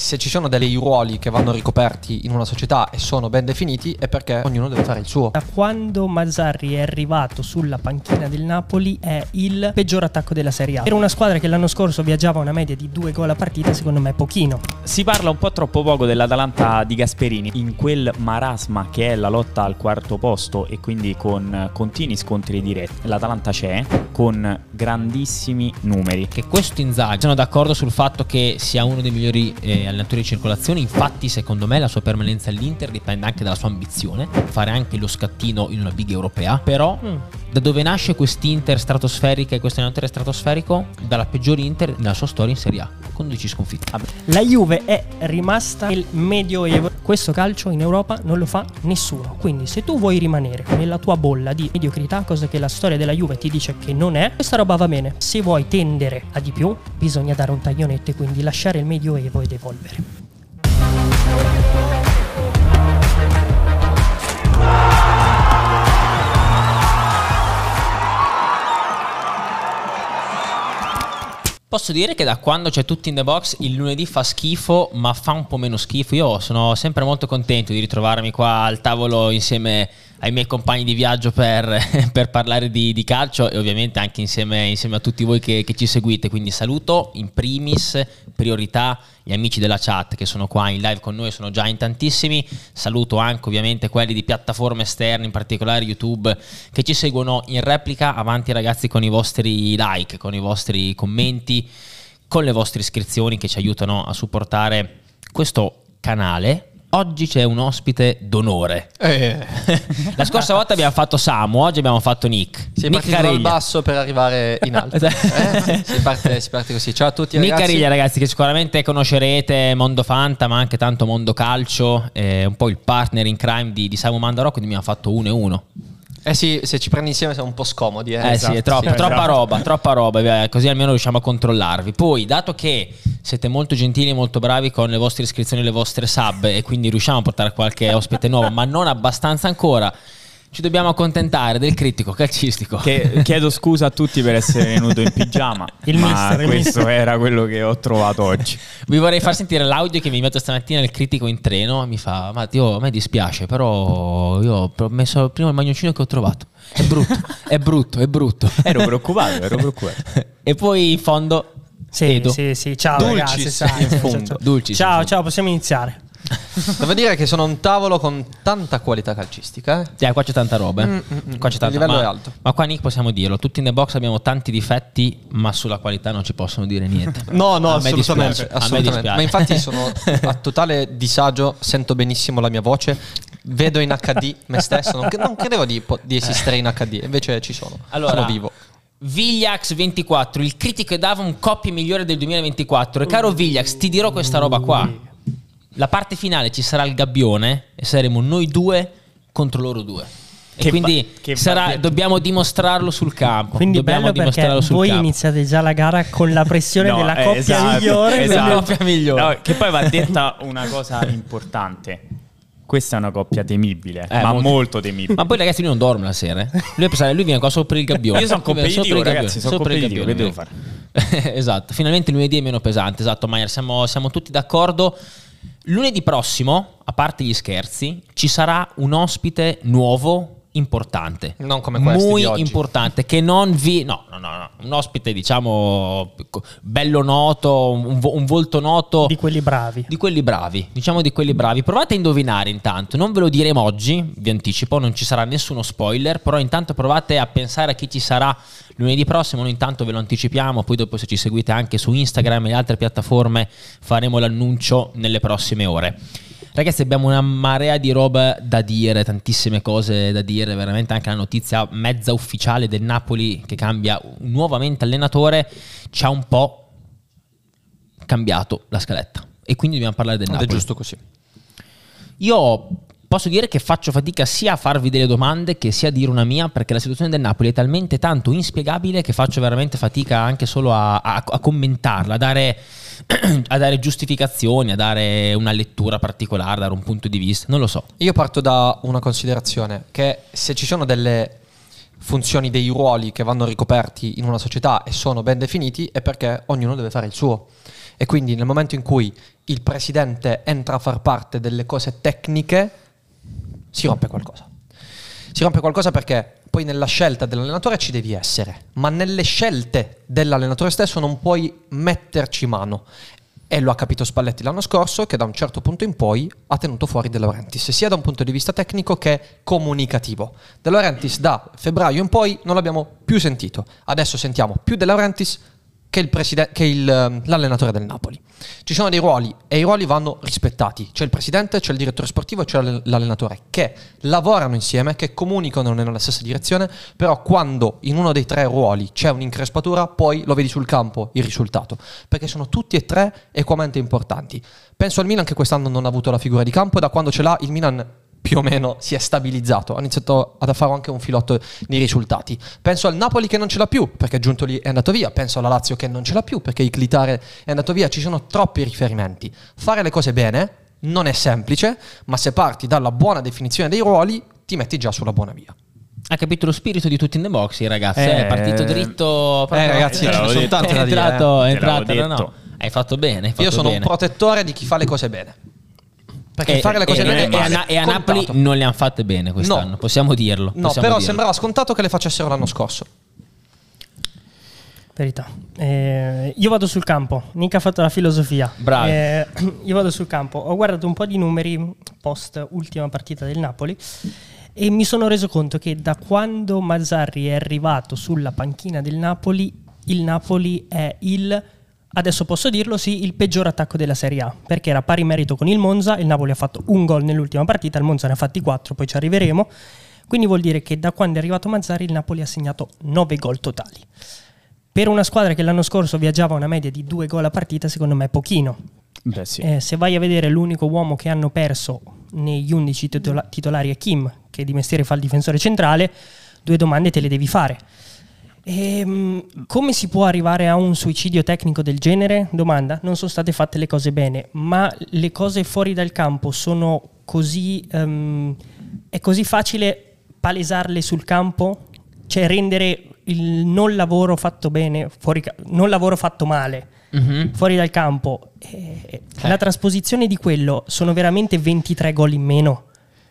se ci sono dei ruoli che vanno ricoperti in una società e sono ben definiti è perché ognuno deve fare il suo. Da quando Mazzarri è arrivato sulla panchina del Napoli è il peggior attacco della Serie A. Per una squadra che l'anno scorso viaggiava una media di due gol a partita, secondo me è pochino. Si parla un po' troppo poco dell'Atalanta di Gasperini in quel marasma che è la lotta al quarto posto e quindi con continui scontri diretti. L'Atalanta c'è con grandissimi numeri. Che questo Inzaghi sono d'accordo sul fatto che sia uno dei migliori eh, allenatori di circolazione. Infatti, secondo me, la sua permanenza all'Inter dipende anche dalla sua ambizione. Fare anche lo scattino in una big europea. Però, mm. da dove nasce quest'Inter stratosferica e questo allenatore stratosferico? Dalla peggior Inter nella sua storia in Serie A, con 12 sconfitte. La Juve è rimasta nel medioevo. Questo calcio in Europa non lo fa nessuno. Quindi, se tu vuoi rimanere nella tua bolla di mediocrità, cosa che la storia della Juve ti dice che non è, questa roba va bene. Se vuoi tendere a di più, bisogna dare un taglionetto e quindi lasciare il medioevo ed evolvere. Posso dire che da quando c'è tutti in the box il lunedì fa schifo, ma fa un po' meno schifo. Io sono sempre molto contento di ritrovarmi qua al tavolo insieme ai miei compagni di viaggio per, per parlare di, di, calcio e ovviamente anche insieme, insieme a tutti voi che, che, ci seguite. Quindi saluto in primis, priorità, gli amici della chat che sono qua in live con noi, sono già in tantissimi. Saluto anche ovviamente quelli di piattaforme esterne, in particolare YouTube, che ci seguono in replica. Avanti ragazzi con i vostri like, con i vostri commenti, con le vostre iscrizioni che ci aiutano a supportare questo canale Oggi c'è un ospite d'onore. Eh. La scorsa volta abbiamo fatto Samu, oggi abbiamo fatto Nick. Si è Nick partito dal basso per arrivare in alto. eh? si, parte, si, parte, così. Ciao a tutti Nick ragazzi. Cariglia ragazzi che sicuramente conoscerete, Mondo Fanta ma anche tanto Mondo Calcio, è un po' il partner in crime di, di Samu Mandarò, quindi abbiamo fatto uno e uno. Eh sì, se ci prendi insieme siamo un po' scomodi. Eh, eh esatto, sì, è troppo, sì, troppa esatto. roba, troppa roba, così almeno riusciamo a controllarvi. Poi, dato che siete molto gentili e molto bravi con le vostre iscrizioni e le vostre sub e quindi riusciamo a portare qualche ospite nuovo, ma non abbastanza ancora, ci dobbiamo accontentare del critico calcistico. Che, chiedo scusa a tutti per essere venuto in pigiama, il ma mister, questo mister. era quello che ho trovato oggi. Vi vorrei far sentire l'audio che mi metto stamattina il critico in treno. Mi fa, ma io, a me dispiace, però io ho messo prima il magnoncino che ho trovato. È brutto, è brutto, è brutto. Ero preoccupato, ero preoccupato. e poi in fondo... Sì, Edo. sì, sì, ciao Dulcis ragazzi. Fondo. Dulcis ciao, ciao, possiamo iniziare. Devo dire che sono un tavolo con tanta qualità calcistica. Eh? Yeah, qua c'è tanta roba. Mm, mm, mm. Qua c'è tanta, il livello ma, è alto. Ma qua Nick possiamo dirlo, tutti in the box abbiamo tanti difetti, ma sulla qualità non ci possono dire niente. no, no, assolutamente, assolutamente. Ma infatti sono a totale disagio, sento benissimo la mia voce, vedo in HD me stesso, non, non credevo di, di, esistere in HD, invece ci sono. Allora, sono vivo. Vigliax 24, il critico dava un coppia migliore del 2024. E caro Vigliax, ti dirò questa roba qua la parte finale ci sarà il gabbione e saremo noi due contro loro due. E che quindi ba- sarà, dobbiamo dimostrarlo sul campo. Quindi dobbiamo bello perché voi campo. iniziate già la gara con la pressione no, della coppia esatto, migliore. Esatto. Coppia migliore. No, che poi va detta una cosa importante. Questa è una coppia temibile, eh, ma molto, molto, temibile. Ma poi ragazzi lui non dorme la sera. Eh? Lui, pensare, lui viene qua sopra il gabbione. Io sono competitivo, ragazzi, sono competitivo, che devo fare? esatto, finalmente lunedì è meno pesante, esatto, Maier, siamo, siamo tutti d'accordo. Lunedì prossimo, a parte gli scherzi, ci sarà un ospite nuovo importante. Non come questo. Muy importante, che non vi... No, no, no, no, un ospite diciamo bello noto, un, un, volto noto. Di quelli bravi. Di quelli bravi, diciamo di quelli bravi. Provate a indovinare intanto, non ve lo diremo oggi, vi anticipo, non ci sarà nessuno spoiler, però intanto provate a pensare a chi ci sarà lunedì prossimo, noi intanto ve lo anticipiamo, poi dopo se ci seguite anche su Instagram e altre piattaforme faremo l'annuncio nelle prossime ore. Ragazzi, abbiamo una marea di roba da dire, tantissime cose da dire, veramente anche la notizia mezza ufficiale del Napoli che cambia nuovamente allenatore ci ha un po' cambiato la scaletta e quindi dobbiamo parlare del Napoli. È giusto così. Io posso dire che faccio fatica sia a farvi delle domande che sia a dire una mia perché la situazione del Napoli è talmente tanto inspiegabile che faccio veramente fatica anche solo a, a, a commentarla, a dare a dare giustificazioni, a dare una lettura particolare, a dare un punto di vista, non lo so. Io parto da una considerazione, che se ci sono delle funzioni, dei ruoli che vanno ricoperti in una società e sono ben definiti è perché ognuno deve fare il suo. E quindi nel momento in cui il presidente entra a far parte delle cose tecniche, si rompe qualcosa. Si rompe qualcosa perché poi nella scelta dell'allenatore ci devi essere, ma nelle scelte dell'allenatore stesso non puoi metterci mano. E lo ha capito Spalletti l'anno scorso, che da un certo punto in poi ha tenuto fuori De Laurentiis, sia da un punto di vista tecnico che comunicativo. De Laurentiis da febbraio in poi non l'abbiamo più sentito. Adesso sentiamo più De Laurentiis che, il preside- che il, ehm, l'allenatore del Napoli. Ci sono dei ruoli e i ruoli vanno rispettati. C'è il presidente, c'è il direttore sportivo e c'è l'allenatore che lavorano insieme, che comunicano nella stessa direzione, però quando in uno dei tre ruoli c'è un'increspatura, poi lo vedi sul campo il risultato, perché sono tutti e tre equamente importanti. Penso al Milan che quest'anno non ha avuto la figura di campo e da quando ce l'ha il Milan più o meno si è stabilizzato, ha iniziato ad fare anche un filotto di risultati. Penso al Napoli che non ce l'ha più perché giunto lì è andato via, penso alla Lazio che non ce l'ha più perché Iclitare è andato via, ci sono troppi riferimenti. Fare le cose bene non è semplice, ma se parti dalla buona definizione dei ruoli ti metti già sulla buona via. Ha capito lo spirito di tutti in the box, ragazzi. Eh, è partito dritto. Eh, ragazzi, ci sono tante da dire. È entrato, è entrato no, no. Hai fatto bene. Hai fatto Io sono bene. un protettore di chi fa le cose bene. Perché e, fare le cose e, bene e, a, e a Napoli non le hanno fatte bene quest'anno, no. possiamo dirlo. No, possiamo però dirlo. sembrava scontato che le facessero l'anno scorso. Verità. Eh, io vado sul campo. Nick ha fatto la filosofia. Bravo. Eh, io vado sul campo. Ho guardato un po' di numeri post ultima partita del Napoli e mi sono reso conto che da quando Mazzarri è arrivato sulla panchina del Napoli, il Napoli è il adesso posso dirlo, sì, il peggior attacco della Serie A, perché era pari merito con il Monza, il Napoli ha fatto un gol nell'ultima partita, il Monza ne ha fatti quattro, poi ci arriveremo, quindi vuol dire che da quando è arrivato Mazzari il Napoli ha segnato nove gol totali. Per una squadra che l'anno scorso viaggiava a una media di due gol a partita, secondo me è pochino. Beh, sì. eh, se vai a vedere l'unico uomo che hanno perso negli 11 titola- titolari è Kim, che di mestiere fa il difensore centrale, due domande te le devi fare e, ehm, come si può arrivare a un suicidio tecnico del genere? Domanda, non sono state fatte le cose bene, ma le cose fuori dal campo sono così... Um, è così facile palesarle sul campo? Cioè rendere il non lavoro fatto bene, fuori, non lavoro fatto male, mm-hmm. fuori dal campo. Eh, eh. La trasposizione di quello sono veramente 23 gol in meno.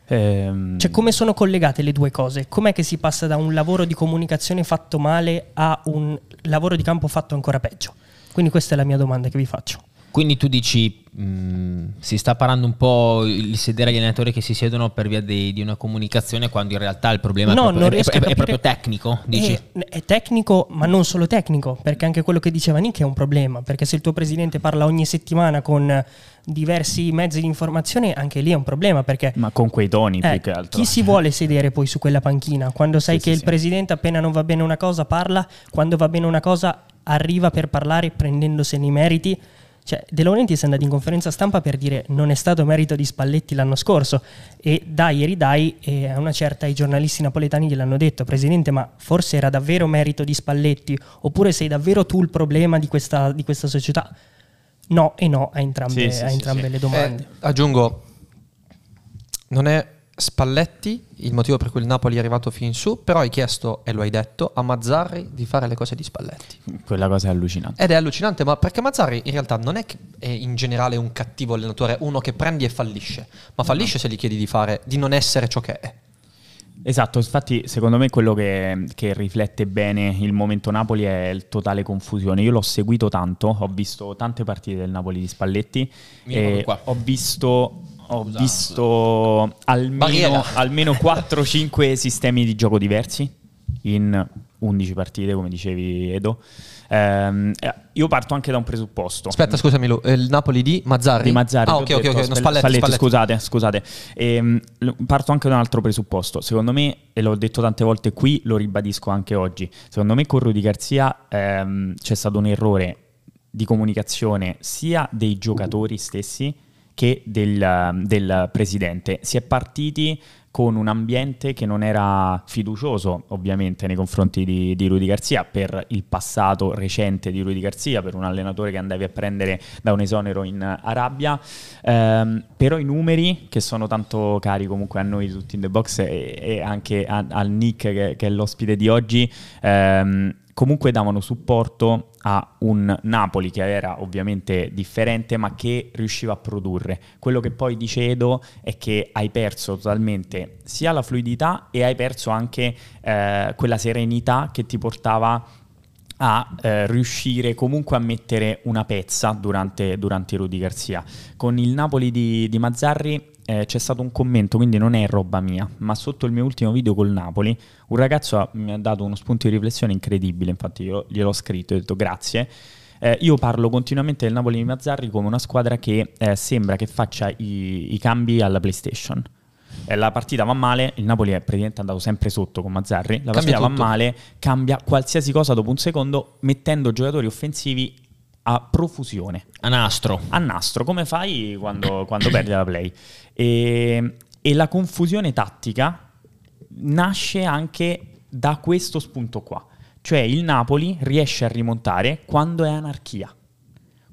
Ehm... Cioè, come sono collegate le due cose? Com'è che si passa da un lavoro di comunicazione fatto male a un lavoro di campo fatto ancora peggio? Quindi questa è la mia domanda che vi faccio. Quindi tu dici, mh, mm, si sta parando un po' il sedere agli allenatori che si siedono per via di, di una comunicazione quando in realtà il problema no, è, proprio, è, è, è, proprio, tecnico? Dici? È, tecnico, ma non solo tecnico, perché anche quello che diceva Nick è un problema, perché se il tuo presidente parla ogni settimana con diversi mezzi di informazione, anche lì è un problema. Perché, Ma con quei toni eh, più che altro. Chi si vuole sedere poi su quella panchina? Quando sai sì, che sì, il sì. presidente appena non va bene una cosa parla, quando va bene una cosa arriva per parlare prendendosene i meriti. Cioè, De Laurentiis è andato in conferenza stampa per dire non è stato merito di Spalletti l'anno scorso e dai e ridai e a una certa i giornalisti napoletani gliel'hanno detto Presidente ma forse era davvero merito di Spalletti oppure sei davvero tu il problema di questa, di questa società? no e no a entrambe, sì, a entrambe sì, le domande. Eh, aggiungo, non è Spalletti il motivo per cui il Napoli è arrivato fin su, però hai chiesto, e lo hai detto, a Mazzarri di fare le cose di Spalletti. Quella cosa è allucinante. Ed è allucinante, ma perché Mazzarri in realtà non è, è in generale un cattivo allenatore, uno che prendi e fallisce, ma fallisce no. se gli chiedi di fare, di non essere ciò che è. Esatto, infatti secondo me quello che, che, riflette bene il momento Napoli è il totale confusione. Io l'ho seguito tanto, ho visto tante partite del Napoli di Spalletti e ho visto, ho visto almeno, almeno 4-5 sistemi di gioco diversi in 11 partite, come dicevi Edo. Eh, io parto anche da un presupposto. Aspetta, scusami, Lu, il Napoli di Mazzarri? Di Mazzarri. Ah, ok, ok, ok. No, Spalletti, Spalletti, Scusate, scusate. Ehm, parto anche da un altro presupposto. Secondo me, e l'ho detto tante volte qui, lo ribadisco anche oggi. Secondo me con Rudy Garzia ehm, c'è stato un errore di comunicazione sia dei giocatori stessi che del, del presidente. Si è partiti con un ambiente che non era fiducioso ovviamente nei confronti di, di Rudy Garzia per il passato recente di Rudy Garzia, per un allenatore che andavi a prendere da un esonero in Arabia, ehm, però i numeri che sono tanto cari comunque a noi tutti in the box e, e anche a, al Nick che, che, è l'ospite di oggi, ehm, comunque davano supporto a un Napoli che era ovviamente differente ma che riusciva a produrre. Quello che poi dice Edo è che hai perso totalmente sia la fluidità e hai perso anche eh, quella serenità che ti portava a eh, riuscire comunque a mettere una pezza durante, durante Rudy Garcia. Con il Napoli di, di Mazzarri eh, c'è stato un commento, quindi non è roba mia, ma sotto il mio ultimo video col Napoli un ragazzo mi ha dato uno spunto di riflessione incredibile, infatti io gliel'ho scritto e ho detto grazie. Eh, io parlo continuamente del Napoli di Mazzarri come una squadra che eh, sembra che faccia i, i cambi alla PlayStation eh, la partita va male, il Napoli è praticamente andato sempre sotto con Mazzarri, la partita va male, cambia qualsiasi cosa dopo un secondo mettendo giocatori offensivi a profusione. A nastro. A nastro, come fai quando, quando perdi la play. E, e la confusione tattica nasce anche da questo spunto qua. Cioè il Napoli riesce a rimontare quando è anarchia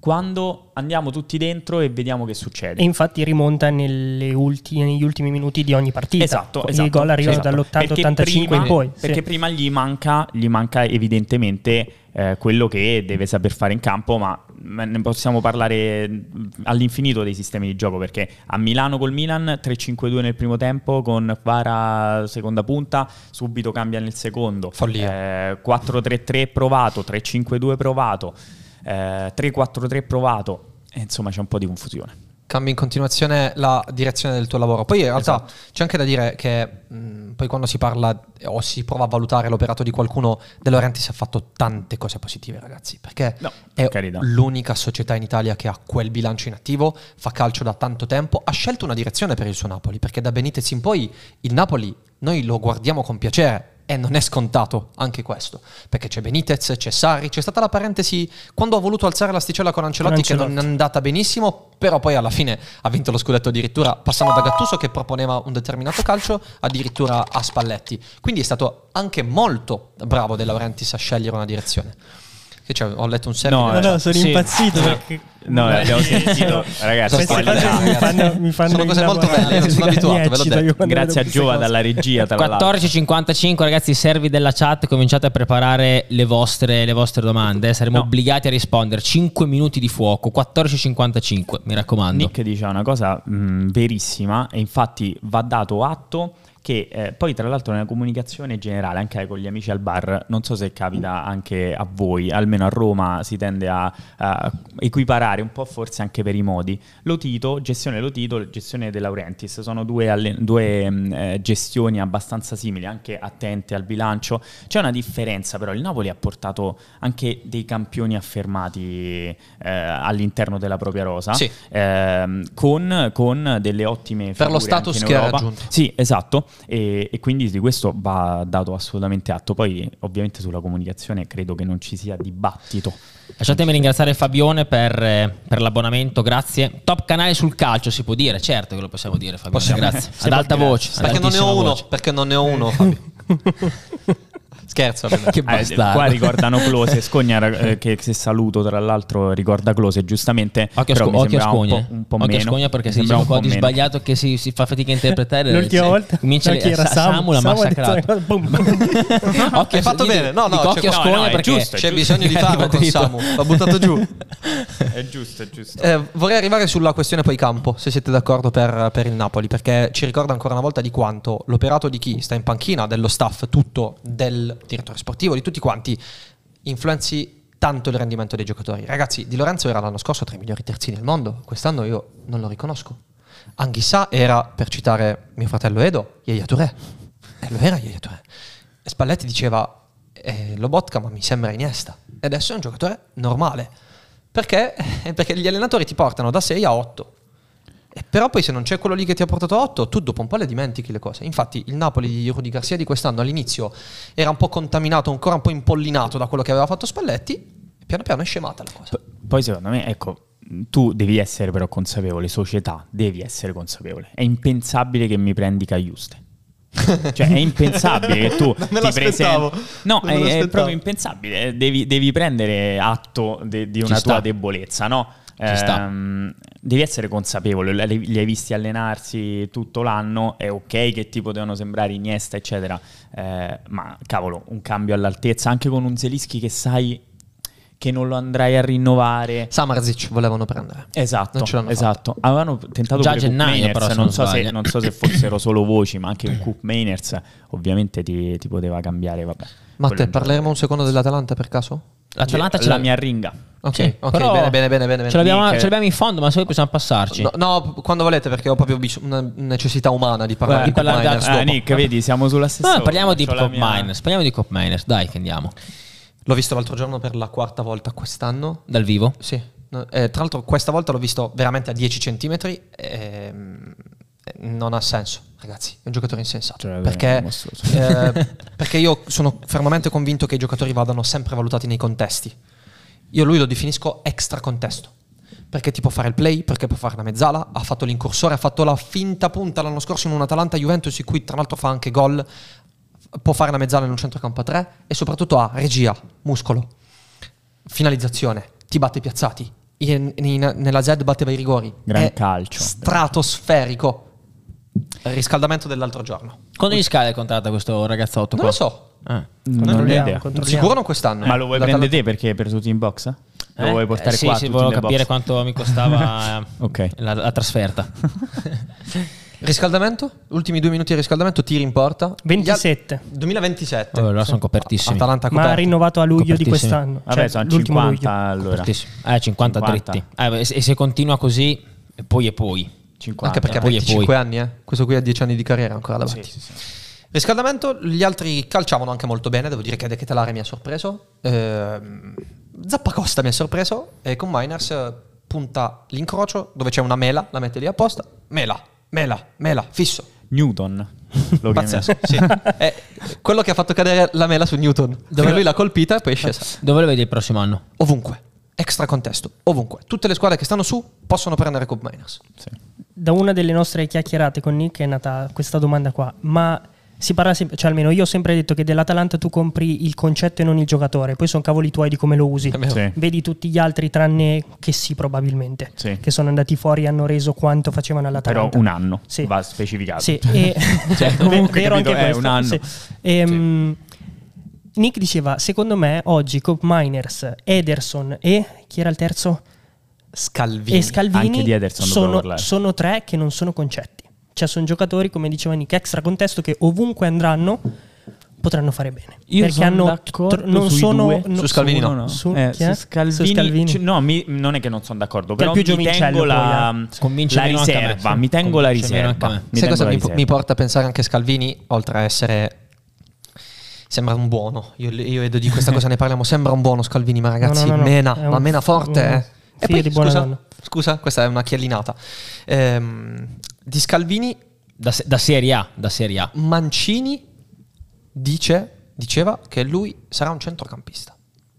quando andiamo tutti dentro e vediamo che succede. E infatti rimonta ultimi, negli ultimi minuti di ogni partita. Esatto, Il esatto, gol arriva esatto. dall'80-85 in poi. Perché sì. prima gli manca, gli manca evidentemente eh, quello che deve saper fare in campo, ma ne possiamo parlare all'infinito dei sistemi di gioco perché a Milano col Milan 3-5-2 nel primo tempo con Vara seconda punta subito cambia nel secondo Follia. Eh, 4-3-3 provato 3-5-2 provato eh, 3-4-3 provato, e insomma c'è un po' di confusione. Cambi in continuazione la direzione del tuo lavoro. Poi in realtà esatto. c'è anche da dire che mh, poi quando si parla o si prova a valutare l'operato di qualcuno, De Laurentiis ha fatto tante cose positive, ragazzi. Perché no, è carità. l'unica società in Italia che ha quel bilancio in attivo, fa calcio da tanto tempo, ha scelto una direzione per il suo Napoli. Perché da Benitez in poi il Napoli noi lo guardiamo con piacere e non è scontato anche questo, perché c'è Benitez, c'è Sari, c'è stata la parentesi quando ha voluto alzare l'asticella con Ancelotti, con Ancelotti, che non è andata benissimo, però poi alla fine ha vinto lo scudetto addirittura passando da Gattuso che proponeva un determinato calcio addirittura a Spalletti. Quindi è stato anche molto bravo De Laurentiis a scegliere una direzione. Che cioè, ho letto un serio. No, no, no, sono sì. impazzito perché. No, abbiamo sentito. Ragazzi, cose mi fanno, mi fanno sono cose molto belle. Non sono abituato, ve l'ho detto. Grazie a Giova dalla regia. 14.55, ragazzi, servi della chat. Cominciate a preparare le vostre, le vostre domande. Saremo no. obbligati a rispondere. 5 minuti di fuoco. 14.55, mi raccomando. Nick dice una cosa mh, verissima. E infatti va dato atto che eh, poi tra l'altro nella comunicazione generale, anche con gli amici al bar, non so se capita anche a voi, almeno a Roma si tende a, a equiparare un po' forse anche per i modi. Lotito, gestione Lotito, gestione De Laurentiis, sono due, alle, due mh, eh, gestioni abbastanza simili, anche attente al bilancio. C'è una differenza però, il Napoli ha portato anche dei campioni affermati eh, all'interno della propria rosa, sì. Ehm, con, con, delle ottime Per lo status che ha raggiunto. Sì, esatto e, e, quindi di questo va dato assolutamente atto. Poi ovviamente sulla comunicazione credo che non ci sia dibattito. Lasciatemi ringraziare Fabione per, eh, per, l'abbonamento, grazie. Top canale sul calcio si può dire, certo che lo possiamo dire Fabione, possiamo. grazie. Ad alta voce. Perché non ne ho uno, perché non ne ho uno Fabio. Scherzo, che eh, qua ricordano Close, Scogna eh, che se saluto tra l'altro ricorda Close giustamente. Occhio, a, sco- occhio a Scogna. Un po', un po occhio a Scogna perché se un po' di meno. sbagliato che si, si, fa fatica a interpretare. L'ultima cioè, volta comincia no, era Samu, Samu l'ha massacrato. Hai fatto bene. No, no, occhio a Scogna perché c'è bisogno di farlo con Samu. Va buttato giù. È giusto, è giusto. Eh, vorrei arrivare sulla questione poi campo, se siete d'accordo per, per il Napoli, perché ci ricorda ancora una volta di quanto l'operato di chi sta in panchina, dello staff tutto, del direttore sportivo, di tutti quanti influenzi tanto il rendimento dei giocatori. Ragazzi, Di Lorenzo era l'anno scorso tra i migliori terzini del mondo, quest'anno io non lo riconosco. Anghissà era, per citare mio fratello Edo, Yaya Touré. E lo era Yaya Touré. Spalletti diceva, eh, Lobotka ma mi sembra Iniesta. E adesso è un giocatore normale. Perché? Perché gli allenatori ti portano da 6 a 8 eh, però poi se non c'è quello lì che ti ha portato a 8, tu dopo un po' le dimentichi le cose. Infatti il Napoli di Rudy Garcia di quest'anno all'inizio era un po' contaminato, ancora un po' impollinato da quello che aveva fatto Spalletti, e piano piano è scemata la cosa. Poi secondo me, ecco, tu devi essere però consapevole, società, devi essere consapevole. È impensabile che mi prendi Caiuste. cioè è impensabile che tu ti presenti no è, è, proprio impensabile devi, devi prendere atto de, di una tua debolezza no? Ehm, devi essere consapevole, li hai visti allenarsi tutto l'anno, è ok che ti potevano sembrare Iniesta, eccetera, eh, ma cavolo, un cambio all'altezza, anche con un Zelischi che sai che non lo andrai a rinnovare. Samarzic volevano prendere. Esatto, esatto. Avevano tentato Già gennaio, però non, so se, non, so se, fossero solo voci, ma anche un Coop Mainers ovviamente ti, ti poteva cambiare. Vabbè. Matte, parleremo un secondo dell'Atalanta per caso? L'Atalanta c'è la mia ringa. Ok, sì, okay bene, bene, bene, bene. Ce l'abbiamo, ce l'abbiamo, in fondo, ma se voi possiamo passarci. No, no, quando volete, perché ho proprio una necessità umana di parlare Beh, di Cop Miners. Eh, Nick, vedi, siamo sulla stessa. No, parliamo di Cop mia... Miners. Parliamo di Cop Miners, dai, che andiamo. L'ho visto l'altro giorno per la quarta volta quest'anno. Dal vivo? Sì. Eh, tra l'altro, questa volta l'ho visto veramente a 10 cm. Ehm, non ha senso, ragazzi. È un giocatore insensato. Cioè, perché, eh, perché io sono fermamente convinto che i giocatori vadano sempre valutati nei contesti. Io lui lo definisco extra contesto. Perché ti può fare il play, perché può fare la mezzala, ha fatto l'incursore, ha fatto la finta punta l'anno scorso in un Atalanta Juventus in cui tra l'altro fa anche gol, può fare la mezzala in un centrocampo a tre e soprattutto ha regia, muscolo, finalizzazione, ti batte i piazzati, in, in, nella Z batteva i rigori. Gran È calcio. Stratosferico. Il riscaldamento dell'altro giorno. Quando gli scade il contratto questo ragazzotto non qua? lo so. Ah. Non ho idea. Sicuro non quest'anno. Ma lo vuoi prendere te perché per tutti in box? Lo eh? vuoi portare eh, sì, qua? Sì, volevo capire box. quanto mi costava okay. la, la trasferta. Riscaldamento? Ultimi due minuti di riscaldamento, tiri in porta. 27. 2027. Allora sono copertissimi. Atalanta Ma ha rinnovato a luglio di quest'anno. Vabbè, cioè, sono 50 luglio. allora. Eh, 50, 50. dritti. Eh, e se continua così, poi e poi. 50. Anche perché ha 25 anni, eh. Questo qui ha 10 anni di carriera ancora davanti. Sì, sì, sì. Riscaldamento, gli altri calciavano anche molto bene, devo dire che De Ketelare mi ha sorpreso. Eh, Zappacosta mi ha sorpreso e con Miners punta l'incrocio dove c'è una mela, la mette lì apposta. Mela, mela, mela, fisso. Newton. Lo Pazzesco, sì. È quello che ha fatto cadere la mela su Newton. Dove lui l'ha colpita e poi è scesa. Dove lo vedi il prossimo anno? Ovunque. Extra contesto, ovunque. Tutte le squadre che stanno su possono prendere Cup Miners. Sì. Da una delle nostre chiacchierate con Nick è nata questa domanda qua. Ma si parla sempre, cioè almeno io ho sempre detto che dell'Atalanta tu compri il concetto e non il giocatore, poi sono cavoli tuoi di come lo usi. Sì. Vedi tutti gli altri tranne che sì probabilmente, sì. che sono andati fuori e hanno reso quanto facevano all'Atalanta. Però un anno, sì. va specificato. Sì, e cioè, comunque vero anche questo. un anno. Sì. E, um, Nick diceva, secondo me oggi Cop Miners, Ederson e chi era il terzo? Scalvini. E Scalvini sono, sono tre che non sono concetti. Cioè sono giocatori, come diceva Nick, extra contesto che ovunque andranno potranno fare bene. Io perché sono hanno tr- non sono no, su Scalvini no. no. Su, eh, su, Scalvini, su Scalvini. Cioè, no, mi, non è che non sono d'accordo, però più mi tengo la, poi, la riserva, mi tengo la riserva. Mi Sai cosa mi, mi, porta a pensare anche Scalvini, oltre a essere Sembra un buono. Io, io vedo di questa cosa ne parliamo. Sembra un buono Scalvini, ma ragazzi, no, no, no, mena, ma mena forte. Un, eh. E poi, scusa, scusa, questa è una chiellinata. Ehm, di Scalvini. Da, da, Serie A, da Serie A. Mancini dice, diceva che lui sarà un centrocampista.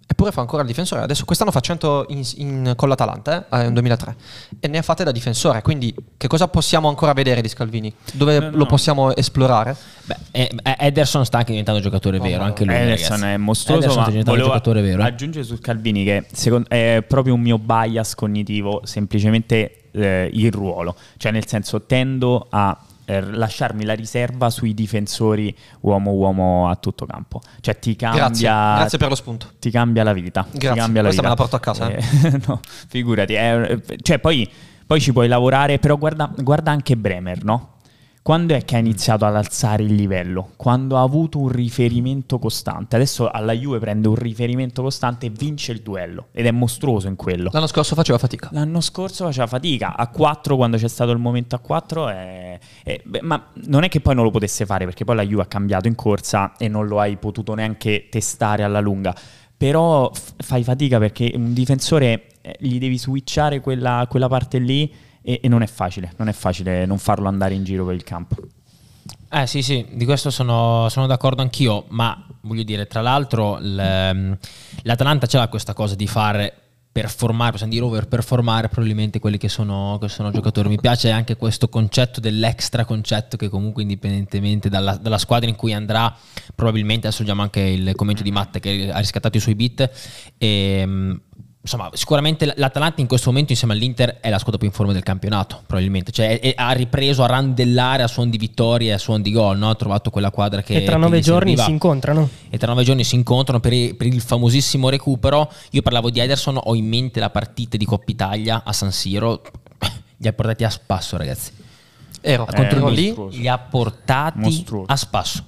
Eppure fa ancora il difensore. Adesso quest'anno fa 100 in, in, con l'Atalanta, eh? nel 2003. E ne ha fatte da difensore. Quindi che cosa possiamo ancora vedere di Scalvini? Dove no, no. lo possiamo esplorare? Beh, Ederson sta anche diventando giocatore vero, anche lui. Ederson ragazzi. è mostruoso, Ederson ma diventato giocatore vero. Aggiungere su Scalvini che secondo, è proprio un mio bias cognitivo, semplicemente eh, il ruolo. Cioè nel senso tendo a eh, lasciarmi la riserva sui difensori uomo-uomo a tutto campo. Cioè ti cambia... Grazie, Grazie per lo spunto. Ti cambia la vita. Grazie, ti cambia la questa vita. me la porto a casa. Eh, no, figurati. Eh, cioè poi, poi, ci puoi lavorare, però guarda, guarda anche Bremer, no? Quando è che ha iniziato ad alzare il livello? Quando ha avuto un riferimento costante. Adesso alla Juve prende un riferimento costante e vince il duello. Ed è mostruoso in quello. L'anno scorso faceva fatica. L'anno scorso faceva fatica. A 4, quando c'è stato il momento a 4, è... È... Beh, ma non è che poi non lo potesse fare, perché poi la Juve ha cambiato in corsa e non lo hai potuto neanche testare alla lunga. Però f- fai fatica perché un difensore eh, gli devi switchare quella, quella parte lì e, e non è facile, non è facile non farlo andare in giro per il campo. Eh sì, sì, di questo sono, sono, d'accordo anch'io, ma voglio dire, tra l'altro ehm, l'Atalanta ce l'ha questa cosa di fare performare, possiamo dire over performare probabilmente quelli che sono, che sono, giocatori. Mi piace anche questo concetto dell'extra concetto che comunque indipendentemente dalla, dalla, squadra in cui andrà, probabilmente adesso anche il commento di Matte che ha riscattato i suoi beat, e, ehm, insomma, sicuramente l'Atalanta in questo momento insieme all'Inter è la squadra più in forma del campionato, probabilmente. Cioè, è, è, ha ripreso a randellare a suon di vittorie e a suon di gol, no? ha trovato quella quadra che... E tra nove giorni serviva. si incontrano. E tra nove giorni si incontrano per, per, il famosissimo recupero. Io parlavo di Ederson, ho in mente la partita di Coppa Italia a San Siro. Li ha portati a spasso, ragazzi. Ero contro lì, li ha portati mostruoso. a spasso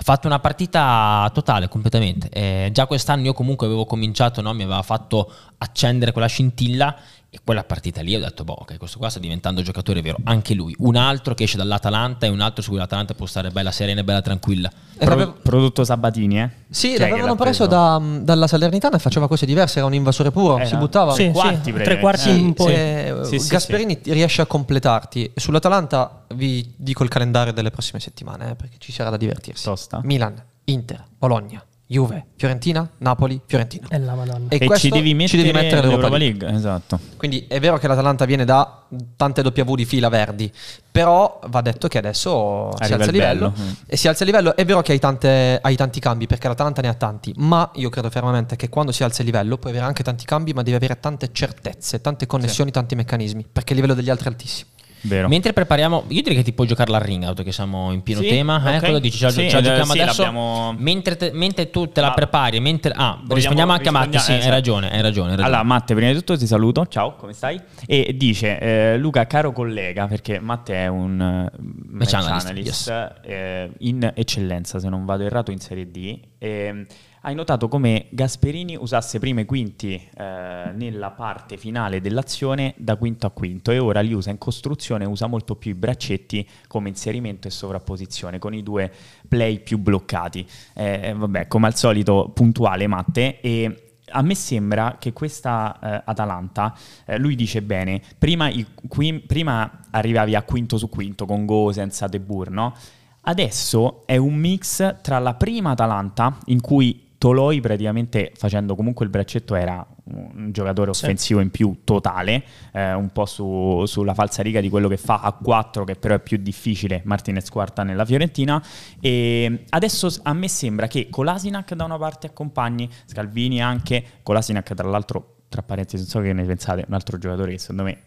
ha fatto una partita totale, completamente. Eh, già quest'anno io comunque avevo cominciato, no? mi aveva fatto accendere quella scintilla e quella partita lì ho detto, boh, ok, questo qua sta diventando giocatore vero, anche lui. Un altro che esce dall'Atalanta e un altro su cui l'Atalanta può stare bella serena e bella tranquilla. Pro- prodotto Sabatini, eh? Sì, cioè l'avevano preso, da, dalla Salernitana e faceva cose diverse, era un invasore puro, eh, si buttava. Sì, quarti, sì, tre quarti in poi. Sì, sì, Gasperini riesce a completarti. Sull'Atalanta vi dico il calendario delle prossime settimane, eh, perché ci sarà da divertirsi. Tosta. Milan, Inter, Bologna, Juve, Fiorentina, Napoli, Fiorentina. E la Madonna. E, e ci devi mettere, ci devi mettere l'Europa League. League. Esatto. Quindi è vero che l'Atalanta viene da tante W di fila verdi, però va detto che adesso Arriva si alza il livello. Mm. E si alza il livello. È vero che hai, tante, hai, tanti cambi, perché l'Atalanta ne ha tanti, ma io credo fermamente che quando si alza il livello puoi avere anche tanti cambi, ma devi avere tante certezze, tante connessioni, sì. tanti meccanismi, perché il livello degli altri è altissimo. Vero. Mentre prepariamo, io direi che ti puoi giocare la ring out, che siamo in pieno sì, tema. Eh? Okay. Quello dici, ce la, sì, ce la giochiamo sì, adesso. Mentre, te, mentre, tu te la ah, prepari, mentre. Ah, vogliamo, rispondiamo anche a Matte. Sì, esatto. hai, ragione, hai ragione, hai ragione. Allora, Matte, prima di tutto ti saluto. Ciao, come stai? E dice, eh, Luca, caro collega, perché Matte è un uh, match analyst, analyst yes. eh, in eccellenza, se non vado errato, in Serie D. E, hai notato come Gasperini usasse prima i quinti eh, nella parte finale dell'azione da quinto a quinto e ora li usa in costruzione, usa molto più i braccetti come inserimento e sovrapposizione con i due play più bloccati. Eh, vabbè, come al solito puntuale Matte e a me sembra che questa eh, Atalanta, eh, lui dice bene, prima, i, qui, prima, arrivavi a quinto su quinto con Go senza De Boer, no? Adesso è un mix tra la prima Atalanta, in cui Toloi praticamente facendo comunque il braccetto era un giocatore offensivo in più totale, eh, un po' su, sulla falsa riga di quello che fa a 4 che però è più difficile Martinez quarta nella Fiorentina. E adesso a me sembra che Colasinac da una parte accompagni, Scalvini anche, Colasinac tra l'altro tra parentesi non so che ne pensate, un altro giocatore che secondo me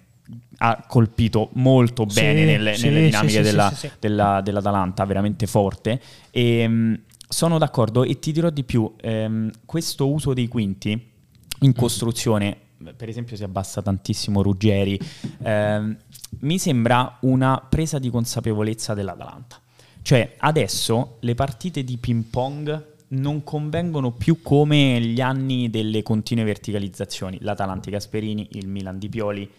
ha colpito molto bene sì, nelle, sì, nelle, dinamiche sì, della, della, dell'Atalanta, veramente forte. E ehm, sono d'accordo e ti dirò di più, ehm, questo uso dei quinti in mm. costruzione, per esempio si abbassa tantissimo Ruggeri, ehm, mi sembra una presa di consapevolezza dell'Atalanta. Cioè adesso le partite di ping pong non convengono più come gli anni delle continue verticalizzazioni, l'Atalanta Gasperini, il Milan di Pioli.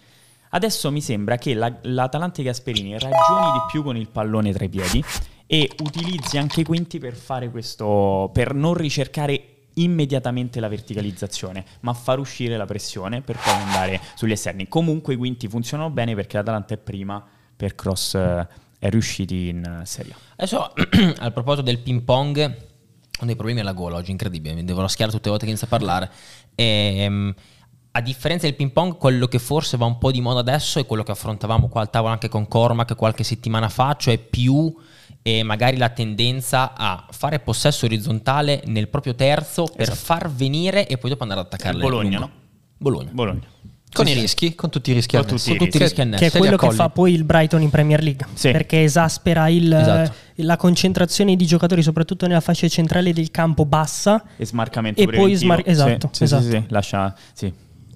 Adesso mi sembra che la, l'Atalanta Gasperini ragioni di più con il pallone tra i piedi e utilizzi anche i quinti per fare questo, per non ricercare immediatamente la verticalizzazione, ma far uscire la pressione per poi andare sugli esterni. Comunque i quinti funzionano bene perché l'Atalanta è prima per cross eh, è riusciti in Serie Adesso al proposito del ping pong ho dei problemi alla gola oggi, incredibile, mi devo raschiare tutte le volte che inizio a parlare. E, um, a differenza del ping pong, quello che forse va un po' di moda adesso è quello che affrontavamo qua al tavolo anche con Cormac qualche settimana fa, cioè più e magari la tendenza a fare possesso orizzontale nel proprio terzo per esatto. far venire e poi dopo andare ad attaccare Bologna, no? Bologna. Bologna. Con sì, i rischi, con tutti i rischi con tutti, tutti i rischi annessi. Che è quello che fa poi il Brighton in Premier League. Sì. Perché esaspera il, esatto. la concentrazione di giocatori, soprattutto nella fascia centrale del campo bassa. E smarcamento E poi smar- esatto, sì, esatto. Sì, sì, lascia... Sì.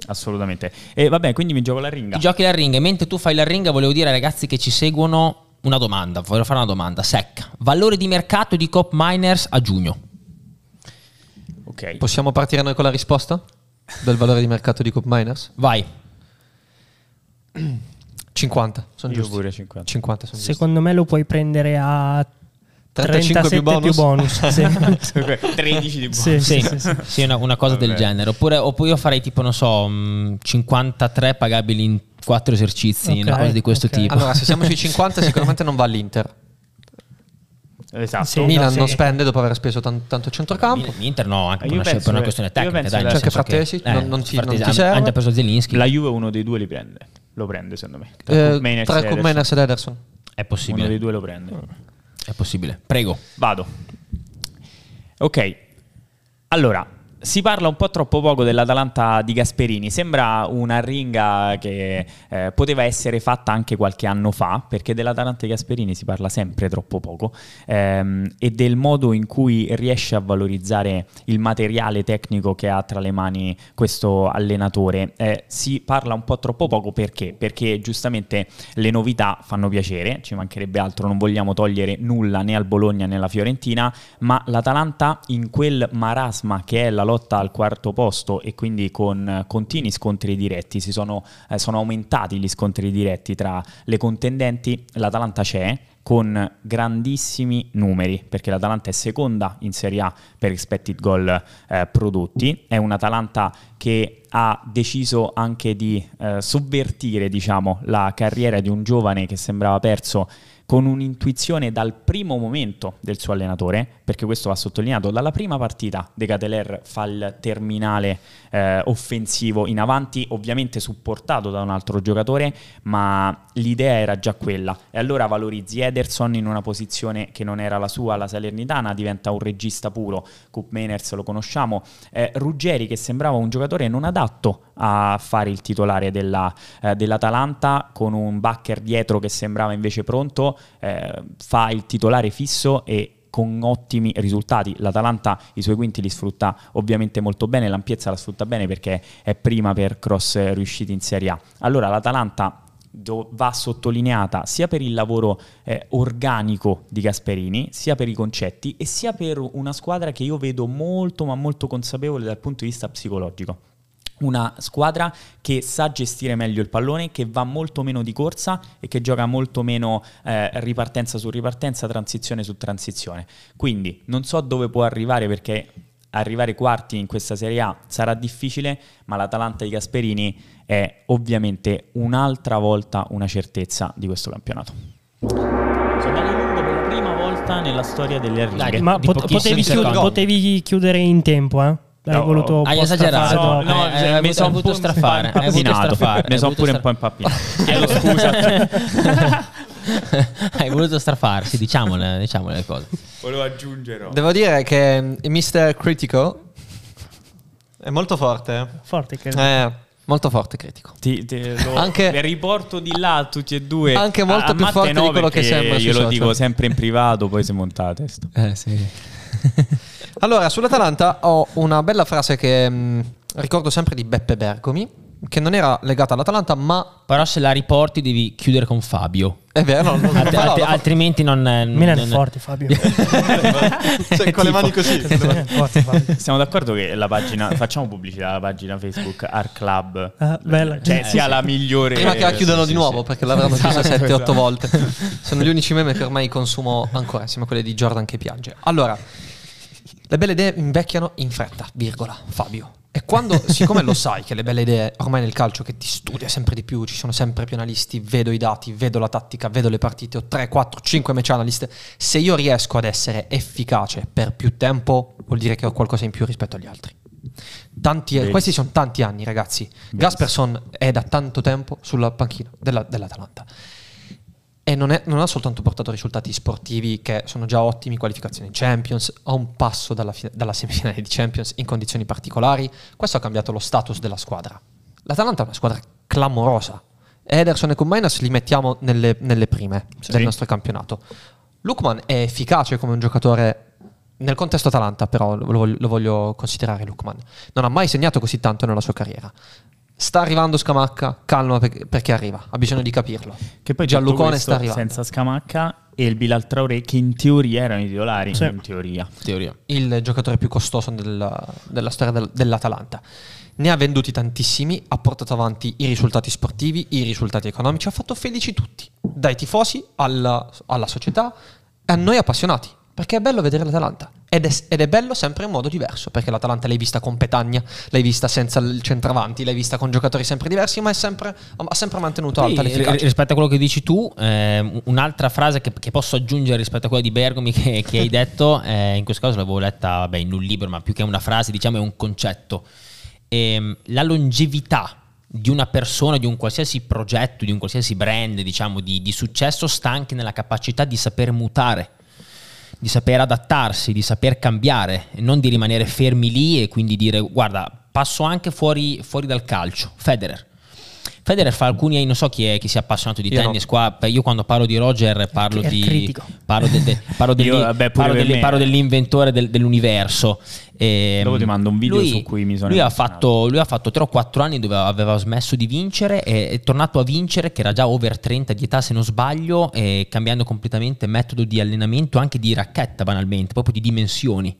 Assolutamente. E vabbè, quindi mi gioco la ringa. Ti giochi la ringa. E mentre tu fai la ringa, volevo dire ai ragazzi che ci seguono una domanda, voglio fare una domanda secca. Valore di mercato di Cop Miners a giugno. Ok. Possiamo partire noi con la risposta del valore di mercato di Cop Miners? Vai. 50, sono Io pure 50. 50 sono Secondo me lo puoi prendere a 35 più bonus, più bonus sì. 13 di bonus. Sì, sì, sì, sì. sì una, una, cosa Vabbè. del genere. Oppure, oppure, io farei tipo, non so, 53 mm, pagabili in 4 esercizi, okay, una cosa di questo okay. tipo. Allora, se siamo sui 50 sicuramente non va all'Inter. Esatto. Sì, Milan no, non spende dopo aver speso tanto, tanto centrocampo. L'Inter no, anche per una, per una, questione tecnica. Dai, c'è anche Frattesi, che, non, non, ti, non ti serve. Anche preso Zelinski. La Juve uno dei due li prende. Lo prende secondo me. Tra eh, Mainers ed Ederson. È possibile. Uno dei due lo prende. È possibile. Prego. Vado. Ok. Allora, si parla un po' troppo poco dell'Atalanta di Gasperini, sembra una ringa che eh, poteva essere fatta anche qualche anno fa, perché dell'Atalanta di Gasperini si parla sempre troppo poco ehm, e del modo in cui riesce a valorizzare il materiale tecnico che ha tra le mani questo allenatore. Eh, si parla un po' troppo poco perché? Perché giustamente le novità fanno piacere, ci mancherebbe altro, non vogliamo togliere nulla né al Bologna né alla Fiorentina, ma l'Atalanta in quel marasma che è la lotta al quarto posto e quindi con continui scontri diretti, si sono, eh, sono aumentati gli scontri diretti tra le contendenti, l'Atalanta c'è con grandissimi numeri, perché l'Atalanta è seconda in Serie A per expected goal eh, prodotti, è un'Atalanta che ha deciso anche di eh, sovvertire diciamo, la carriera di un giovane che sembrava perso con un'intuizione dal primo momento del suo allenatore, perché questo va sottolineato, dalla prima partita De Cateler fa il terminale eh, offensivo in avanti, ovviamente supportato da un altro giocatore, ma l'idea era già quella. E allora valorizzi Ederson in una posizione che non era la sua, la Salernitana, diventa un regista puro, Cup Mainers lo conosciamo, eh, Ruggeri che sembrava un giocatore non adatto a fare il titolare della, eh, dell'Atalanta, con un backer dietro che sembrava invece pronto, eh, fa il titolare fisso e con ottimi risultati. L'Atalanta i suoi quinti li sfrutta ovviamente molto bene, l'ampiezza la sfrutta bene perché è prima per cross riusciti in Serie A. Allora l'Atalanta va sottolineata sia per il lavoro eh, organico di Gasperini, sia per i concetti e sia per una squadra che io vedo molto ma molto consapevole dal punto di vista psicologico una squadra che sa gestire meglio il pallone, che va molto meno di corsa e che gioca molto meno eh, ripartenza su ripartenza, transizione su transizione. Quindi non so dove può arrivare perché arrivare quarti in questa Serie A sarà difficile, ma l'Atalanta di Gasperini è ovviamente un'altra volta una certezza di questo campionato. Sono lungo per la prima volta nella storia delle arrive. Ma pot- potevi, chiud- potevi, chiudere in tempo, eh? Hai voluto hai esagerato. No, no, eh, eh, mi sono voluto strafare. Ne sono pure un po' impappinato. Chiedo scusa. hai voluto strafarsi, diciamole, diciamole le cose. Volevo aggiungere. Devo dire che il Mr. Critical è molto forte. Forte, che... Eh, molto forte critico. Ti, ti lo, anche, riporto di là tutti e due. Anche molto a, più forte no, di quello che sembra. Io lo social. dico sempre in privato, poi si monta la testa. Eh sì. allora, sull'Atalanta ho una bella frase che mh, mm, ricordo sempre di Beppe Bergomi che non era legata all'Atalanta, ma. Però se la riporti devi chiudere con Fabio. È vero, non, Alt- alt- altrimenti non. non Milan è forte, Fabio. cioè, con le mani così. Siamo d'accordo che la pagina. Facciamo pubblicità alla pagina Facebook Art Club. Ah, bella. Cioè, sia sì. la migliore. Prima che la chiudano sì, di nuovo, sì. perché l'avranno chiusa 7-8 esatto. volte. Sono gli unici meme che ormai consumo ancora, insieme a quelli di Jordan che piange. Allora. Le belle idee invecchiano in fretta, virgola, Fabio. E quando, siccome lo sai che le belle idee ormai nel calcio che ti studia sempre di più, ci sono sempre più analisti, vedo i dati, vedo la tattica, vedo le partite, ho 3, 4, 5 match analyst, se io riesco ad essere efficace per più tempo, vuol dire che ho qualcosa in più rispetto agli altri. Tanti, questi sono tanti anni, ragazzi. Benissimo. Gasperson è da tanto tempo sulla panchina della, dell'Atalanta e non, è, non, ha soltanto portato risultati sportivi che sono già ottimi, qualificazioni in Champions, a un passo dalla, dalla, semifinale di Champions in condizioni particolari, questo ha cambiato lo status della squadra. L'Atalanta è una squadra clamorosa. Ederson e Kumainas li mettiamo nelle, nelle prime sì. del nostro campionato. Lukman è efficace come un giocatore nel contesto Atalanta, però lo voglio, lo voglio considerare Lukman. Non ha mai segnato così tanto nella sua carriera. Sta arrivando Scamacca, calma perché arriva, ha bisogno di capirlo. Che poi Gianlucone sta arrivando. Senza Scamacca e il Bilal Traoré che in teoria erano i titolari, sì. in teoria. teoria. Il giocatore più costoso del, della storia del, dell'Atalanta. Ne ha venduti tantissimi, ha portato avanti i risultati sportivi, i risultati economici, ha fatto felici tutti, dai tifosi alla, alla società e a noi appassionati. Perché è bello vedere l'Atalanta. Ed è, ed è, bello sempre in modo diverso, perché l'Atalanta l'hai vista con Petagna, l'hai vista senza il centravanti, l'hai vista con giocatori sempre diversi, ma sempre, ha sempre mantenuto alta l'efficacia. Rispetto a quello che dici tu, eh, un'altra frase che, che, posso aggiungere rispetto a quella di Bergomi che, che hai detto, eh, in questo caso l'avevo letta vabbè, in un libro, ma più che una frase, diciamo è un concetto. Eh, la longevità di una persona, di un qualsiasi progetto, di un qualsiasi brand, diciamo, di, di successo sta anche nella capacità di saper mutare di saper adattarsi, di saper cambiare e non di rimanere fermi lì e quindi dire guarda passo anche fuori, fuori dal calcio. Federer. Federer fa alcuni, non so chi è chi sia appassionato di io tennis no. qua, io quando parlo di Roger parlo, di, parlo, de, de, parlo, io, parlo, dell'inventore del, dell'universo. E, Dopo ti mando un video lui, su cui mi sono lui ha, fatto, lui ha fatto 3 o 4 anni dove aveva smesso di vincere e è tornato a vincere che era già over 30 di età se non sbaglio e cambiando completamente metodo di allenamento anche di racchetta banalmente, proprio di dimensioni.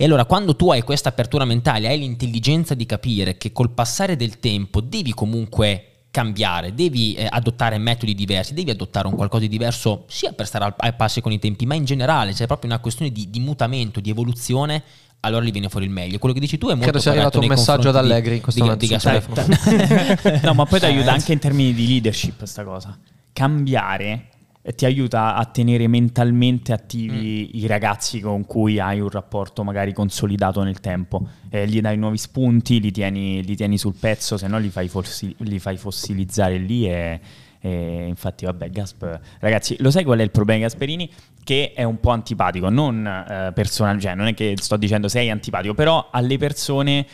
E allora quando tu hai questa apertura mentale, hai l'intelligenza di capire che col passare del tempo devi comunque cambiare, devi eh, adottare metodi diversi, devi adottare un qualcosa di diverso sia per stare al, al passo con i tempi, ma in generale, c'è proprio una questione di, di mutamento, di evoluzione allora gli viene fuori il meglio. Quello che dici tu è molto Credo sia arrivato un messaggio ad Allegri in questo momento. no, ma poi ti aiuta anche in termini di leadership questa cosa. Cambiare ti aiuta a tenere mentalmente attivi mm. i ragazzi con cui hai un rapporto magari consolidato nel tempo. Eh, gli dai nuovi spunti, li tieni, li tieni sul pezzo, se no li fai, fossi- li fai fossilizzare lì e, e, infatti vabbè Gasp ragazzi lo sai qual è il problema di Gasperini? Che è un po' antipatico non eh, personale, cioè non è che sto dicendo sei antipatico però alle persone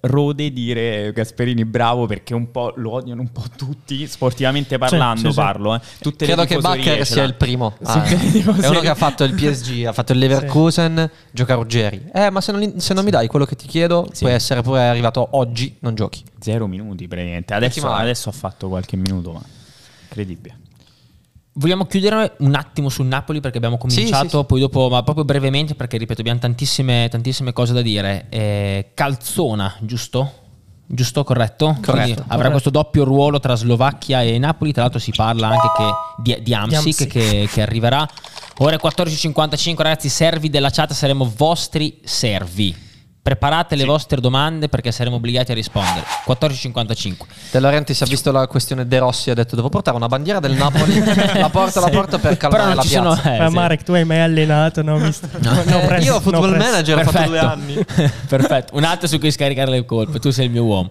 rode dire Gasperini bravo perché un po' lo odiano un po' tutti sportivamente parlando sì, sì, parlo eh. Tutte credo che Bacher sia il primo. Ah, è uno che ha fatto il PSG ha fatto il Leverkusen gioca Ruggeri. Eh ma se non, se non, mi dai quello che ti chiedo puoi essere pure arrivato oggi non giochi. Zero minuti praticamente. Adesso, adesso ha fatto qualche minuto ma incredibile Vogliamo chiudere un attimo sul Napoli perché abbiamo cominciato, sì, sì, poi dopo, ma proprio brevemente perché ripeto abbiamo tantissime, tantissime cose da dire. Eh, Calzona, giusto? Giusto, corretto? corretto Quindi avrà corretto. questo doppio ruolo tra Slovacchia e Napoli. Tra l'altro si parla anche che, di, di Amsic che, che, arriverà. Ore 14.55, ragazzi, servi della chat, saremo vostri servi. Preparate le vostre domande perché saremo obbligati a rispondere. 14.55. De Laurentiis ha visto la questione De Rossi e ha detto devo portare una bandiera del Napoli, la porta, sì. la porta per calmare la piazza. Sono, eh, Ma sì. Marek, tu hai mai allenato? No, visto, no. no, press, Io ho football manager, ho fatto due anni. Perfetto, un attimo su cui scaricare le colpe, tu sei il mio uomo.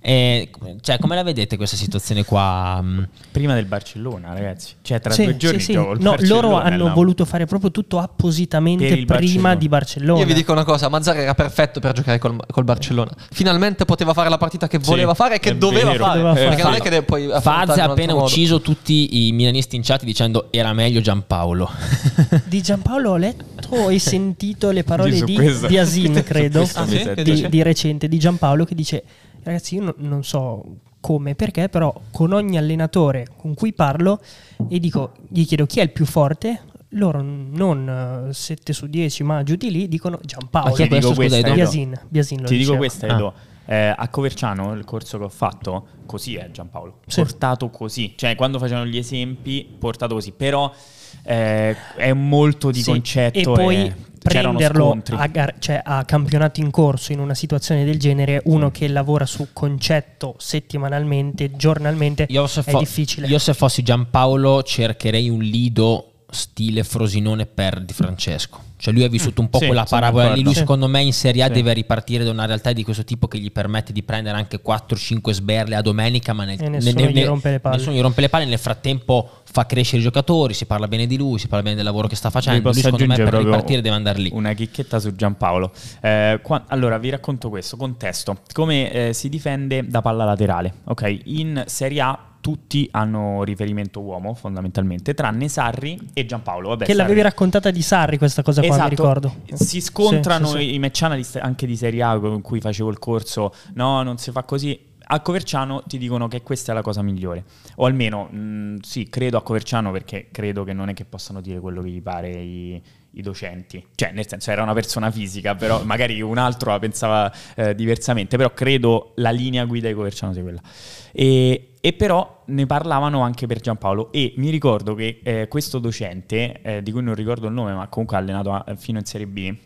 E, cioè, come la vedete questa situazione qua? Mm? Prima del Barcellona, ragazzi. Cioè, tra sì, due giorni sì, sì. No, loro hanno voluto fare proprio tutto appositamente prima Barcellona. di Barcellona. Io vi dico una cosa: Mazzara era perfetto per giocare col, col Barcellona. Finalmente poteva fare la partita che voleva fare e che doveva vero, fare. Doveva perché non è che poi Faz ha appena ucciso tutti i milanisti in chat dicendo era meglio Giampaolo. di Giampaolo ho letto e sentito le parole di Biasin, credo, ah, di, di recente, di Giampaolo che dice ragazzi, io no, non so come, perché, però con ogni allenatore con cui parlo e dico, gli chiedo chi è il più forte, loro non 7 su 10, ma giù di lì dicono Giampaolo. Ma chi è questo? Scusa, Biasin, Biasin Ti dico questa, Edo. Ah. Eh, a Coverciano, il corso che ho fatto, così è Giampaolo. Sì. Portato così. Cioè, quando facevano gli esempi, portato così. Però eh, è molto di sì. concetto. E poi... E prenderlo a, gar- cioè a, campionato in corso in una situazione del genere, uno che lavora su concetto settimanalmente, giornalmente, io è fo- difficile. Io se fossi Giampaolo cercherei un lido stile Frosinone per Di Francesco. Cioè lui ha vissuto un po' sì, quella parabola lì, lui secondo me in Serie A sì. deve ripartire da una realtà di questo tipo che gli permette di prendere anche 4-5 sberle a domenica, ma nel, e nessuno, nel, gli, rompe le palle. nessuno gli rompe le palle. Nel frattempo fa crescere i giocatori, si parla bene di lui, si parla bene del lavoro che sta facendo. Lui secondo me per ripartire deve andare lì. Una chicchetta su Giampaolo. Eh, qua, allora vi racconto questo, contesto. Come eh, si difende da palla laterale. Ok, in Serie A tutti hanno riferimento uomo fondamentalmente, tranne Sarri e Giampaolo. Vabbè, che Sarri. l'avevi raccontata di Sarri questa cosa esatto. qua, mi ricordo. Si scontrano sì, sì, sì. i match analyst anche di Serie A con cui facevo il corso, no, non si fa così. A Coverciano ti dicono che questa è la cosa migliore. O almeno, mh, mm, sì, credo a Coverciano perché credo che non è che possano dire quello che gli pare i, i docenti. Cioè, nel senso, era una persona fisica, però magari un altro la pensava eh, diversamente. Però credo la linea guida di Coverciano sia quella. E, e però ne parlavano anche per Giampaolo e mi ricordo che eh, questo docente, eh, di cui non ricordo il nome, ma comunque ha allenato a, fino in Serie B,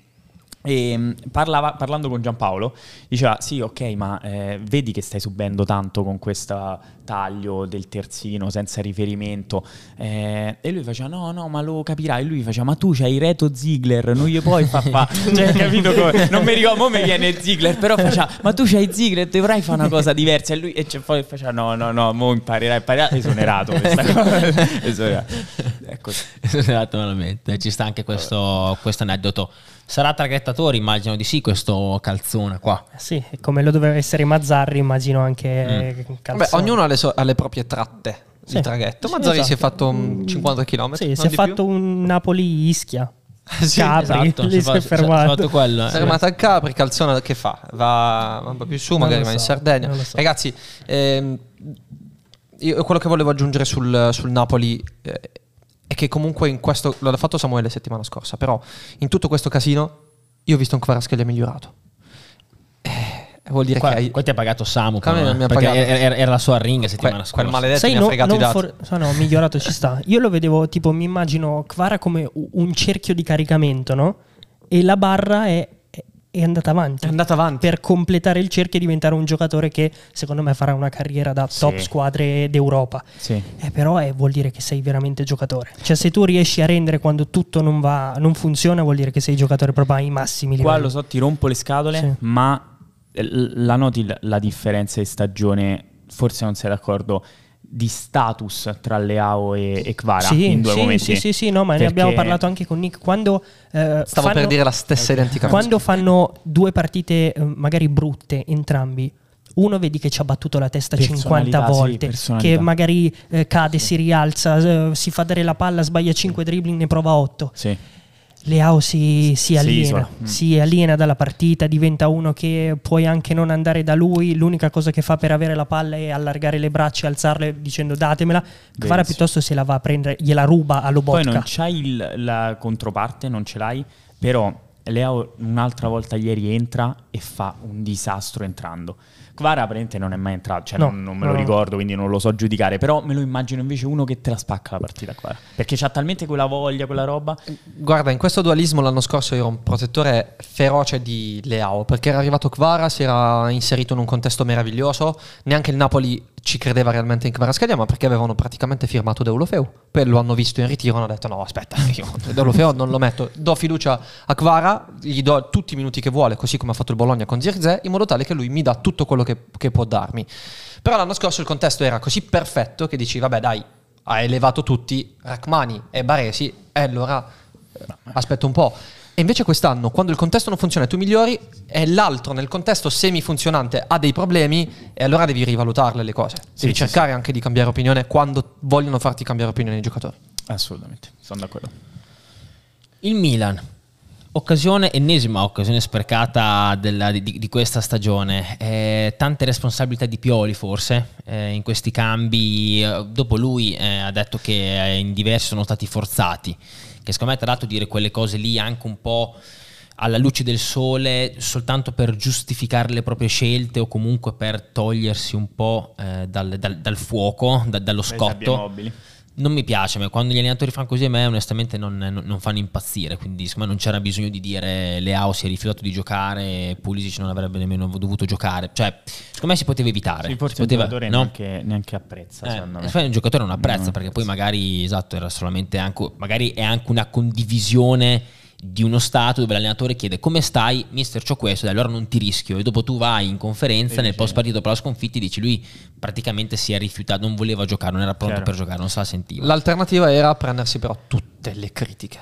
e mm, parlava, parlando con Giampaolo, diceva: Sì, ok, ma eh, vedi che stai subendo tanto con questo taglio del terzino senza riferimento. Eh, e lui faceva: No, no, ma lo capirai. E lui faceva: Ma tu c'hai Reto Ziegler, non gli puoi far fa. cioè, capito come? Non mi ricordo, mi viene Ziegler, però faceva: Ma tu c'hai Ziegler, dovrai fare una cosa diversa. E lui e poi faceva: No, no, no, mo imparerai, imparerai. Esonerato questa cosa. Esonerato. così. esatto, malamente. Ci sta anche questo, questo aneddoto. Sarà traghettatori, immagino di sì, questo calzone qua. Eh sì, come lo doveva essere Mazzarri, immagino anche mm. Beh, ognuno ha le, so- ha le proprie tratte sì. di traghetto. Mazzarri sì, esatto. si è fatto 50 km. Sì, si è fatto più. un Napoli-Ischia. sì, Capri, esatto, lì si è fermato. fatto quello. Si è fermato a Capri, Calzona che fa? Va, va un po' più su, non magari va so, in Sardegna. So. Ragazzi, ehm, io, quello che volevo aggiungere sul, sul Napoli eh, è che comunque in questo, l'ha fatto Samuele settimana scorsa, però in tutto questo casino io ho visto un Kvaratskhelia migliorato. Eh, vuol dire qua, che hai... Qua ti ha pagato Samu, però, eh, pagato. Era, era, la sua ring settimana que, scorsa. Quel maledetto Sai, mi no, ha fregato i dati. For... So, no, migliorato ci sta. Io lo vedevo, tipo, mi immagino Kvara come un cerchio di caricamento, no? E la barra è è andata avanti. È andata avanti. Per completare il cerchio e diventare un giocatore che secondo me farà una carriera da top sì. squadre d'Europa. Sì. Eh, però eh, vuol dire che sei veramente giocatore. Cioè se tu riesci a rendere quando tutto non va, non funziona, vuol dire che sei giocatore proprio ai massimi livelli. Qua lo so, ti rompo le scatole, sì. ma la noti la differenza di stagione, forse non sei d'accordo di status tra Leao e, e Kvara sì, in due sì, momenti. Sì, sì, sì, no, ma Perché... ne abbiamo parlato anche con Nick. Quando, eh, Stavo fanno, per dire la stessa identica cosa. Quando fanno due partite eh, magari brutte entrambi, uno vedi che ci ha battuto la testa 50 volte, sì, che magari eh, cade, sì. si rialza, eh, si fa dare la palla, sbaglia 5 dribbling, ne prova 8. Sì. Leao si, si aliena, sì, mm. si aliena dalla partita, diventa uno che puoi anche non andare da lui, l'unica cosa che fa per avere la palla è allargare le braccia e alzarle dicendo datemela, Kvara piuttosto se la va a prendere, gliela ruba a Lobotka. Poi non c'hai il, la controparte, non ce l'hai, però Leao un'altra volta ieri entra e fa un disastro entrando. Kvara apparentemente non è mai entrato, cioè no, non, non, me lo no. ricordo, quindi non lo so giudicare, però me lo immagino invece uno che te la spacca la partita Kvara, perché c'ha talmente quella voglia, quella roba. Guarda, in questo dualismo l'anno scorso ero un protettore feroce di Leao, perché era arrivato Kvara, si era inserito in un contesto meraviglioso, neanche il Napoli ci credeva realmente in Kvaratskhelia, ma perché avevano praticamente firmato Deulofeu. Poi lo hanno visto in ritiro e hanno detto no, aspetta, io Deulofeu non lo metto, do fiducia a Kvara, gli do tutti i minuti che vuole, così come ha fatto il Bologna con Zirze, in modo tale che lui mi dà tutto quello che, che può darmi. Però l'anno scorso il contesto era così perfetto che dici, vabbè dai, ha elevato tutti, Rachmani e Baresi, e allora aspetta un po'. E invece quest'anno, quando il contesto non funziona e tu migliori, e l'altro nel contesto semifunzionante ha dei problemi, e allora devi rivalutarle le cose. Devi sì, cercare sì. anche di cambiare opinione quando vogliono farti cambiare opinione i giocatori. Assolutamente, sono d'accordo. Il Milan, occasione, ennesima occasione sprecata della, di, di, questa stagione. Eh, tante responsabilità di Pioli forse eh, in questi cambi. Dopo lui eh, ha detto che in diversi sono stati forzati che secondo me tra l'altro dire quelle cose lì anche un po' alla luce del sole soltanto per giustificare le proprie scelte o comunque per togliersi un po' eh, dal, dal, dal, fuoco, da, dallo scotto non mi piace, ma quando gli allenatori fanno così a me onestamente non, non, non fanno impazzire, quindi secondo me non c'era bisogno di dire Leao si è rifiutato di giocare, Pulisic non avrebbe nemmeno dovuto giocare, cioè secondo me si poteva evitare. Sì, forse si poteva, giocatore no? neanche, neanche, apprezza, eh, secondo me. Un giocatore non apprezza perché poi magari, esatto, era solamente anche, magari è anche una condivisione di uno stato dove l'allenatore chiede come stai, mister c'ho questo, e allora non ti rischio e dopo tu vai in conferenza nel post partito per la sconfitta e dici lui praticamente si è rifiutato, non voleva giocare, non era pronto Chiaro. per giocare, non se la sentiva. L'alternativa era prendersi però tutte le critiche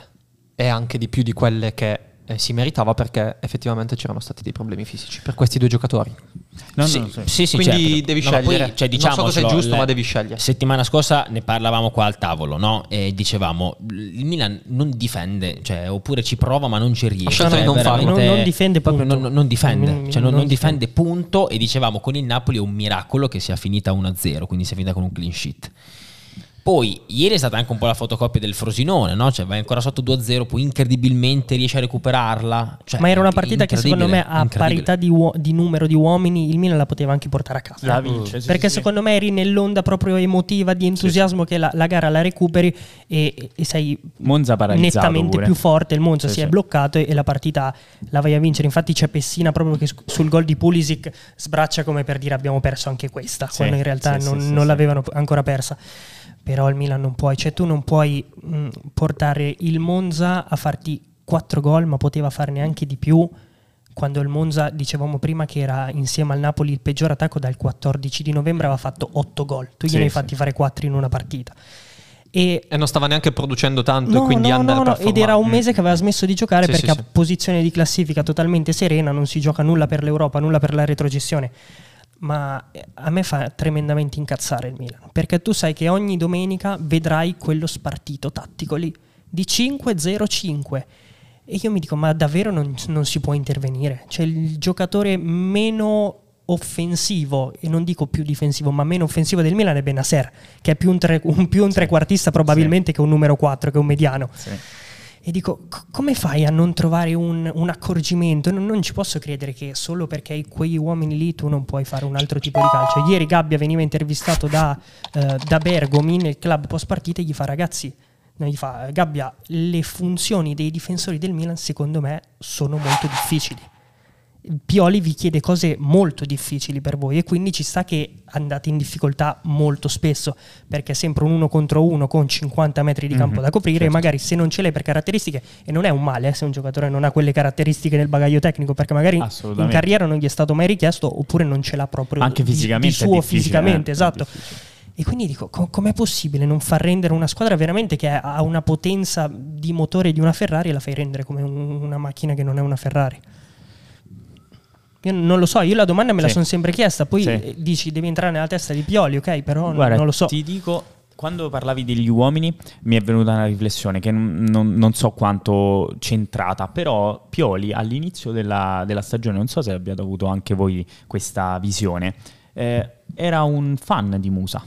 e anche di più di quelle che eh, si meritava perché effettivamente c'erano stati dei problemi fisici per questi due giocatori. No, sì, no, sì. sì, sì Quindi certo. devi no, scegliere. Poi, cioè, diciamo, non so se è giusto, le, ma devi scegliere. Settimana scorsa ne parlavamo qua al tavolo, no? E dicevamo il Milan non difende, cioè, oppure ci prova ma non ci riesce. Cioè, non, non, non, difende punto. Non, non difende, cioè, non, difende punto. E dicevamo con il Napoli è un miracolo che sia finita 1-0, quindi sia finita con un clean sheet. Poi, ieri è stata anche un po' la fotocopia del Frosinone, no? Cioè, vai ancora sotto 2-0, poi incredibilmente riesci a recuperarla. Cioè, Ma era una partita che secondo me, a parità di, uo- di, numero di uomini, il Milan la poteva anche portare a casa. La vince, sì, Perché sì, secondo me eri nell'onda proprio emotiva di entusiasmo che la, la, gara la recuperi e, e sei nettamente pure. più forte. Il Monza si è bloccato e, e, la partita la vai a vincere. Infatti c'è Pessina proprio che sul gol di Pulisic sbraccia come per dire abbiamo perso anche questa, quando in realtà non, non l'avevano ancora persa però il Milan non puoi, cioè tu non puoi mh, mm, portare il Monza a farti 4 gol, ma poteva farne anche di più quando il Monza, dicevamo prima che era insieme al Napoli il peggior attacco dal 14 di novembre, aveva fatto 8 gol, tu gliene sì, hai fatti fare 4 in una partita. E, e, non stava neanche producendo tanto no, quindi no, no, no. ed era un mese che aveva smesso di giocare sì, perché sì, a sì. posizione di classifica totalmente serena non si gioca nulla per l'Europa, nulla per la retrogestione ma eh, a me fa tremendamente incazzare il Milan, perché tu sai che ogni domenica vedrai quello spartito tattico lì di 5-0-5 e io mi dico ma davvero non, non si può intervenire? Cioè il giocatore meno offensivo, e non dico più difensivo, ma meno offensivo del Milan è Benasser, che è più un, tre, un, più un trequartista probabilmente sì. che un numero 4, che un mediano. Sì. E dico, c- come fai a non trovare un, un accorgimento? Non, non, ci posso credere che solo perché hai quegli uomini lì tu non puoi fare un altro tipo di calcio. Ieri Gabbia veniva intervistato da, eh, da Bergomi nel club post partita e gli fa ragazzi, gli fa Gabbia, le funzioni dei difensori del Milan secondo me sono molto difficili Pioli vi chiede cose molto difficili per voi e quindi ci sta che andate in difficoltà molto spesso perché è sempre un uno contro uno con 50 metri di campo mm-hmm, da coprire certo. e magari se non ce l'hai per caratteristiche e non è un male eh, se un giocatore non ha quelle caratteristiche nel bagaglio tecnico perché magari in carriera non gli è stato mai richiesto oppure non ce l'ha proprio anche fisicamente di, suo fisicamente eh? esatto e quindi dico, co- com'è possibile non far rendere una squadra veramente che ha una potenza di motore di una Ferrari e la fai rendere come un- una macchina che non è una Ferrari? Io non lo so, io la domanda me sì. la sono sempre chiesta, poi sì. dici devi entrare nella testa di Pioli, ok, però Guarda, non lo so. Ti dico, quando parlavi degli uomini mi è venuta una riflessione che non, non so quanto centrata, però Pioli all'inizio della, della, stagione, non so se abbiate avuto anche voi questa visione, eh, era un fan di Musa.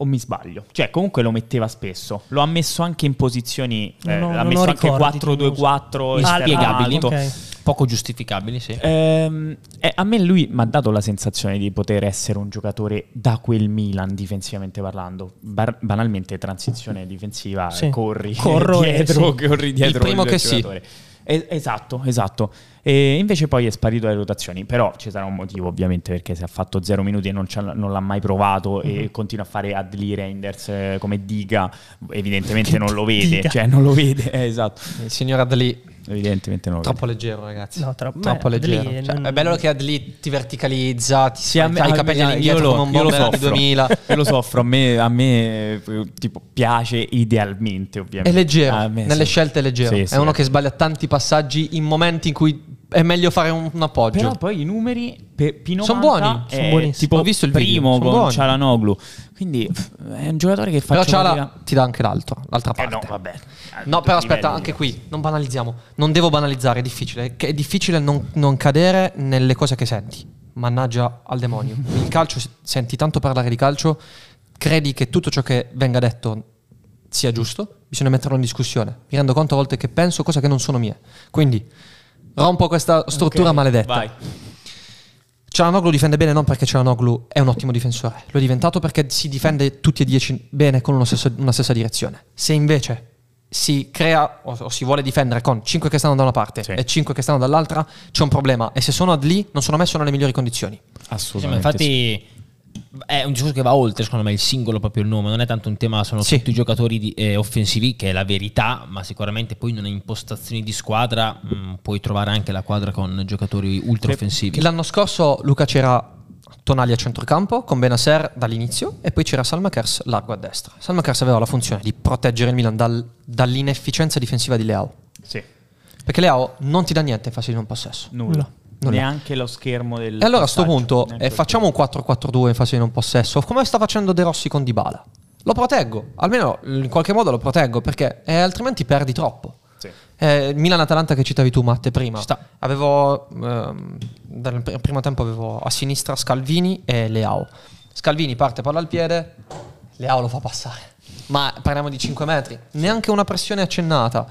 O mi sbaglio? Cioè, comunque lo metteva spesso. Lo ha messo anche in posizioni. Eh, no, l'ha messo anche 4-2-4 inspiegabili. Ah, okay poco giustificabili, sì. Ehm, eh, a me lui mi ha dato la sensazione di poter essere un giocatore da quel Milan difensivamente parlando. Bar- banalmente transizione difensiva, sì. corri Corro dietro, sì. corri dietro il primo che sì. Es- esatto, esatto. E invece poi è sparito dalle rotazioni, però ci sarà un motivo ovviamente perché se ha fatto zero minuti e non, non l'ha mai provato mm-hmm. e continua a fare Adli Reinders eh, come diga, evidentemente non lo vede, cioè non lo vede, eh, esatto. Il signor Adli Evidentemente no. Troppo leggero, ragazzi. No, troppo, troppo leggero. Cioè, non... È bello che lì ti verticalizza, ti sì, fai, me, i capelli all'indietro lo, come un bomber di 2000. Io lo soffro, a me, a me tipo, piace idealmente, ovviamente. È leggero, nelle sì. scelte è leggero. Sì, è uno che sbaglia tanti passaggi in momenti in cui è meglio fare un, un appoggio. Però poi i numeri per Pino sono buoni, sono buoni. Tipo ho visto il primo video, con Cialanoglu. Quindi è un giocatore che fa Però Ciala ti dà anche l'altro, l'altra parte. Eh no, vabbè. No, però aspetta, anche qui non banalizziamo. Non devo banalizzare, è difficile. È difficile non, non cadere nelle cose che senti. Mannaggia al demonio. Il calcio senti tanto parlare di calcio, credi che tutto ciò che venga detto sia giusto, bisogna metterlo in discussione. Mi rendo conto a volte che penso cose che non sono mie. Quindi rompo questa struttura okay, maledetta. Vai. Cialanoglu difende bene non perché Cialanoglu è un ottimo difensore, lo è diventato perché si difende tutti e dieci bene con una stessa, una stessa direzione. Se invece si crea o, o, si vuole difendere con 5 che stanno da una parte sì. e 5 che stanno dall'altra, c'è un problema. E se sono ad lì, non sono messo nelle migliori condizioni. Assolutamente. Sì, infatti, sì è un discorso che va oltre, secondo me, il singolo proprio il nome. Non è tanto un tema, sono sì. tutti i giocatori di, eh, offensivi, che è la verità, ma sicuramente poi in una impostazione di squadra mh, mm, puoi trovare anche la quadra con giocatori ultra offensivi. L'anno scorso Luca c'era Tonali a centrocampo con Benasser dall'inizio e poi c'era Salmakers largo a destra. Salmakers aveva la funzione di proteggere il Milan dal, dall'inefficienza difensiva di Leao. Sì. Perché Leao non ti dà niente in fase di non possesso. Nulla. Non neanche lo schermo del. E allora a questo punto eh, facciamo un 4-4-2 in fase di non possesso, come sta facendo De Rossi con Dybala. Lo proteggo, almeno in qualche modo lo proteggo, perché eh, altrimenti perdi troppo. Sì. Eh, Milan-Atalanta che citavi tu, Matte, prima. Sta. Avevo, ehm, nel primo tempo avevo a sinistra Scalvini e Leao. Scalvini parte palla al piede, Leao lo fa passare. Ma parliamo di 5 metri, neanche una pressione accennata.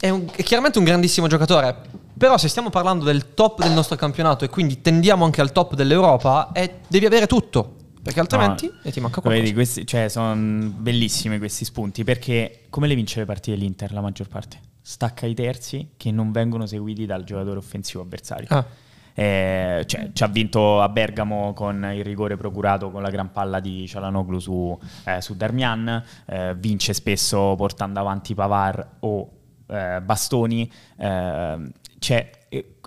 È, un, è chiaramente un grandissimo giocatore, però se stiamo parlando del top del nostro campionato e quindi tendiamo anche al top dell'Europa, eh, devi avere tutto. Perché altrimenti no, e ti manca qualcosa. Vedi, questi, cioè, sono bellissimi questi spunti. Perché come le vince le partite l'Inter la maggior parte? Stacca i terzi che non vengono seguiti dal giocatore offensivo avversario. Ah. Eh, cioè, ci ha vinto a Bergamo con il rigore procurato con la gran palla di Cialanoglu su, eh, su Darmian, eh, vince spesso portando avanti Pavar o eh, bastoni, eh, cioè,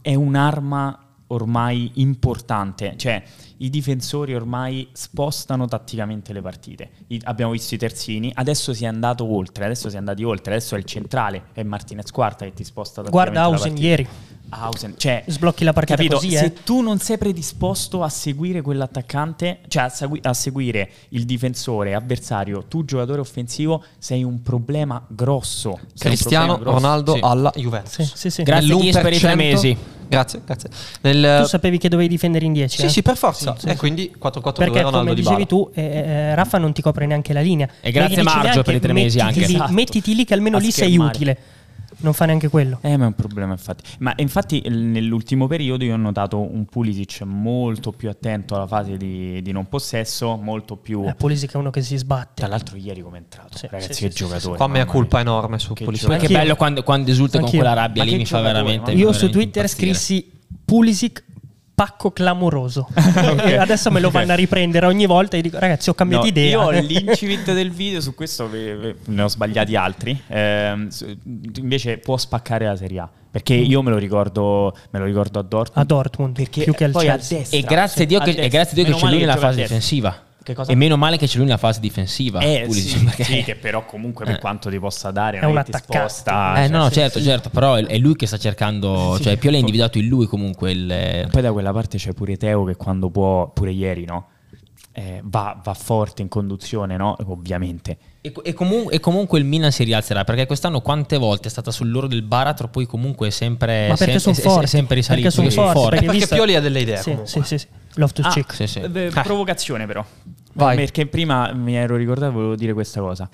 è un'arma ormai importante, cioè i difensori ormai spostano tatticamente le partite. I, abbiamo visto i terzini, adesso si è andato oltre, adesso si è andati oltre, adesso è il centrale, è Martinez Quarta che ti sposta tatticamente Guarda Hausen ieri. Hausen, cioè sblocchi la partita capito? così, eh? Se tu non sei predisposto a seguire quell'attaccante, cioè a, segui- a, seguire il difensore avversario, tu giocatore offensivo, sei un problema grosso. Cristiano problema Ronaldo sì. alla Juventus. Sì, sì, sì. Grazie per i tre mesi. Grazie, grazie. Nel... Tu sapevi che dovevi difendere in 10? Sì, eh? sì, per forza. Sì, e sì. quindi 4-4-2 Perché Ronaldo come di dicevi tu, eh, eh, Raffa non ti copre neanche la linea. E grazie Margio per i tre mesi anche. Lì, esatto. Mettiti lì che almeno a lì schermare. sei utile non fa neanche quello. Eh, ma è un problema, infatti. Ma infatti, nell'ultimo periodo io ho notato un Pulisic molto più attento alla fase di, di non possesso, molto più. Eh, Pulisic è uno che si sbatte. Tra l'altro, ieri come è entrato, sì, ragazzi, sì, che sì, giocatore. Qua mi ha colpa enorme su Pulisic. Perché è bello quando, quando esulta con quella rabbia lì, mi fa veramente. Io su Twitter scrissi Pulisic pacco clamoroso. okay. Adesso me lo vanno a riprendere ogni volta e dico ragazzi ho cambiato no, idea. Io ho l'incipit del video, su questo ne ho sbagliati altri, eh, invece può spaccare la Serie A. Perché mm. io me lo ricordo, me lo ricordo a Dortmund. A Dortmund, perché più che al poi Chelsea. a destra. E grazie a Dio che, grazie a Dio che c'è lui nella fase difensiva. E meno male che c'è lui nella fase difensiva. Eh, sì, perché... sì, che però comunque per eh. quanto ti possa dare è un attaccante. Eh, cioè, no, sì, certo, sì. certo, però è lui che sta cercando, cioè Pioli ha individuato in lui comunque il... Poi da quella parte c'è pure Teo che quando può, pure ieri, no? Eh, va, va, forte in conduzione, no? Ovviamente. E, e, comu- e, comunque il Milan si rialzerà perché quest'anno quante volte è stata sull'oro del baratro, poi comunque è sempre, Ma perché sem- sono è, è sempre risalito. Perché sono forti. Forti. Perché, perché Pioli ha delle idee. Sì, sì, sì, sì. Love to ah, check. Sì, sì. Eh, provocazione però. Vai. Perché prima mi ero ricordato, volevo dire questa cosa.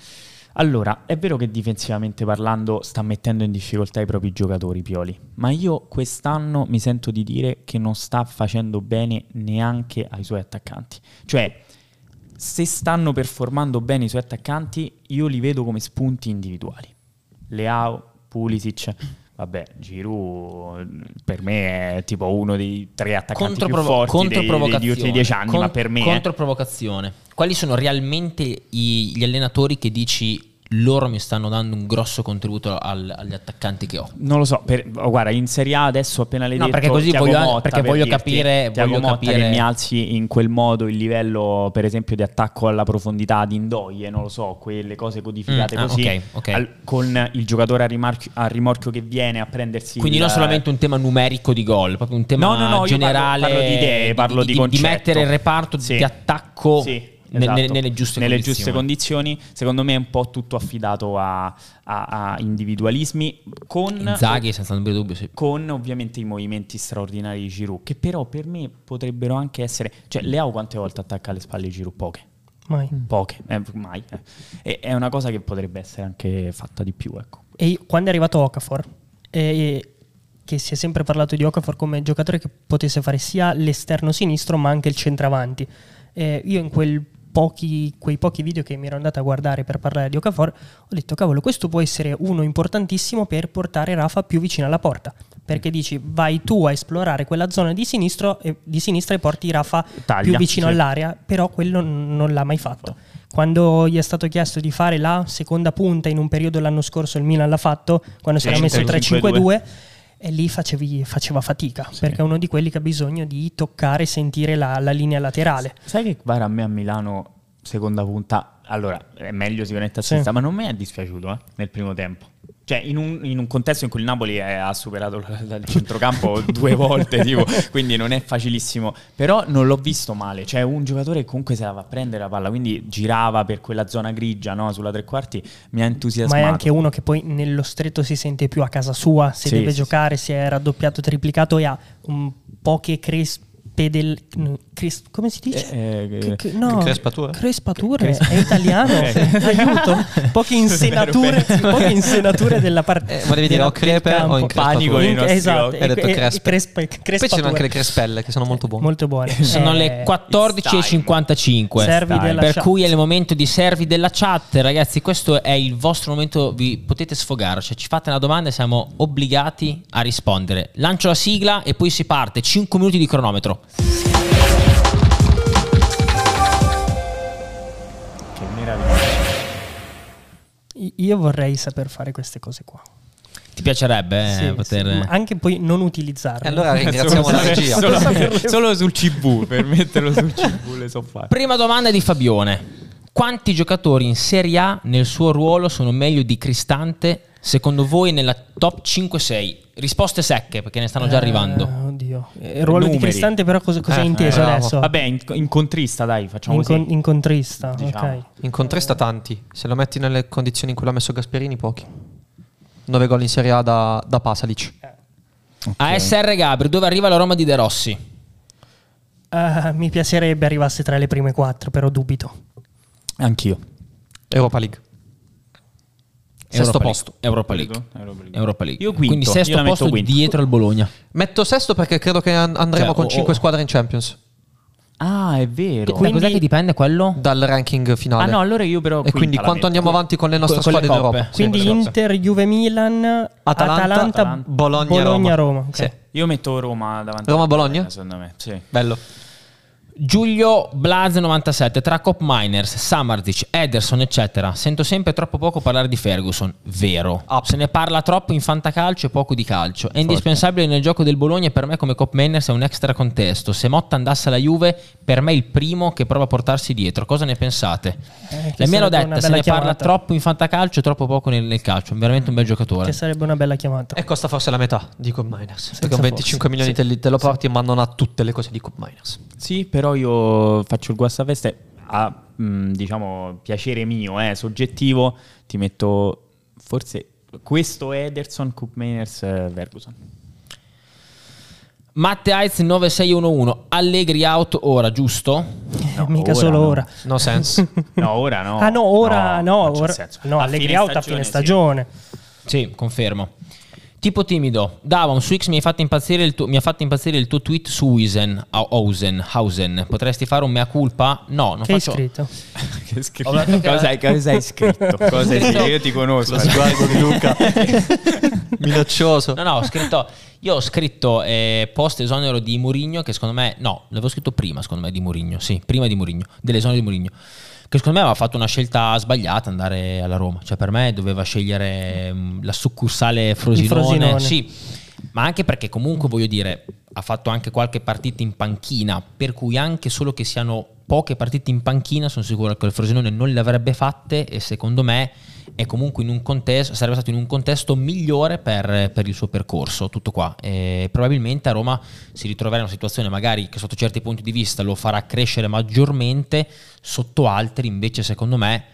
Allora, è vero che difensivamente parlando sta mettendo in difficoltà i propri giocatori Pioli, ma io quest'anno mi sento di dire che non sta facendo bene neanche ai suoi attaccanti. Cioè, se stanno performando bene i suoi attaccanti, io li vedo come spunti individuali. Leao, Pulisic, Vabbè, Giroud per me è tipo uno dei tre attaccanti più forti dei, degli ultimi dieci anni, Con, ma per me... Controprovocazione. Quali sono realmente i, gli allenatori che dici loro mi stanno dando un grosso contributo al, agli attaccanti che ho. Non lo so, per, oh, guarda, in Serie A adesso appena le no, detto perché così voglio, Motta, perché per voglio dirti, capire, voglio Motta capire che mi alzi in quel modo il livello, per esempio, di attacco alla profondità di Indoie, non lo so, quelle cose codificate mm, così, ah, okay, okay. Al, con il giocatore a, rimarchio, a, rimorchio che viene a prendersi Quindi il, non solamente un tema numerico di gol, proprio un tema no, no, no, generale parlo, parlo, di idee, parlo di, di, di, mettere il reparto sì. di attacco sì esatto. nelle, nelle, giuste nelle condizioni. giuste condizioni. Secondo me è un po' tutto affidato a, a, a individualismi con, Inzaghi, senza dubbio, sì. con ovviamente i movimenti straordinari di Giroud, che però per me potrebbero anche essere... Cioè, Leao quante volte attacca alle spalle Giroud? Poche. Mai. Poche, eh, mai. Eh. è una cosa che potrebbe essere anche fatta di più, ecco. E quando è arrivato Okafor, eh, che si è sempre parlato di Okafor come giocatore che potesse fare sia l'esterno sinistro ma anche il centravanti. Eh, io in quel pochi, quei pochi video che mi ero andato a guardare per parlare di Okafor, ho detto cavolo, questo può essere uno importantissimo per portare Rafa più vicino alla porta. Perché dici vai tu a esplorare quella zona di, sinistro e, di sinistra e porti Rafa Taglia, più vicino sì. all'area, però quello non l'ha mai fatto. Quando gli è stato chiesto di fare la seconda punta in un periodo l'anno scorso, il Milan l'ha fatto, quando sì, si era messo 3-5-2 e lì facevi, faceva fatica sì. perché è uno di quelli che ha bisogno di toccare e sentire la, la linea laterale. Sai che guarda a me a Milano seconda punta, allora è meglio sicuramente a sinistra, sì. ma non mi è dispiaciuto eh, nel primo tempo. Cioè, in un, in un, contesto in cui il Napoli è, ha superato il centrocampo due volte, tipo, quindi non è facilissimo. Però non l'ho visto male. Cioè, un giocatore che comunque se la va a prendere la palla, quindi girava per quella zona grigia, no? Sulla tre quarti, mi ha entusiasmato. Ma è anche uno che poi nello stretto si sente più a casa sua, se sì, deve sì, giocare, sì. si è raddoppiato, triplicato e ha un poche crespe pedel... Cres, come si dice? Eh, eh, che, no, crespature. Crespature, Cres- è italiano. Aiuto. Poche insenature, poche insenature della parte. Eh, ma devi dire o crepe o in panico in, Esatto, hai detto crespe. Crespa, Poi ci sono anche le crespelle che sono molto buone. Molto buone. Sono le 14.55. Servi della per chat. cui è il momento di servi della chat. Ragazzi, questo è il vostro momento, vi potete sfogare. Cioè, ci fate una domanda e siamo obbligati a rispondere. Lancio la sigla e poi si parte. 5 minuti di cronometro. Che meraviglia. Io vorrei saper fare queste cose qua. Ti piacerebbe eh, sì, poter... Sì, anche poi non utilizzarlo. E allora ringraziamo la regia. Solo, solo, sul CV, per metterlo sul CV le so fare. Prima domanda di Fabione. Quanti giocatori in Serie A nel suo ruolo sono meglio di Cristante secondo voi nella top 5-6? Risposte secche perché ne stanno già eh, arrivando. oddio. Il ruolo Numeri. di Cristante però cosa, cosa eh, hai inteso eh, adesso? Vabbè, in, incontrista dai, facciamo in, così. Con, incontrista, diciamo. ok. Incontrista tanti. Se lo metti nelle condizioni in cui l'ha messo Gasperini, pochi. 9 gol in Serie A da, da Pasalic. Okay. ASR Gabri, dove arriva la Roma di De Rossi? Uh, mi piacerebbe arrivasse tra le prime quattro, però dubito. Anch'io. Europa League. Sesto Europa posto. Europa League. Europa League. Europa League. Io quinto. Quindi sesto Io posto quinto. dietro al Bologna. Metto sesto perché credo che andremo cioè, con oh, 5 squadre in Champions. Ah, è vero. Quindi, cos'è che dipende quello? Dal ranking finale. Ah no, allora io però... E quindi quanto andiamo avanti con le nostre con squadre d'Europa? Quindi sì, Inter, Juve, Milan, Atalanta, Atalanta, Atalanta Bologna, Bologna, Roma. Roma. Okay. Sì. Io metto Roma davanti. Roma-Bologna? Secondo me, sì. Bello. Giulio Blaze 97 tra Cop Miners, Samarzic, Ederson eccetera sento sempre troppo poco parlare di Ferguson vero Up. se ne parla troppo in fantacalcio e poco di calcio è indispensabile nel gioco del Bologna e per me come Cop Miners è un extra contesto se Motta andasse alla Juve per me è il primo che prova a portarsi dietro cosa ne pensate? Eh, la mia l'ho detta se ne chiamata. parla troppo in fantacalcio e troppo poco nel, nel, calcio è veramente un bel giocatore che sarebbe una bella chiamata e costa forse la metà di Cop Miners Senza perché con 25 forse. milioni sì. te, te lo porti sì. ma non ha tutte le cose di Cop Miners sì però però io faccio il guastafeste a mh, diciamo piacere mio, eh, soggettivo, ti metto forse questo Ederson, Coop Mainers, eh, Ferguson. Matte Heiz 9611 Allegri out ora, giusto? No, mica ora solo no. ora. No sense. no, ora no. Ah no, ora no, no, ora, no Allegri out a fine stagione. Sì, sì confermo. Tipo timido, Davon, su X mi, hai fatto impazzire il tuo, mi ha fatto impazzire il tuo tweet su Wiesen, Hausen, Hausen. Potresti fare un mea culpa? No, non che faccio... Hai scritto? che scritto? Cosa, hai, cosa hai scritto? Cosa hai scritto? Io ti conosco. Lo sguardo di Luca. Minaccioso. No, no, ho scritto... Io ho scritto eh, post esonero di Murigno che secondo me... No, l'avevo scritto prima, secondo me, di Murigno. Sì, prima di Murigno. Dell'esonero di Murigno che secondo me aveva fatto una scelta sbagliata andare alla Roma. Cioè, per me doveva scegliere mm, la succursale Frosinone. Frosinone. Sì, ma anche perché comunque voglio dire, ha fatto anche qualche partita in panchina, per cui anche solo che siano poche partite in panchina, sono sicuro che il Frosinone non le avrebbe fatte e secondo me è comunque in un contesto, sarebbe stato in un contesto migliore per, per il suo percorso, tutto qua. E probabilmente a Roma si ritroverà in una situazione magari che sotto certi punti di vista lo farà crescere maggiormente, sotto altri invece secondo me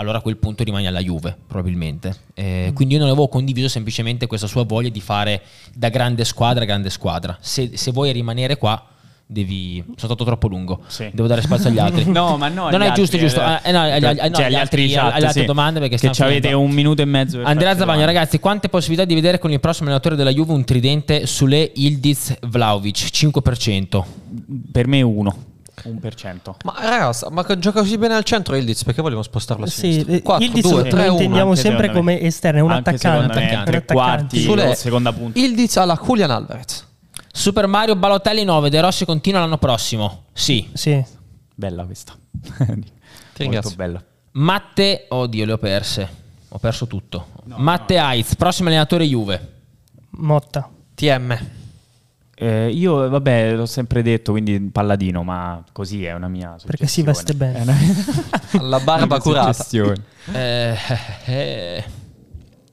allora a quel punto rimane alla Juve, probabilmente. Eh, mm. Quindi io non avevo condiviso semplicemente questa sua voglia di fare da grande squadra a grande squadra. Se, se vuoi rimanere qua, devi. Sono stato troppo lungo. Sì. Devo dare spazio agli altri. no, ma no. Non è giusto, altri, giusto. Eh, no, agli, agli, cioè, agli altri, chat, alle altre sì. domande perché che avete un minuto e mezzo. Andrea Zavagno, ragazzi, quante possibilità di vedere con il prossimo allenatore della Juve un tridente sulle Ildiz Vlaovic? 5%. Per me uno. 1%. Ma ragazzi, ma gioca così bene al centro Ildiz perché vogliamo spostarlo a sì, sinistra? 4, Ildiz 2, 3, lo intendiamo sempre come esterno, è un attaccante. Me, tre quarti, Sulle seconda punta. Ildiz alla Julian Alvarez. Super Mario Balotelli 9, De Rossi continua l'anno prossimo. Sì. Sì. Bella questa. Molto bella. Matte, oddio, le ho perse. Ho perso tutto. No, Matte no. Aiz, prossimo allenatore Juve. Motta. TM. Eh, io, vabbè, l'ho sempre detto, quindi palladino, ma così è una mia Perché si veste bene. Una... La barba curata. Eh, eh,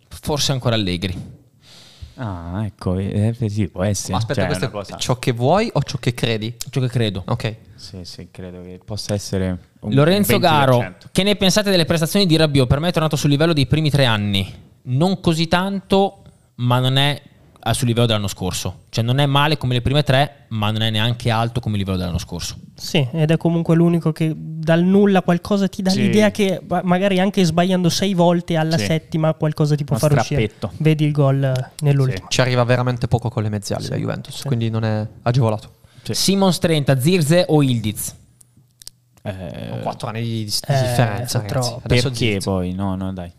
forse ancora Allegri. Ah, ecco, eh, eh, sì, può essere. Ma aspetta, cioè, questo è ciò che vuoi o ciò che credi? Ciò che credo. Ok. Sì, sì, credo che possa essere un Lorenzo 20%. Garo, che ne pensate delle prestazioni di Rabiot? Per me è tornato sul livello dei primi tre anni. Non così tanto, ma non è sul livello dell'anno scorso. Cioè non è male come le prime tre, ma non è neanche alto come il livello dell'anno scorso. Sì, ed è comunque l'unico che dal nulla qualcosa ti dà sì. l'idea che magari anche sbagliando sei volte alla sì. settima qualcosa ti può far uscire. Vedi il gol nell'ultimo. Ci arriva veramente poco con le mezzali la Juventus, quindi non è agevolato. Simons 30, Zirze o Ildiz? Eh, 4 anni di, di eh, differenza. Perché poi? No, no, dai.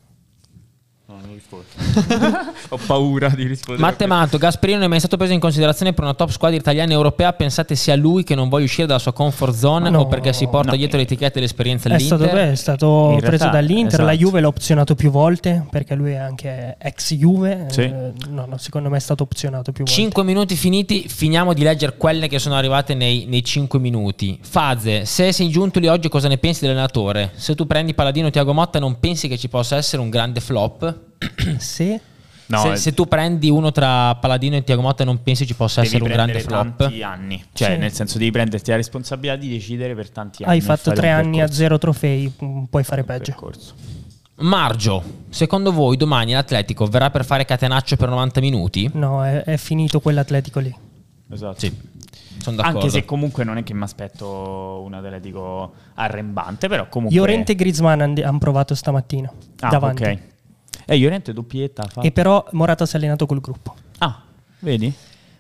Rispondo. Ho paura di rispondere. Mattemato, Gasperino non è mai stato preso in considerazione per una top squadra italiana e europea. Pensate sia lui che non voglia uscire dalla sua comfort zone no, o perché si porta no. dietro l'etichetta e l'esperienza all'Inter? È stato, beh, è stato preso realtà, dall'Inter, esatto. la Juve l'ha opzionato più volte perché lui è anche ex Juve. Sì. Eh, no, no, secondo me è stato opzionato più volte. 5 minuti finiti, finiamo di leggere quelle che sono arrivate nei, nei 5 minuti. Faze, se sei giunto lì oggi cosa ne pensi dell'allenatore? Se tu prendi Paladino Tiago Motta non pensi che ci possa essere un grande flop? sì. No, se, se, tu prendi uno tra Paladino e Tiago Motta non pensi ci possa essere un grande flop? tanti anni. Cioè, sì. nel senso devi prenderti la responsabilità di decidere per tanti anni. Hai fatto tre anni a zero trofei, mm, puoi fare peggio. Percorso. Margio, secondo voi domani l'Atletico verrà per fare catenaccio per 90 minuti? No, è, è finito quell'Atletico lì. Esatto. Sì. Anche se comunque non è che mi aspetto un Atletico arrembante, però comunque... Llorente e Griezmann hanno provato stamattina. Ah, davanti. ok. Eh, Llorente doppietta. Fa... E però Morata si è allenato col gruppo. Ah, vedi?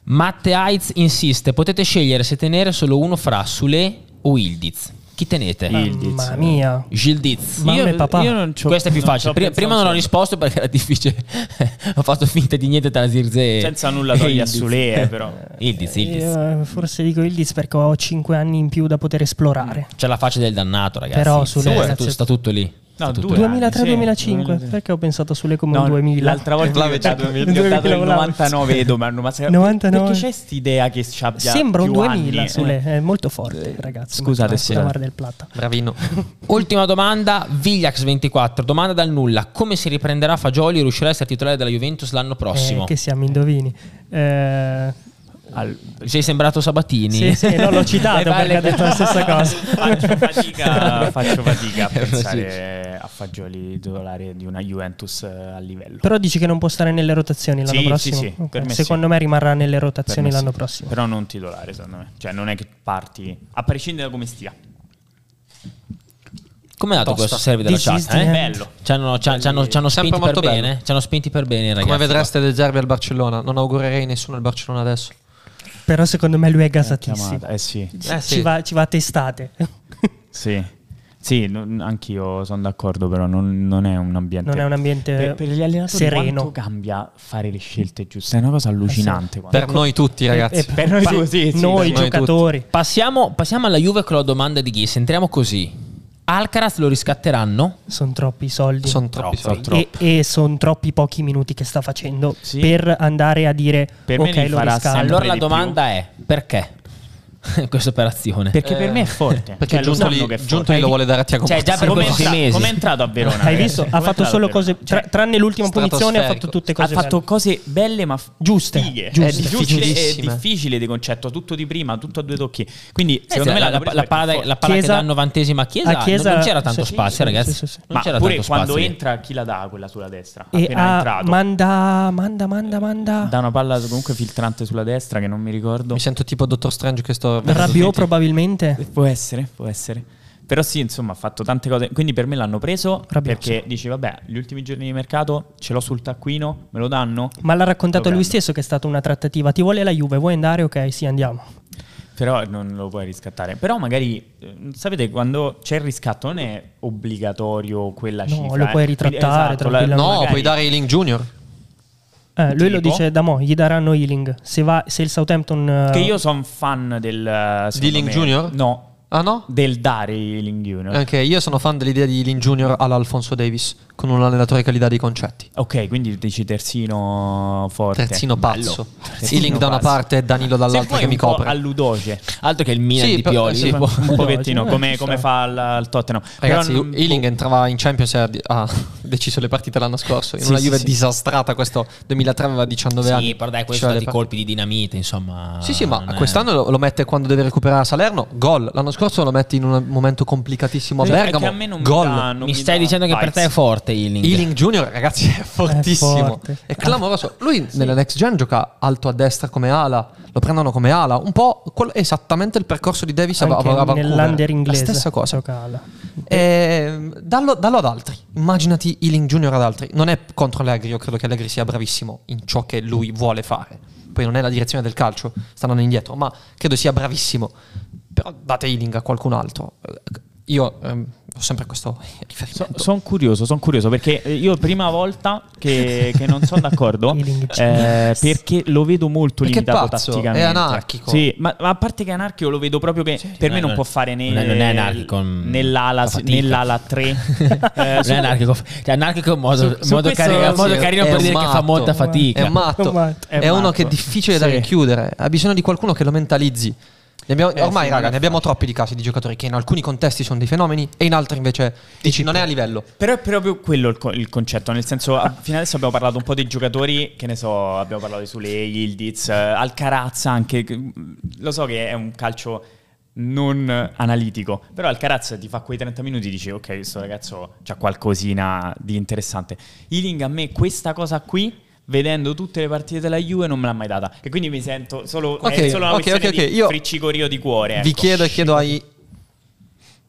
Matte Heiz insiste, potete scegliere se tenere solo uno fra Sule o Ildiz. Chi tenete? Ildiz. Mamma mia. Gildiz. Mamma io, papà. Io non Questo è più facile. Prima, prima non ho risposto perché era difficile. ho fatto finta di niente tra Zirze Senza nulla togliere a Sule, eh, però. Ildiz, Ildiz. Io forse dico Ildiz perché ho 5 anni in più da poter esplorare. C'è la faccia del dannato, ragazzi. Però Sule sta, sta tutto lì. No, 2003-2005, sì. perché ho pensato sulle come no, 2000? L'altra volta ho dato il 99 Edo, ma 99. Perché c'è quest'idea che ci abbia Sembra un 2000 anni. sulle, è molto forte, eh, ragazzi. Scusate, scusate. del Plata. Bravino. Ultima domanda, Vigliax24, domanda dal nulla. Come si riprenderà Fagioli e riuscirà a essere titolare della Juventus l'anno prossimo? Eh, che siamo indovini. Eh al... Sei sembrato Sabatini? Sì, sì, no, l'ho citato perché ha detto la stessa cosa. faccio fatica, faccio fatica a pensare a fagioli titolari di una Juventus eh, a livello. Però dici che non può stare nelle rotazioni l'anno sì, prossimo? Sì, sì. Okay. Me secondo me rimarrà nelle rotazioni l'anno sì. prossimo. Però non titolare, secondo me. Cioè, non è che parti, a prescindere da come stia. Come è andato questo serve della chat? Eh? Bello. Ci hanno, ci, hanno, ci hanno spinti per bene. Ci hanno spinti per bene, ragazzi. Come vedreste De Zerbi al Barcellona. Non augurerei nessuno al Barcellona adesso. Però secondo me lui è gasatissimo. Eh sì. Eh sì. Ci, va, ci va a testate. sì. Sì, non, anch'io sono d'accordo, però non, non, è un ambiente. Non è un ambiente per, per gli allenatori sereno. Quanto cambia fare le scelte giuste? È una cosa allucinante. Eh sì. Per noi tutti, ragazzi. E, e per noi, pa- tutti, sì, noi giocatori. Passiamo, passiamo, alla Juve con la domanda di Ghis. Entriamo così. Alcaraz lo riscatteranno? Sono troppi soldi. Sono troppi soldi. E, e sono troppi pochi minuti che sta facendo sì. per andare a dire per ok, lo riscatto. Allora la domanda è perché? questa operazione. Perché eh, per me è forte. Perché cioè, giunto, lì, che giunto lì lo vuole dare a Tiago Cioè, già per come, entra- mesi. come è entrato a Verona? Hai visto? Ha fatto solo cose, tra, tranne l'ultima punizione, ha fatto tutte cose Ha fatto cose belle ma giuste. Fighe. Giuste. È, difficile, è difficile di concetto, tutto di prima, tutto a due tocchi. Quindi, eh, secondo me la, la, la palla, la palla Chiesa, che dà al novantesima a Chiesa, a Chiesa non, c'era tanto spazio, ragazzi. Ma pure quando entra, chi la dà quella sulla destra? Appena entrato. Manda, manda, manda, manda. Dà una palla comunque filtrante sulla destra che non mi ricordo. Mi sento tipo Dottor Strange che sto... Rabiot probabilmente probabilmente. Può essere, può essere. Però sì, insomma, ha fatto tante cose. Quindi per me l'hanno preso Rabbioso. perché dici, vabbè, gli ultimi giorni di mercato ce l'ho sul taccuino, me lo danno. Ma l'ha raccontato lui stesso che è stata una trattativa. Ti vuole la Juve, vuoi andare? Ok, sì, andiamo. Però non lo puoi riscattare. Però magari, eh, sapete, quando c'è il riscatto non è obbligatorio quella no, cifra. No, lo puoi eh. ritrattare. Esatto, la, no, magari... puoi dare Ealing Junior. Eh, lui lo dice da mo', gli daranno healing. Se, va, se il Southampton. Uh... Che io sono fan del. Di Healing Junior? No, Ah no? Del dare Healing Junior. Ok, io sono fan dell'idea di Healing Junior all'Alfonso Davis, con un allenatore che gli dà dei concetti. Ok, quindi dici terzino forte. Terzino pazzo. Healing da una parte e Danilo dall'altra che mi copre. Alludoce. Altro che il Milan sì, di Pioli. Sì, un pochettino, come, come fa al, al, Tottenham. Ragazzi, Però, Healing oh. entrava in Champions e ha deciso le partite l'anno scorso. In sì, una Juve disastrata, questo 2003 aveva 19 anni. Sì, però dai, questi sono stati colpi di dinamite, insomma. Sì, sì, ma quest'anno lo, lo mette quando deve recuperare a Salerno. Gol. L'anno scorso lo metti in un momento complicatissimo a Bergamo. A me non gol. Mi stai dicendo che per te è forte Ealing. Ealing Junior, ragazzi, è fortissimo. È, forte. è clamoroso. Lui sì. nella next gen gioca alto a destra come ala. Lo prendono come ala. Un po' quello, esattamente il percorso di Davis Anche a, a Vancouver. Nell'under inglese. La stessa cosa. E, ehm, dallo, dallo, ad altri. Immaginati Ealing Junior ad altri. Non è contro Allegri. Io credo che Allegri sia bravissimo in ciò che lui vuole fare. Poi non è la direzione del calcio, stanno indietro, ma credo sia bravissimo però date healing a qualcun altro. io ehm, ho sempre questo riferimento. So, sono curioso, sono curioso perché io prima volta che, che non sono d'accordo eh, perché lo vedo molto perché limitato pazzo, tatticamente. È anarchico. Sì, ma, ma, a parte che è anarchico lo vedo proprio che sì, per me non, non può fare né, non è anarchico, nell'ala, nell'ala 3. eh, non è anarchico, cioè anarchico in modo, su, modo, carino, sì, modo carino per dire matto, che fa molta fatica. È matto, è, è uno che è difficile da richiudere, ha bisogno di qualcuno che lo mentalizzi. Abbiamo, eh, ormai, sì, raga, ne abbiamo troppi di casi di giocatori che in alcuni contesti sono dei fenomeni e in altri invece dici non è a livello. Però è proprio quello il, co- il concetto, nel senso, fino adesso abbiamo parlato un po' dei giocatori, che ne so, abbiamo parlato di Sule, Yildiz, Alcaraz anche, lo so che è un calcio non analitico, però Alcaraz ti fa quei 30 minuti e dici ok, questo ragazzo ha qualcosina di interessante. Ealing a me questa cosa qui vedendo tutte le partite della Juve non me l'ha mai data e quindi mi sento solo, okay, solo una okay, okay, okay. Io friccicorio di cuore ecco. vi chiedo e chiedo ai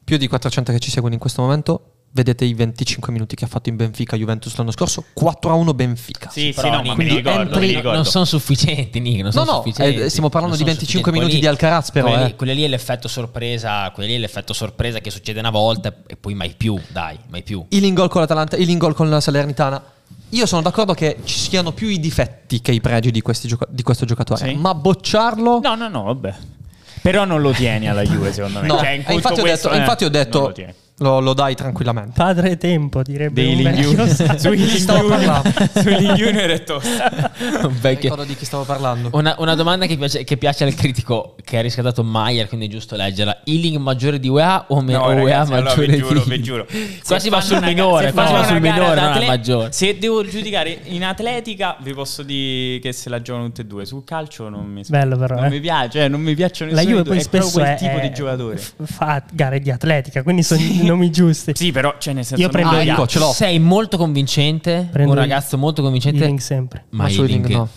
più di 400 che ci seguono in questo momento vedete i 25 minuti che ha fatto in Benfica Juventus l'anno scorso 4 a 1 Benfica sì sì no, mi ricordo, mi ricordo. non sono sufficienti Nick, non no no eh, stiamo parlando di 25 minuti lì, di Alcaraz però quelli, eh. quelli lì è l'effetto sorpresa quelli lì è l'effetto sorpresa che succede una volta e poi mai più dai mai più il in gol con l'Atalanta il in gol con la Salernitana io sono d'accordo che ci siano più i difetti che i pregi di, gioca- di questo giocatore, sì. ma bocciarlo... No, no, no, vabbè. Però non lo tieni alla Juve, secondo me. No, cioè, in infatti, ho detto, eh, infatti ho detto lo, lo, dai tranquillamente. Padre tempo, direbbe Dei Junior. Su Healing Junior è tosta. ricordo di chi stavo parlando. Una, una domanda che piace, che piace, al critico che ha riscaldato Maier, quindi è giusto leggerla. Healing maggiore di UEA o, me, no, o UEA maggiore allora, vi giuro, vi giuro. Quasi va sul minore, quasi va sul minore, non al maggiore. Se devo giudicare in atletica, vi posso dire che se la giocano tutte e due. Sul calcio non mi Bello però, non eh. mi piace, cioè, non mi piacciono La Juve poi spesso è tipo di giocatore. Fa gare di atletica, quindi sono nomi giusti. Sì, però cioè nel senso Io prendo ah, ecco, ce l'ho. Sei molto convincente, prendo un ragazzo molto convincente. Healing sempre. Ma, ma Healing no.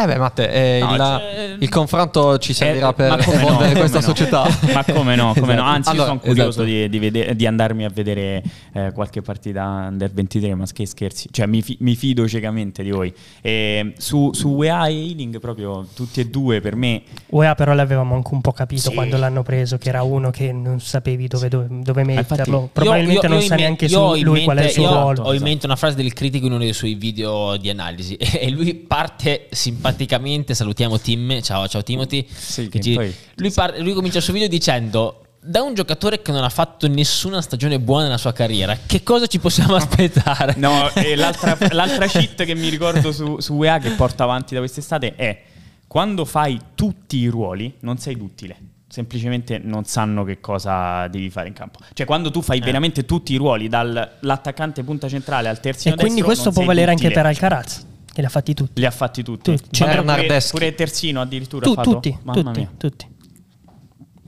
Eh beh, Matte, eh, no, il, cioè, il, confronto ci servirà eh, per evolvere no, questa società. ma come no, come esatto. no. Anzi, allora, sono curioso esatto. di, di, vede- di, andarmi a vedere eh, qualche partita under 23, ma che scherzi. Cioè, mi, fi- mi fido ciecamente di voi. E su, su UEA e Healing, proprio tutti e due per me. UEA però l'avevamo anche un po' capito sì. quando l'hanno preso, che era uno che non sapevi dove, dove, dove metterlo. Infatti, Probabilmente io, io, non io sa neanche su lui mente, qual è il suo ruolo. Ho in mente una frase del critico in uno dei suoi video di analisi e lui parte simpaticamente simpaticamente salutiamo Tim, ciao, ciao Timothy. Sì, ci, poi, lui, par- lui comincia il suo video dicendo da un giocatore che non ha fatto nessuna stagione buona nella sua carriera, che cosa ci possiamo aspettare? No, l'altra, l'altra cheat che mi ricordo su, su UEA che porta avanti da quest'estate è quando fai tutti i ruoli non sei duttile. Semplicemente non sanno che cosa devi fare in campo. Cioè, quando tu fai eh. veramente tutti i ruoli, dall'attaccante punta centrale al terzino e quindi questo può valere duttile. anche per Alcaraz. Li ha fatti tutti. Li ha fatti tutti. tutti. Cioè, pure, pure Terzino addirittura tu, Tutti, Mamma tutti, mia. tutti.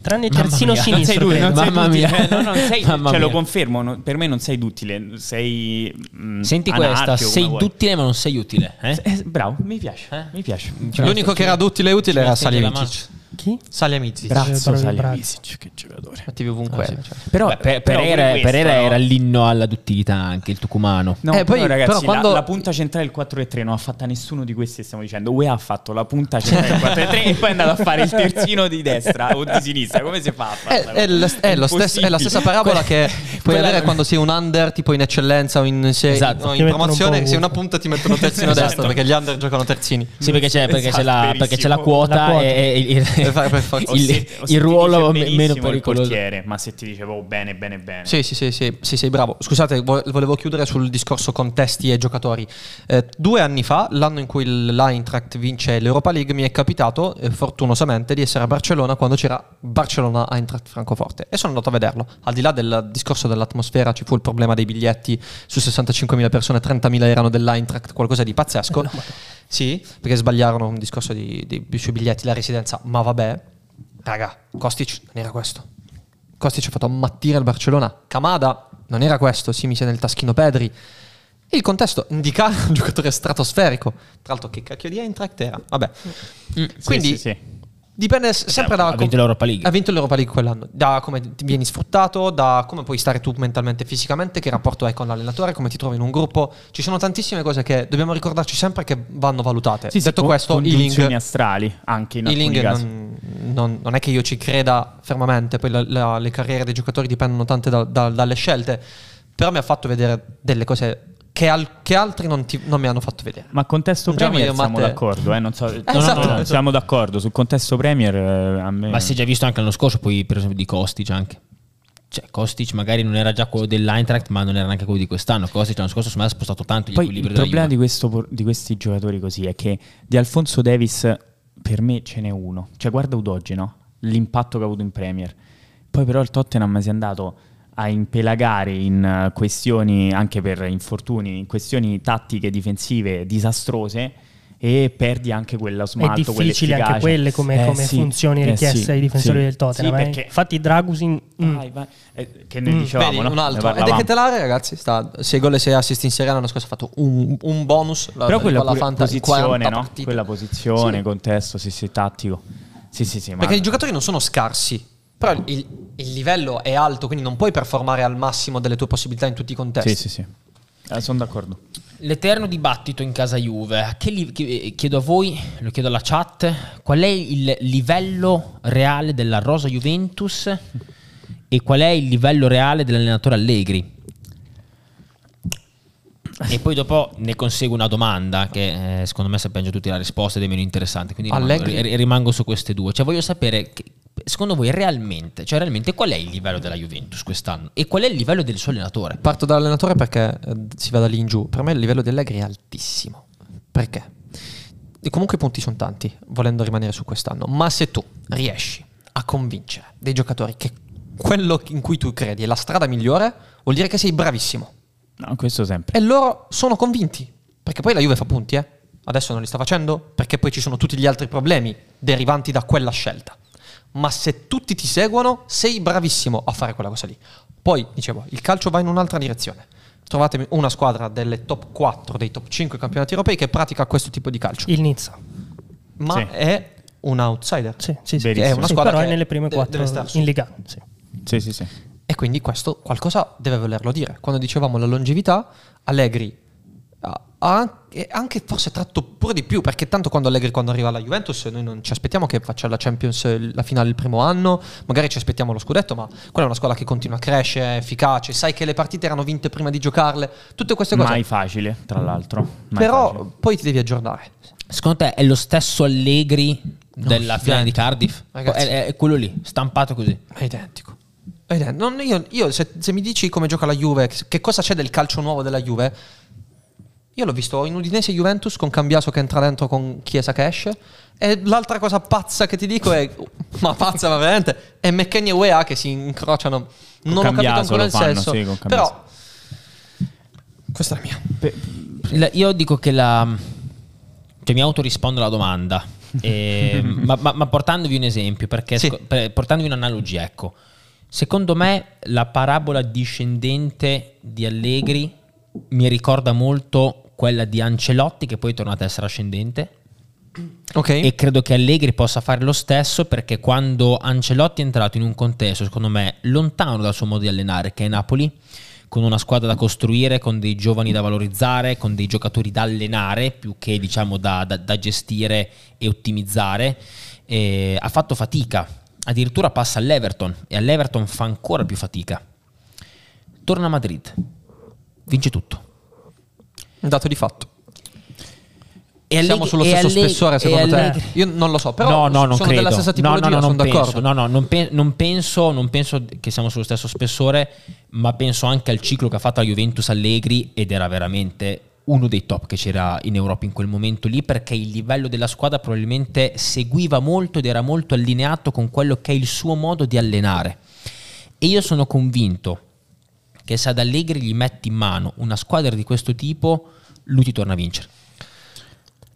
Tranne il terzino mia, sinistro. Non sei, non Mamma sei mia. Eh, no, non sei, cioè, lo confermo, no, per me non sei duttile, sei mh, mm, Senti questa, sei duttile ma non sei utile. Eh? Eh, bravo, mi piace, eh? mi piace. Cioè, L'unico che era duttile e utile era Salihamidzic. Chi? Salihamidzic. Brazzo Salihamidzic, che giocatore. Attivi ovunque. Ah, sì. cioè. Però, Beh, per, però Pereira, questo, Pereira no? era l'inno alla duttilità anche, il tucumano. No, eh, poi, ragazzi, però quando... la, la, punta centrale del 4 3 non ha fatta nessuno di questi che stiamo dicendo. UE ha fatto la punta centrale del 4 3 e poi è andato a fare il terzino di destra o di sinistra. Come si fa? È, è, è, stesso, è, la stessa parabola che puoi avere quando sei un under tipo in eccellenza o in, se, esatto. no, in promozione. Se una punta ti mettono terzino esatto. destra perché gli under giocano terzini. Sì, perché c'è, perché c'è, la, perché c'è quota e il il, il ruolo meno pericoloso. Portiere, ma se ti dicevo oh, bene, bene, bene. Sì, sì, sì, sì, sì, sei bravo. Scusate, volevo chiudere sul discorso contesti e giocatori. Eh, due anni fa, l'anno in cui l'Eintracht vince l'Europa League, mi è capitato, eh, fortunosamente, di essere a Barcellona quando c'era Barcellona-Eintracht Francoforte e sono andato a vederlo. Al di là del discorso dell'atmosfera, ci fu il problema dei biglietti su 65.000 persone, 30.000 erano dell'Eintracht, qualcosa di pazzesco. Sì, perché sbagliarono un discorso di, di, sui biglietti, la residenza, ma vabbè, Raga, Kostic non era questo. Kostic ha fatto ammattire il Barcellona. Kamada non era questo, si mise nel taschino Pedri. Il contesto indicava un giocatore stratosferico. Tra l'altro, che cacchio di Eintracht era? Vabbè. Mm, Quindi, sì, sì, sì. Dipende sempre da... Ha vinto l'Europa League. Ha vinto l'Europa League quell'anno. Da come vieni sfruttato, da come puoi stare tu mentalmente e fisicamente, che rapporto hai con l'allenatore, come ti trovi in un gruppo. Ci sono tantissime cose che dobbiamo ricordarci sempre che vanno valutate. Sì, Detto sì, questo, Ealing... astrali anche in alcuni casi. Non, non, non, è che io ci creda fermamente, poi la, la, le carriere dei giocatori dipendono tante da, da, dalle scelte, però mi ha fatto vedere delle cose che, al, che altri non, ti, non, mi hanno fatto vedere. Ma contesto Premier siamo Matte... d'accordo, eh? non so, esatto, no, no, no, esatto. siamo d'accordo sul contesto Premier. Eh, a me... Ma si è già visto anche l'anno scorso, poi per esempio di Kostic anche. Cioè, Kostic magari non era già quello dell'Eintracht, ma non era neanche quello di quest'anno. Kostic l'anno scorso ha spostato tanto gli Poi Il problema di, questo, di, questi giocatori così è che di Alfonso Davis per me ce n'è uno. Cioè, guarda Udogi, no? L'impatto che ha avuto in Premier. Poi però il Tottenham si è andato a impelagare in eh, questioni, anche per infortuni, in questioni tattiche difensive disastrose e perdi anche quello smalto, È difficile anche quelle come, eh, come sì, funzioni eh, richieste sì, ai difensori sì, del Tottenham. Sì, eh. perché... Infatti Dragusin... Mm. Vai, vai. Eh, che ne mm. dicevamo, Vedi, no? un altro. Ed è che Telare, ragazzi, sta 6 gol e 6 assist in Serie A l'anno scorso ha fatto un, un bonus. Però la, quella pure, posizione, no? Quella posizione, contesto, sì, sì, tattico. Sì, sì, sì. Perché i giocatori non sono scarsi però il, il, livello è alto, quindi non puoi performare al massimo delle tue possibilità in tutti i contesti. Sì, sì, sì. Eh, sono d'accordo. L'eterno dibattito in casa Juve. Li- eh, chiedo a voi, lo chiedo alla chat, qual è il livello reale della rosa Juventus e qual è il livello reale dell'allenatore Allegri? E poi dopo ne consegue una domanda che eh, secondo me sappiamo già tutti la risposta ed è meno interessante. Quindi rimango, rimango, su queste due. Cioè voglio sapere che, secondo voi realmente, cioè realmente qual è il livello della Juventus quest'anno e qual è il livello del suo allenatore? Parto dall'allenatore perché eh, si va da lì in giù. Per me il livello dell'Egri è altissimo. Perché? E comunque i punti sono tanti, volendo rimanere su quest'anno. Ma se tu riesci a convincere dei giocatori che quello in cui tu credi è la strada migliore, vuol dire che sei bravissimo. No, questo sempre. E loro sono convinti. Perché poi la Juve fa punti, eh. Adesso non li sta facendo perché poi ci sono tutti gli altri problemi derivanti da quella scelta. Ma se tutti ti seguono, sei bravissimo a fare quella cosa lì. Poi, dicevo, il calcio va in un'altra direzione. Trovatemi una squadra delle top 4, dei top 5 campionati europei che pratica questo tipo di calcio. Il Nizza. Ma sì. è un outsider. Sì, sì, sì. È una squadra sì, però è nelle prime 4 in Liga. Sì. Sì, sì, sì. E quindi questo qualcosa deve volerlo dire. Quando dicevamo la longevità, Allegri anche, anche, forse tratto pure di più, perché tanto quando Allegri quando arriva alla Juventus noi non ci aspettiamo che faccia la Champions la finale il primo anno, magari ci aspettiamo lo scudetto, ma quella è una squadra che continua a crescere, è efficace, sai che le partite erano vinte prima di giocarle, tutte queste cose. Mai facile, tra l'altro. Mai Però facile. poi ti devi aggiornare. Secondo te è lo stesso Allegri della no, finale di Cardiff? Ragazzi, è, è quello lì, stampato così. È identico. Non, io, io se, se, mi dici come gioca la Juve, che cosa c'è del calcio nuovo della Juve, io l'ho visto in Udinese Juventus con Cambiaso che entra dentro con Chiesa che esce. E l'altra cosa pazza che ti dico è, ma pazza ma veramente, è McKenny e UEA che si incrociano. Con non Cambiaso ho capito ancora il fanno, senso. Sì, però, questa è la mia. io dico che la... Cioè mi autorispondo alla domanda. E, ma, ma, ma, portandovi un esempio, perché sì. portandovi un'analogia, ecco. Secondo me la parabola discendente di Allegri mi ricorda molto quella di Ancelotti che poi è tornata a essere ascendente. Okay. E credo che Allegri possa fare lo stesso perché quando Ancelotti è entrato in un contesto, secondo me, lontano dal suo modo di allenare, che è Napoli, con una squadra da costruire, con dei giovani da valorizzare, con dei giocatori da allenare più che diciamo da, da, da gestire e ottimizzare, eh, ha fatto fatica addirittura passa all'Everton e all'Everton fa ancora più fatica. Torna a Madrid, vince tutto. Un dato di fatto. E Siamo sullo stesso alle, spessore secondo te? Io non lo so, però no, no, sono credo. della stessa tipologia, no, no, no, sono penso, d'accordo. No, no, non, pe- non, penso, non penso che siamo sullo stesso spessore, ma penso anche al ciclo che ha fatto la Juventus Allegri ed era veramente uno dei top che c'era in Europa in quel momento lì perché il livello della squadra probabilmente seguiva molto ed era molto allineato con quello che è il suo modo di allenare. E io sono convinto che se ad Allegri gli metti in mano una squadra di questo tipo, lui ti torna a vincere.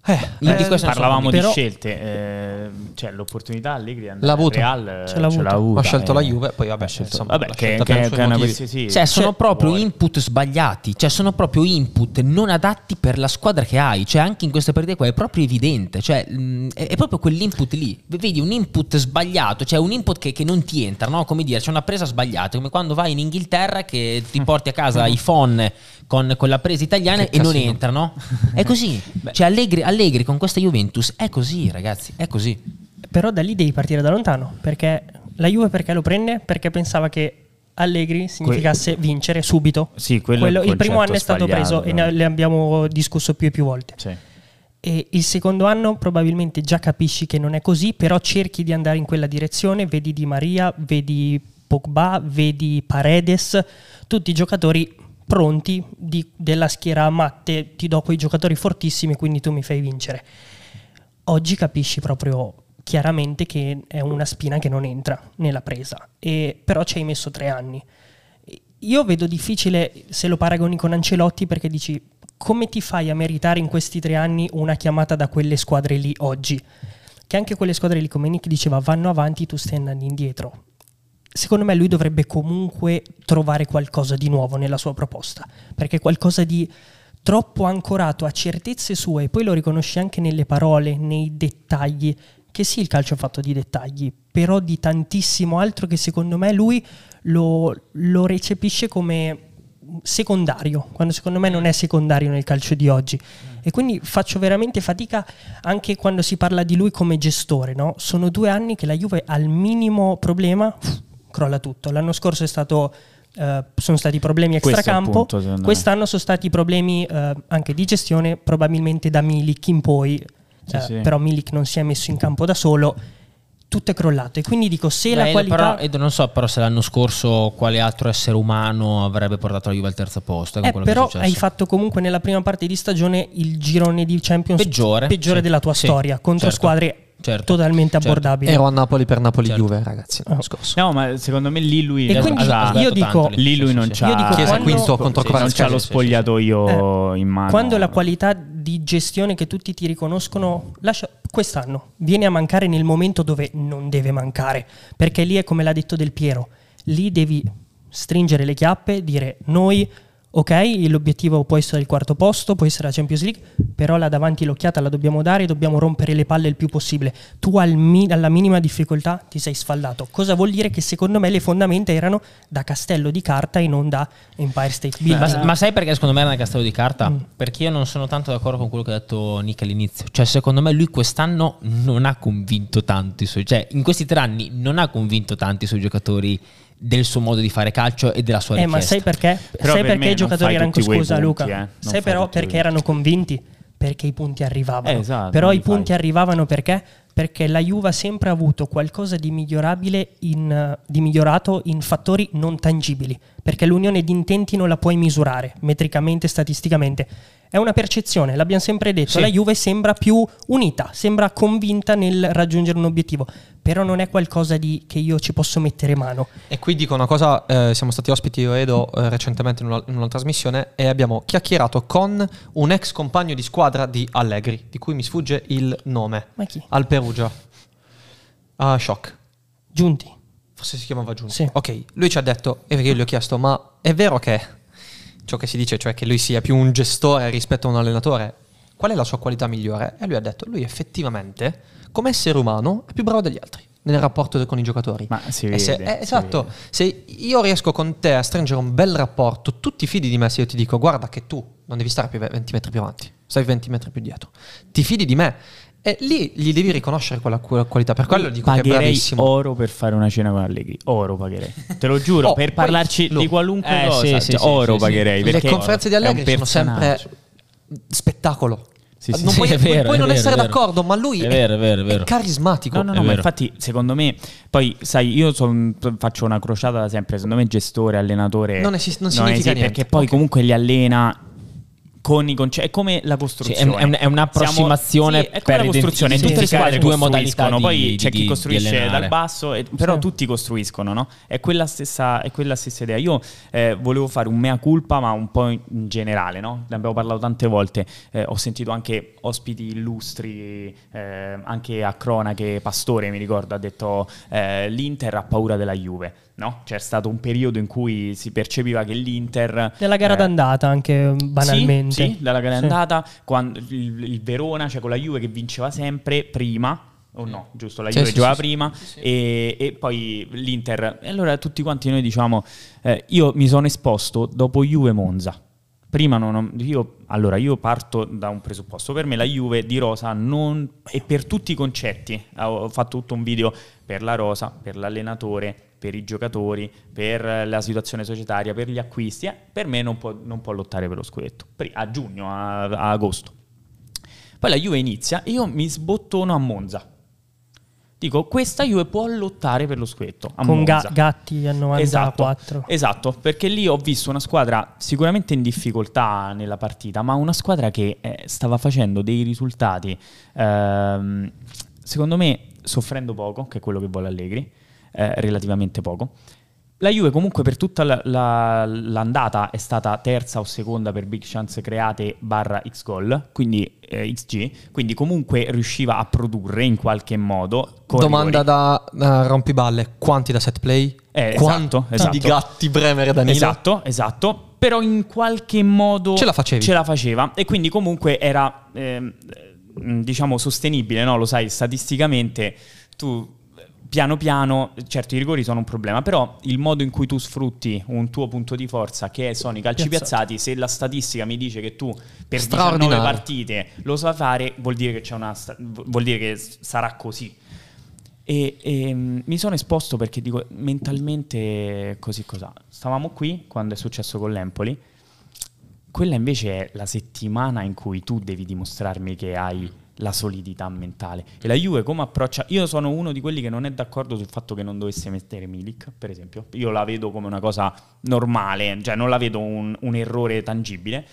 Eh, eh, parlavamo di però, scelte, eh, cioè l'opportunità Allegri andare al Real ce l'ha, ce l'ha avuta. Ha scelto la Juve, poi vabbè, scelto, insomma, vabbè che, che, che è una questione, cioè, sono cioè, proprio vuole. input sbagliati, cioè sono proprio input non adatti per la squadra che hai, cioè anche in queste partite qua è proprio evidente, cioè mh, è, è, proprio quell'input lì, vedi un input sbagliato, cioè un input che, che non ti entra, no? come dire, c'è una presa sbagliata, come quando vai in Inghilterra che ti porti a casa iPhone con, con la presa italiana e casino. non entrano. È così. cioè Allegri, Allegri con questa Juventus è così, ragazzi, è così. Però da lì devi partire da lontano, perché la Juve perché lo prende? Perché pensava che Allegri significasse que- vincere subito. Sì, quello, quello il primo anno è stato preso e ne abbiamo discusso più e più volte. Sì. E il secondo anno probabilmente già capisci che non è così, però cerchi di andare in quella direzione, vedi Di Maria, vedi Pogba, vedi Paredes, tutti i giocatori pronti di, della schiera matte, ti do quei giocatori fortissimi, quindi tu mi fai vincere. Oggi capisci proprio chiaramente che è una spina che non entra nella presa, e, però ci hai messo tre anni. Io vedo difficile se lo paragoni con Ancelotti perché dici come ti fai a meritare in questi tre anni una chiamata da quelle squadre lì oggi? Che anche quelle squadre lì, come Nick diceva, vanno avanti, tu stai andando indietro. Secondo me lui dovrebbe comunque trovare qualcosa di nuovo nella sua proposta, perché qualcosa di troppo ancorato a certezze sue, e poi lo riconosci anche nelle parole, nei dettagli, che sì, il calcio è fatto di dettagli, però di tantissimo altro che secondo me lui lo, lo recepisce come secondario, quando secondo me non è secondario nel calcio di oggi. E quindi faccio veramente fatica anche quando si parla di lui come gestore. No? Sono due anni che la Juve al minimo problema crolla tutto. L'anno scorso è stato Uh, sono stati problemi extracampo. Quest'anno sono stati problemi uh, anche di gestione, probabilmente da Milik in poi sì, eh, sì. però Milik non si è messo in campo da solo tutto è crollato e quindi dico se Beh, la qualità però, Edo, non so però se l'anno scorso quale altro essere umano avrebbe portato la Juve al terzo posto eh, però hai fatto comunque nella prima parte di stagione il girone di Champions peggiore, peggiore sì, della tua storia contro certo. squadre Certo, totalmente certo. abbordabile. Ero a Napoli per Napoli-Juve, certo. ragazzi. L'anno oh. scorso. No, ma secondo me lì lui. E quindi esatto, io dico. Lì lui non c'ha. Io dico Chiesa quando, quinto contro sì, Non c'ha lo spogliatoio eh, in mano. Quando la qualità di gestione che tutti ti riconoscono, lascia, quest'anno viene a mancare nel momento dove non deve mancare. Perché lì è come l'ha detto Del Piero. Lì devi stringere le chiappe, dire noi ok, l'obiettivo può essere il quarto posto, può essere la Champions League, però là davanti l'occhiata la dobbiamo dare, dobbiamo rompere le palle il più possibile. Tu al mi- alla minima difficoltà ti sei sfaldato. Cosa vuol dire che secondo me le fondamenta erano da castello di carta e non da Empire State Building. Ma, ma sai perché secondo me era da castello di carta? Mm. Perché io non sono tanto d'accordo con quello che ha detto Nick all'inizio. Cioè, secondo me lui quest'anno non ha convinto tanto i suoi... Cioè, in questi tre anni non ha convinto tanti i suoi giocatori del suo modo di fare calcio e della sua eh, richiesta. ma sai perché? Però sai per perché i giocatori erano scusa Luca. Eh? Sai però perché erano convinti? Perché i punti arrivavano. Eh, esatto, però i punti fai. arrivavano perché? Perché la Juve ha sempre avuto qualcosa di migliorabile in, di migliorato in fattori non tangibili, perché l'unione di intenti non la puoi misurare metricamente, statisticamente è una percezione, l'abbiamo sempre detto, sì. la Juve sembra più unita, sembra convinta nel raggiungere un obiettivo, però non è qualcosa di, che io ci posso mettere mano. E qui dico una cosa, eh, siamo stati ospiti io e Edo eh, recentemente in una, in una, trasmissione e abbiamo chiacchierato con un ex compagno di squadra di Allegri, di cui mi sfugge il nome. Ma chi? Al Perugia. Uh, shock. Giunti. Forse si chiamava Giunti. Sì. Ok, lui ci ha detto, e io gli ho chiesto, ma è vero che ciò che si dice, cioè che lui sia più un gestore rispetto a un allenatore, qual è la sua qualità migliore? E lui ha detto, lui effettivamente, come essere umano, è più bravo degli altri nel rapporto con i giocatori. Ma si vede. Se, eh, esatto, se io riesco con te a stringere un bel rapporto, tu ti fidi di me se io ti dico guarda che tu non devi stare più 20 metri più avanti, stai 20 metri più dietro. Ti fidi di me e lì gli devi riconoscere quella, quella qualità. Per quello dico pagherei che è bravissimo. oro per fare una cena con Allegri. Oro pagherei. Te lo giuro, oh, per parlarci poi, di qualunque eh, cosa. Sì, cioè, oro pagherei. Le conferenze di Allegri sono sempre spettacolo. Sì, sì, non puoi, sì, vero, puoi non vero, essere d'accordo, ma lui è, vero, è, è carismatico. No, no, no, ma infatti, secondo me, poi sai, io son, faccio una crociata da sempre. Secondo me, gestore, allenatore non, esiste, non, non significa niente. Perché poi okay. comunque li allena con i concetti. È come la costruzione. Sì, è, un, è, un'approssimazione Siamo, sì, è come per la costruzione. Tutte le squadre due modalità. Di, poi c'è di, chi costruisce dal basso, e, però sì. tutti costruiscono, no? È quella stessa, è quella stessa idea. Io eh, volevo fare un mea culpa, ma un po' in generale, no? Ne abbiamo parlato tante volte. Eh, ho sentito anche ospiti illustri, eh, anche a cronache. Pastore mi ricordo, ha detto eh, l'Inter ha paura della Juve no? C'è stato un periodo in cui si percepiva che l'Inter... Nella gara eh, d'andata anche banalmente. Sì, sì dalla gara sì. d'andata, quando il, il, Verona, cioè con la Juve che vinceva sempre prima, o oh no, giusto, la Juve sì, giocava sì, prima e, e, poi l'Inter. E allora tutti quanti noi diciamo, eh, io mi sono esposto dopo Juve Monza prima non, io, allora, io parto da un presupposto. Per me la Juve di Rosa non, e per tutti i concetti, ho fatto tutto un video per la Rosa, per l'allenatore, per i giocatori, per la situazione societaria, per gli acquisti, eh, per me non può, non può, lottare per lo scudetto, a giugno, a, a agosto. Poi la Juve inizia e io mi sbottono a Monza Dico, questa Juve può lottare per lo scudetto. Con ga- Gatti a 94. Esatto, esatto, perché lì ho visto una squadra sicuramente in difficoltà nella partita, ma una squadra che eh, stava facendo dei risultati, ehm, secondo me, soffrendo poco, che è quello che vuole Allegri, eh, relativamente poco. La Juve comunque per tutta la, la, l'andata è stata terza o seconda per big chance create barra x goal, quindi eh, xg, quindi comunque riusciva a produrre in qualche modo. Domanda da, da rompiballe, quanti da set play? Eh, esatto, esatto. di gatti Bremer e Danilo? Esatto, esatto, però in qualche modo ce la, ce la faceva e quindi comunque era eh, diciamo sostenibile, no? lo sai, statisticamente tu piano piano, certo i rigori sono un problema, però il modo in cui tu sfrutti un tuo punto di forza che sono i calci piazzati, piazzati se la statistica mi dice che tu per 19 partite lo sai fare, vuol dire che, una, vuol dire che sarà così. E, e mm, mi sono esposto perché dico mentalmente così cosa. Stavamo qui quando è successo con l'Empoli. Quella invece è la settimana in cui tu devi dimostrarmi che hai la solidità mentale. E la Juve come approccia... Io sono uno di quelli che non è d'accordo sul fatto che non dovesse mettere Milik, per esempio. Io la vedo come una cosa normale, cioè non la vedo un, un errore tangibile,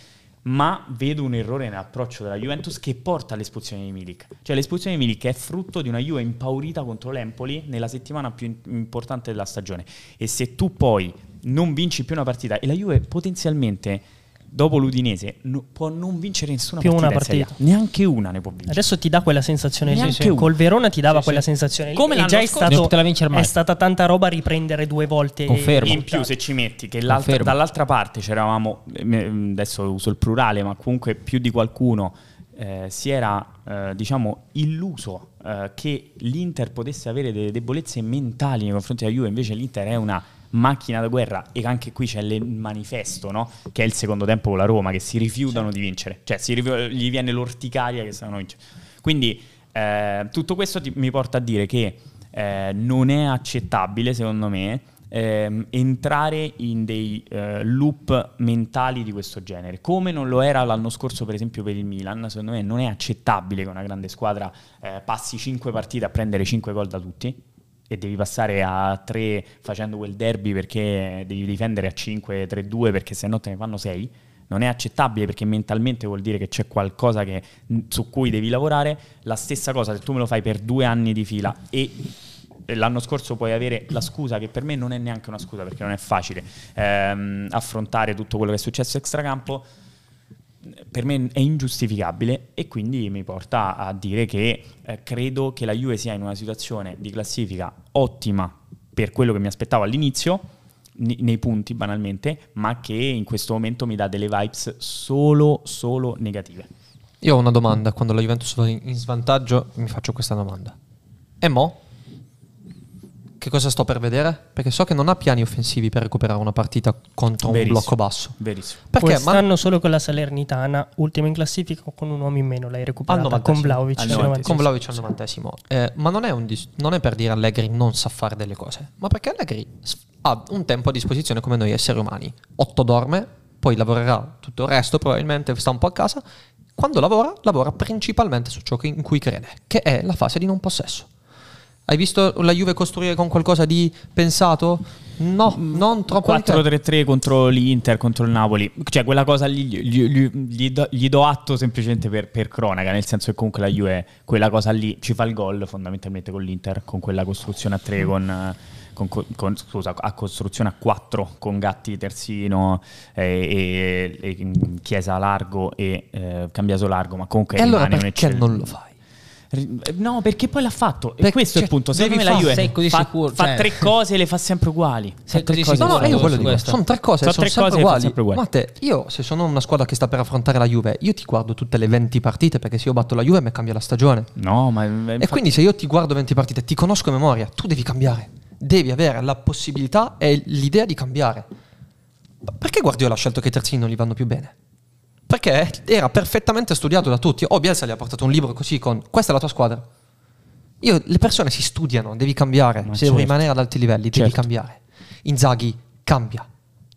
ma vedo un errore nell'approccio della Juventus che porta all'espulsione di Milik. Cioè l'espulsione di Milik è frutto di una Juve impaurita contro l'Empoli nella settimana più importante della stagione. E se tu poi non vinci più una partita e la Juve potenzialmente dopo l'Udinese no, può non vincere nessuna più partita, una partita. neanche una ne può vincere. Adesso ti dà quella sensazione lì, sì, col Verona ti dava sì, quella sì. sensazione Come lì. già è, stato, è stata tanta roba riprendere due volte. Confermo. In più se ci metti che dall'altra parte c'eravamo, adesso uso il plurale, ma comunque più di qualcuno eh, si era eh, diciamo illuso eh, che l'Inter potesse avere delle debolezze mentali nei confronti della Juve, invece l'Inter è una macchina da guerra e anche qui c'è il manifesto, no? che è il secondo tempo con la Roma, che si rifiutano sì. di vincere, cioè rifiu- gli viene l'orticaria che stanno vincere. Quindi eh, tutto questo ti, mi porta a dire che eh, non è accettabile, secondo me, eh, entrare in dei eh, loop mentali di questo genere, come non lo era l'anno scorso per esempio per il Milan, secondo me non è accettabile che una grande squadra eh, passi 5 partite a prendere 5 gol da tutti, e devi passare a 3 facendo quel derby perché devi difendere a 5, 3-2 perché se no te ne fanno 6, non è accettabile perché mentalmente vuol dire che c'è qualcosa che, su cui devi lavorare. La stessa cosa se tu me lo fai per due anni di fila e l'anno scorso puoi avere la scusa che per me non è neanche una scusa perché non è facile ehm, affrontare tutto quello che è successo extracampo per me è ingiustificabile e quindi mi porta a dire che eh, credo che la Juve sia in una situazione di classifica ottima per quello che mi aspettavo all'inizio, n- nei punti banalmente, ma che in questo momento mi dà delle vibes solo, solo negative. Io ho una domanda, quando la Juventus va in svantaggio mi faccio questa domanda. E mo'? Che cosa sto per vedere? Perché so che non ha piani offensivi per recuperare una partita contro Verissimo. un blocco basso. Verissimo. Perché Quest'anno ma... solo con la Salernitana, ultima in classifica con un uomo in meno, l'hai recuperata con Vlaovic. Al 90. Con Vlaovic al novantesimo. Eh, ma non è, dis- non è, per dire Allegri non sa fare delle cose, ma perché Allegri ha un tempo a disposizione come noi esseri umani. Otto dorme, poi lavorerà tutto il resto, probabilmente sta un po' a casa. Quando lavora, lavora principalmente su ciò in cui crede, che è la fase di non possesso. Hai visto la Juve costruire con qualcosa di pensato? No, non troppo. 4-3-3 contro l'Inter, contro il Napoli. Cioè, quella cosa lì gli, gli, gli, do, gli do, atto semplicemente per, per, cronaca, nel senso che comunque la Juve, quella cosa lì, ci fa il gol fondamentalmente con l'Inter, con quella costruzione a 3 con... Con, con, scusa, a costruzione a 4 con Gatti terzino eh, e, e, Chiesa largo e eh, Cambiaso largo, ma comunque e allora perché non lo fai? No, perché poi l'ha fatto. E questo cioè, è il punto. Secondo me la Juve sei così fa, sicuro, fa cioè. tre cose e le fa sempre uguali. Sei così sicuro. No, no, io quello dico. Sono tre cose, sono, sono tre sempre, cose uguali. sempre uguali. Matte, io se sono una squadra che sta per affrontare la Juve, io ti guardo tutte le 20 partite perché se io batto la Juve mi cambia la stagione. No, ma infatti... E quindi se io ti guardo 20 partite, ti conosco a memoria, tu devi cambiare. Devi avere la possibilità e l'idea di cambiare. Perché Guardiola ha scelto che i terzini non gli vanno più bene? Perché era perfettamente studiato da tutti. Oh, Bielsa gli ha portato un libro così con questa è la tua squadra. Io, le persone si studiano, devi cambiare. Ma Se certo. devi rimanere ad alti livelli, certo. devi cambiare. Inzaghi cambia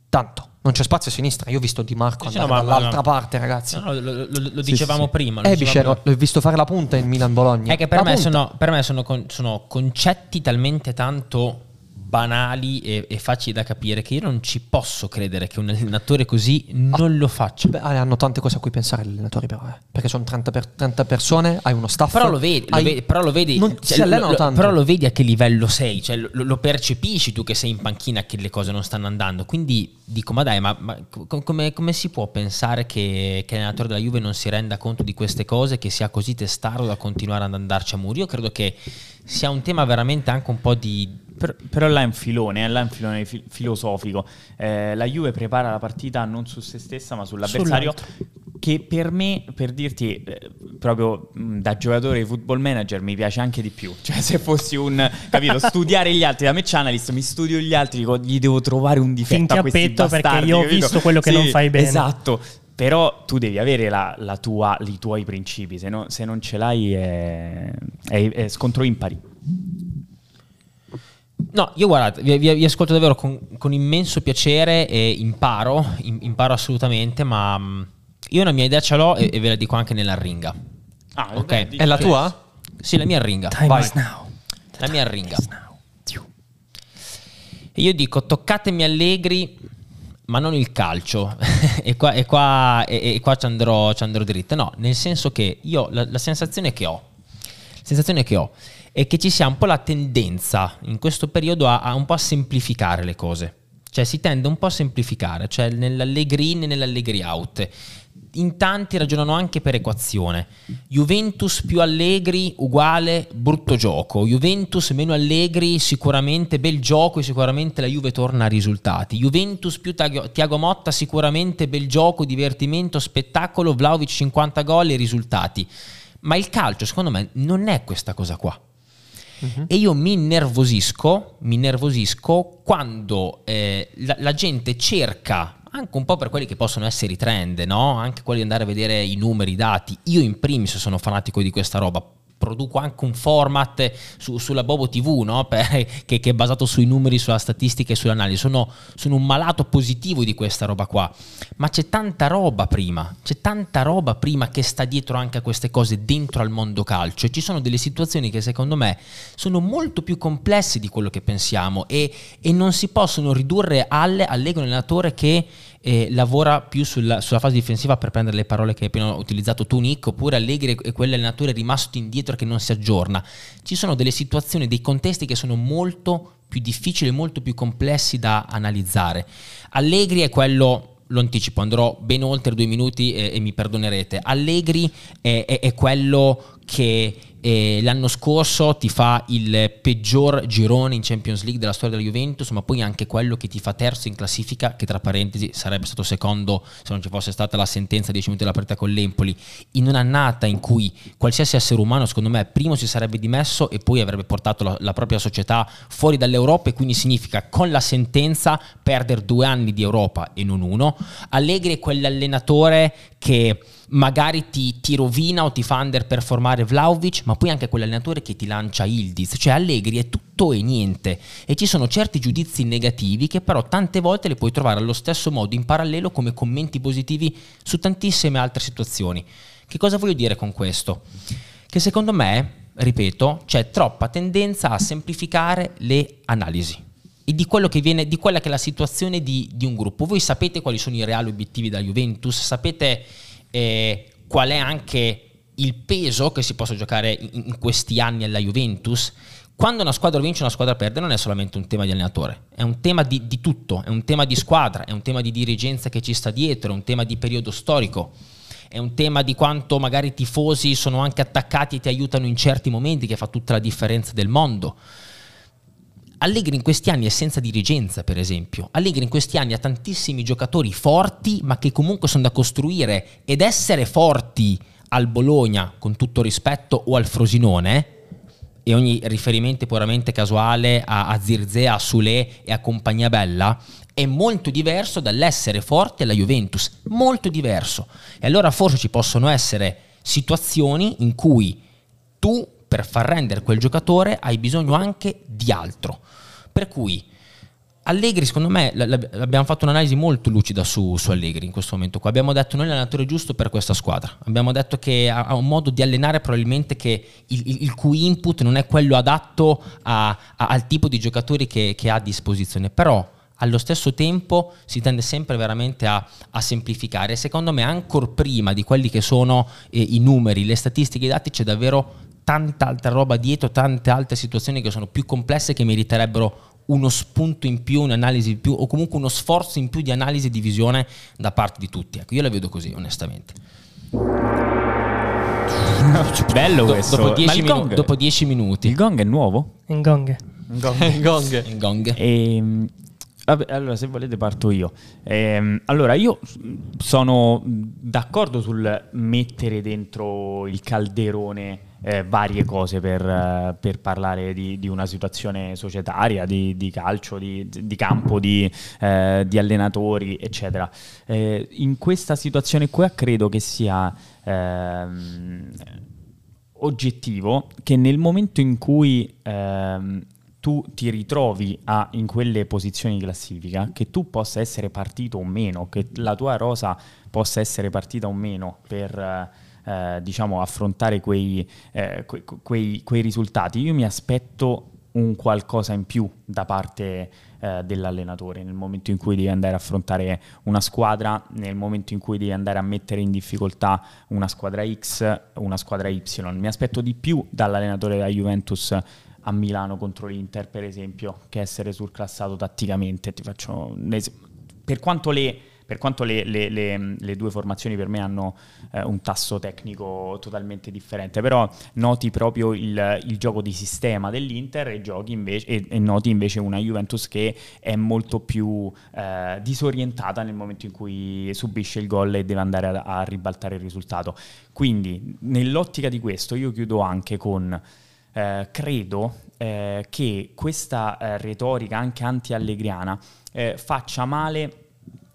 tanto. Non c'è spazio a sinistra. Io ho visto Di Marco sì, andare no, dall'altra no. parte, ragazzi. No, lo, lo, lo, dicevamo sì, prima. Lo Ebischer, eh, l'ho visto fare la punta in Milan-Bologna. È che per me, sono, per me sono, con, sono concetti talmente tanto banali e, e, facili da capire che io non ci posso credere che un allenatore così non lo faccia. Beh, hanno tante cose a cui pensare gli allenatori però, eh. perché sono 30, per, 30, persone, hai uno staff. Però lo vedi, hai, lo vedi, però lo vedi, non cioè, si allenano lo, tanto. Però lo vedi a che livello sei, cioè, lo, lo, percepisci tu che sei in panchina che le cose non stanno andando. Quindi dico, ma dai, ma, ma come, come, si può pensare che, che l'allenatore della Juve non si renda conto di queste cose, che sia così testardo da continuare ad andarci a muri? Io credo che sia un tema veramente anche un po' di per, però là è un filone, eh, là è un filone fi- filosofico. Eh, la Juve prepara la partita non su se stessa ma sull'avversario. Che per me, per dirti, eh, proprio mh, da giocatore di football manager mi piace anche di più. Cioè, se fossi un, capito, studiare gli altri da match analyst, mi studio gli altri, dico, gli devo trovare un difetto Finti a questi bastardi, perché io ho capito? visto quello che sì, non fai bene. Esatto. Però tu devi avere la, la tua, i tuoi principi, se, no, se, non ce l'hai è, è, è scontro impari. No, io guardate, vi, vi, vi ascolto davvero con, con, immenso piacere e imparo, imparo assolutamente, ma mm, io una mia idea ce l'ho e, e ve la dico anche nella ringa. Ah, ok. Beh, è la tua? Sì, la mia ringa. Time Vai. now. La mia ringa. E io dico, toccatemi allegri, ma non il calcio. e qua, e qua, e, e qua ci, andrò, ci andrò dritto. No, nel senso che io la, la sensazione che ho, sensazione che ho è che ci sia un po' la tendenza in questo periodo a, a un po' a semplificare le cose. Cioè si tende un po' a semplificare, cioè nell'allegri in e nell'allegri out. In tanti ragionano anche per equazione. Juventus più allegri uguale brutto gioco. Juventus meno allegri sicuramente bel gioco e sicuramente la Juve torna a risultati. Juventus più Tiago Motta sicuramente bel gioco, divertimento, spettacolo, Vlaovic 50 gol e risultati. Ma il calcio secondo me non è questa cosa qua uh-huh. e io mi innervosisco, mi innervosisco quando eh, la, la, gente cerca anche un po' per quelli che possono essere i trend, no? anche quelli di andare a vedere i numeri, i dati. Io in primis sono fanatico di questa roba produco anche un format su, sulla Bobo TV no? per, che, che, è basato sui numeri, sulla statistica e sull'analisi. Sono, sono, un malato positivo di questa roba qua, ma c'è tanta roba prima, c'è tanta roba prima che sta dietro anche a queste cose dentro al mondo calcio e ci sono delle situazioni che secondo me sono molto più complesse di quello che pensiamo e, e non si possono ridurre alle, all'ego allenatore che eh, lavora più sulla, sulla, fase difensiva per prendere le parole che hai appena utilizzato tu Nick, oppure Allegri è quell'allenatore rimasto indietro che non si aggiorna. Ci sono delle situazioni, dei contesti che sono molto più difficili, molto più complessi da analizzare. Allegri è quello lo anticipo, andrò ben oltre due minuti e, e mi perdonerete. Allegri è, è, è quello che e l'anno scorso ti fa il peggior girone in Champions League della storia della Juventus, ma poi anche quello che ti fa terzo in classifica, che tra parentesi sarebbe stato secondo se non ci fosse stata la sentenza 10 minuti della partita con l'Empoli, in un'annata in cui qualsiasi essere umano, secondo me, primo si sarebbe dimesso e poi avrebbe portato la, la propria società fuori dall'Europa e quindi significa con la sentenza perdere due anni di Europa e non uno. Allegri è quell'allenatore che magari ti, ti, rovina o ti fa underperformare Vlaovic, ma poi anche quell'allenatore che ti lancia Ildiz, cioè Allegri è tutto e niente e ci sono certi giudizi negativi che però tante volte li puoi trovare allo stesso modo in parallelo come commenti positivi su tantissime altre situazioni. Che cosa voglio dire con questo? Che secondo me, ripeto, c'è troppa tendenza a semplificare le analisi di, viene, di quella che è la situazione di, di un gruppo. Voi sapete quali sono i reali obiettivi da Juventus, sapete eh, qual è anche il peso che si possa giocare in, questi anni alla Juventus. Quando una squadra vince e una squadra perde non è solamente un tema di allenatore, è un tema di, di tutto, è un tema di squadra, è un tema di dirigenza che ci sta dietro, è un tema di periodo storico è un tema di quanto magari i tifosi sono anche attaccati e ti aiutano in certi momenti, che fa tutta la differenza del mondo. Allegri in questi anni è senza dirigenza, per esempio. Allegri in questi anni ha tantissimi giocatori forti, ma che comunque sono da costruire ed essere forti al Bologna, con tutto rispetto, o al Frosinone, e ogni riferimento puramente casuale a, a Zirze, a Sule e a Compagnia Bella, è molto diverso dall'essere forte alla Juventus, molto diverso. E allora forse ci possono essere situazioni in cui tu per far rendere quel giocatore hai bisogno anche di altro. Per cui Allegri, secondo me, abbiamo fatto un'analisi molto lucida su, su, Allegri in questo momento qua. Abbiamo detto noi l'allenatore giusto per questa squadra. Abbiamo detto che ha, un modo di allenare probabilmente che il, il, cui input non è quello adatto a, a, al tipo di giocatori che, che ha a disposizione. Però allo stesso tempo si tende sempre veramente a, a semplificare. Secondo me, ancora prima di quelli che sono eh, i numeri, le statistiche, i dati, c'è davvero tanta altra roba dietro, tante altre situazioni che sono più complesse che meriterebbero uno spunto in più, un'analisi in più o comunque uno sforzo in più di analisi e di visione da parte di tutti. Ecco, io la vedo così, onestamente. Bello questo. Dopo 10 minu- minuti. Il gong è nuovo? In gong. In gong. In gong. In gong. E, ehm, vabbè, allora, se volete parto io. Eh, allora, io sono d'accordo sul mettere dentro il calderone eh, varie cose per, eh, per parlare di, di, una situazione societaria, di, di calcio, di, di campo, di, eh, allenatori, eccetera. Eh, in questa situazione qua credo che sia ehm, oggettivo che nel momento in cui ehm, tu ti ritrovi a, in quelle posizioni di classifica, che tu possa essere partito o meno, che la tua rosa possa essere partita o meno per eh, diciamo, affrontare quei, eh, que, quei, quei, risultati, io mi aspetto un qualcosa in più da parte eh, dell'allenatore nel momento in cui devi andare a affrontare una squadra, nel momento in cui devi andare a mettere in difficoltà una squadra X, una squadra Y. Mi aspetto di più dall'allenatore della Juventus a Milano contro l'Inter, per esempio, che essere surclassato tatticamente. Ti faccio per quanto le per quanto le, le, le, le due formazioni per me hanno eh, un tasso tecnico totalmente differente, però noti proprio il, il gioco di sistema dell'Inter e, invece, e, e, noti invece una Juventus che è molto più eh, disorientata nel momento in cui subisce il gol e deve andare a, a ribaltare il risultato. Quindi nell'ottica di questo io chiudo anche con... Eh, credo eh, che questa eh, retorica anche anti-allegriana eh, faccia male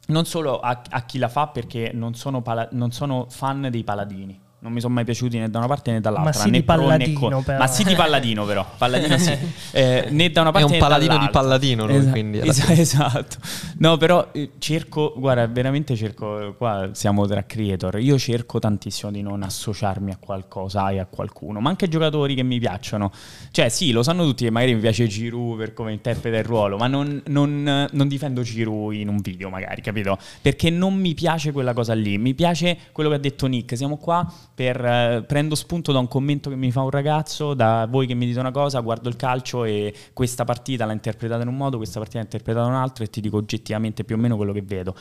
non solo a, a, chi la fa perché non sono, pala- non sono fan dei paladini non mi sono mai piaciuti né da una parte né dall'altra. Ma sì di Palladino, però. Ma sì di Palladino, però. Palladino sì. Eh, né da una parte È un paladino di Palladino, lui, Esa- quindi. Es- esatto. No, però eh, cerco, guarda, veramente cerco, qua siamo tra creator, io cerco tantissimo di non associarmi a qualcosa e a qualcuno, ma anche giocatori che mi piacciono. Cioè sì, lo sanno tutti che magari mi piace Giroud per come interpreta il ruolo, ma non, non, non difendo Giroud in un video magari, capito? Perché non mi piace quella cosa lì, mi piace quello che ha detto Nick, siamo qua per, eh, prendo spunto da un commento che mi fa un ragazzo, da voi che mi dite una cosa, guardo il calcio e questa partita l'ha interpretata in un modo, questa partita l'ha interpretata in un altro e ti dico oggettivamente più o meno quello che vedo.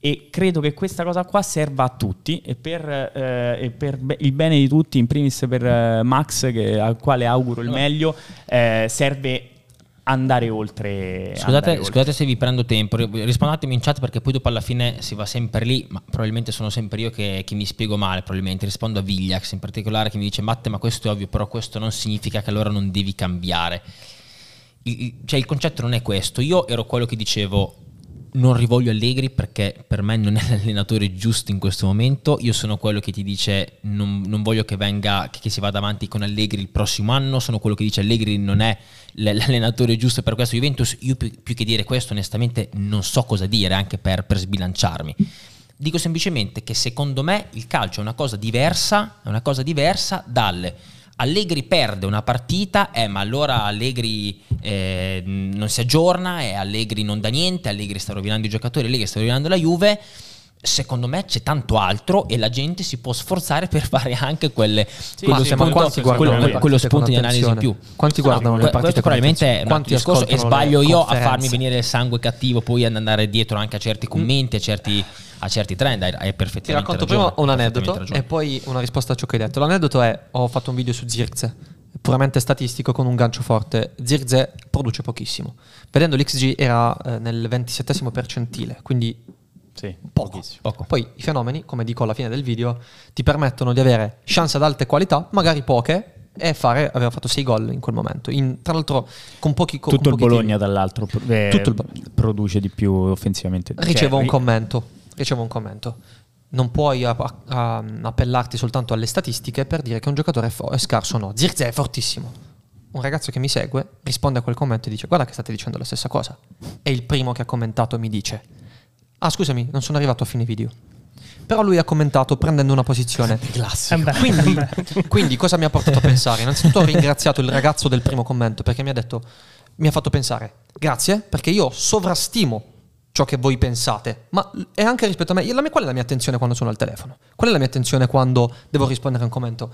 E credo che questa cosa qua serva a tutti e per, eh, e per be- il bene di tutti, in primis per eh, Max, che, al quale auguro il meglio, eh, serve andare oltre. Scusate, andare scusate oltre. se vi prendo tempo, rispondetemi in chat perché poi dopo alla fine si va sempre lì, ma probabilmente sono sempre io che, che mi spiego male, probabilmente rispondo a Vigliax in particolare che mi dice Matte ma questo è ovvio, però questo non significa che allora non devi cambiare. Il, cioè il concetto non è questo, io ero quello che dicevo non rivoglio Allegri perché per me non è l'allenatore giusto in questo momento. Io sono quello che ti dice non, non voglio che venga, che, che, si vada avanti con Allegri il prossimo anno. Sono quello che dice Allegri non è l'allenatore giusto per questo Juventus. Io più, più che dire questo, onestamente, non so cosa dire anche per, per sbilanciarmi. Dico semplicemente che secondo me il calcio è una cosa diversa, è una cosa diversa dalle Allegri perde una partita, eh, ma allora Allegri eh, non si aggiorna, e Allegri non dà niente, Allegri sta rovinando i giocatori, Allegri sta rovinando la Juve. Secondo me c'è tanto altro e la gente si può sforzare per fare anche quelle, sì, quello, sì, spunto, quello, quello spunto di analisi in più. Quanti guardano no, le partite? Probabilmente è un discorso e sbaglio io a farmi venire il sangue cattivo poi ad andare dietro anche a certi commenti, a certi a certi trend, hai, hai perfettamente Ti racconto ragione, prima un aneddoto e poi una risposta a ciò che hai detto. L'aneddoto è, ho fatto un video su Zirze, puramente statistico con un gancio forte. Zirze produce pochissimo. Vedendo l'XG era eh, nel 27 percentile, quindi sì, poco. poco. Poi i fenomeni, come dico alla fine del video, ti permettono di avere chance ad alte qualità, magari poche, e fare, aveva fatto 6 gol in quel momento. In, tra l'altro con pochi Tutto con il Bologna dall'altro eh, Tutto il... produce di più offensivamente. Ricevo cioè, un commento, ricevo un commento. Non puoi a, a, appellarti soltanto alle statistiche per dire che un giocatore è, fo- è scarso o no. Zirze è fortissimo un ragazzo che mi segue risponde a quel commento e dice guarda che state dicendo la stessa cosa. E il primo che ha commentato mi dice ah scusami non sono arrivato a fine video. Però lui ha commentato prendendo una posizione. Classico. Eh quindi, quindi, cosa mi ha portato a pensare? Innanzitutto ho ringraziato il ragazzo del primo commento perché mi ha detto, mi ha fatto pensare, grazie perché io sovrastimo ciò che voi pensate, ma è anche rispetto a me. Qual è la mia attenzione quando sono al telefono? Qual è la mia attenzione quando devo rispondere a un commento?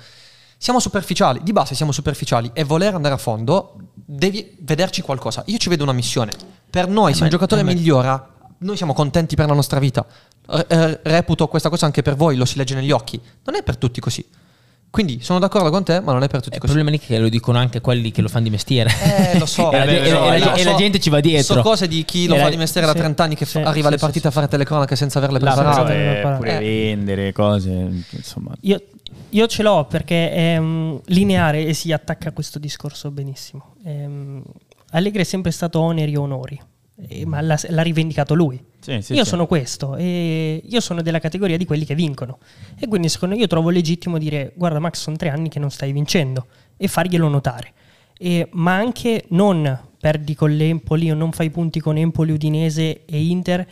Siamo superficiali, di base siamo superficiali e voler andare a fondo devi vederci qualcosa. Io ci vedo una missione. Per noi, se un giocatore migliora, noi siamo contenti per la nostra vita. Eh, reputo questa cosa anche per voi, lo si legge negli occhi. Non è per tutti così. Quindi sono d'accordo con te, ma non è per tutti il così. Il problema è che lo dicono anche quelli che lo fanno di mestiere. Eh, lo so. e, la, e, e, e gente ci va dietro. So cose di chi lo fa di mestiere da 30 anni che sì, arriva sì, alle partite sì, a fare telecronache senza averle preparate. Eh, pure vendere cose, insomma. Io, io ce l'ho perché è um, lineare e si attacca a questo discorso benissimo. Um, Allegri è sempre stato oneri e onori, eh, ma l'ha, l'ha, rivendicato lui. Sì, sì, io sì. sono questo e io sono della categoria di quelli che vincono. E quindi secondo me io trovo legittimo dire guarda Max sono tre anni che non stai vincendo e farglielo notare. E, ma anche non perdi con l'Empoli o non fai punti con Empoli, Udinese e Inter.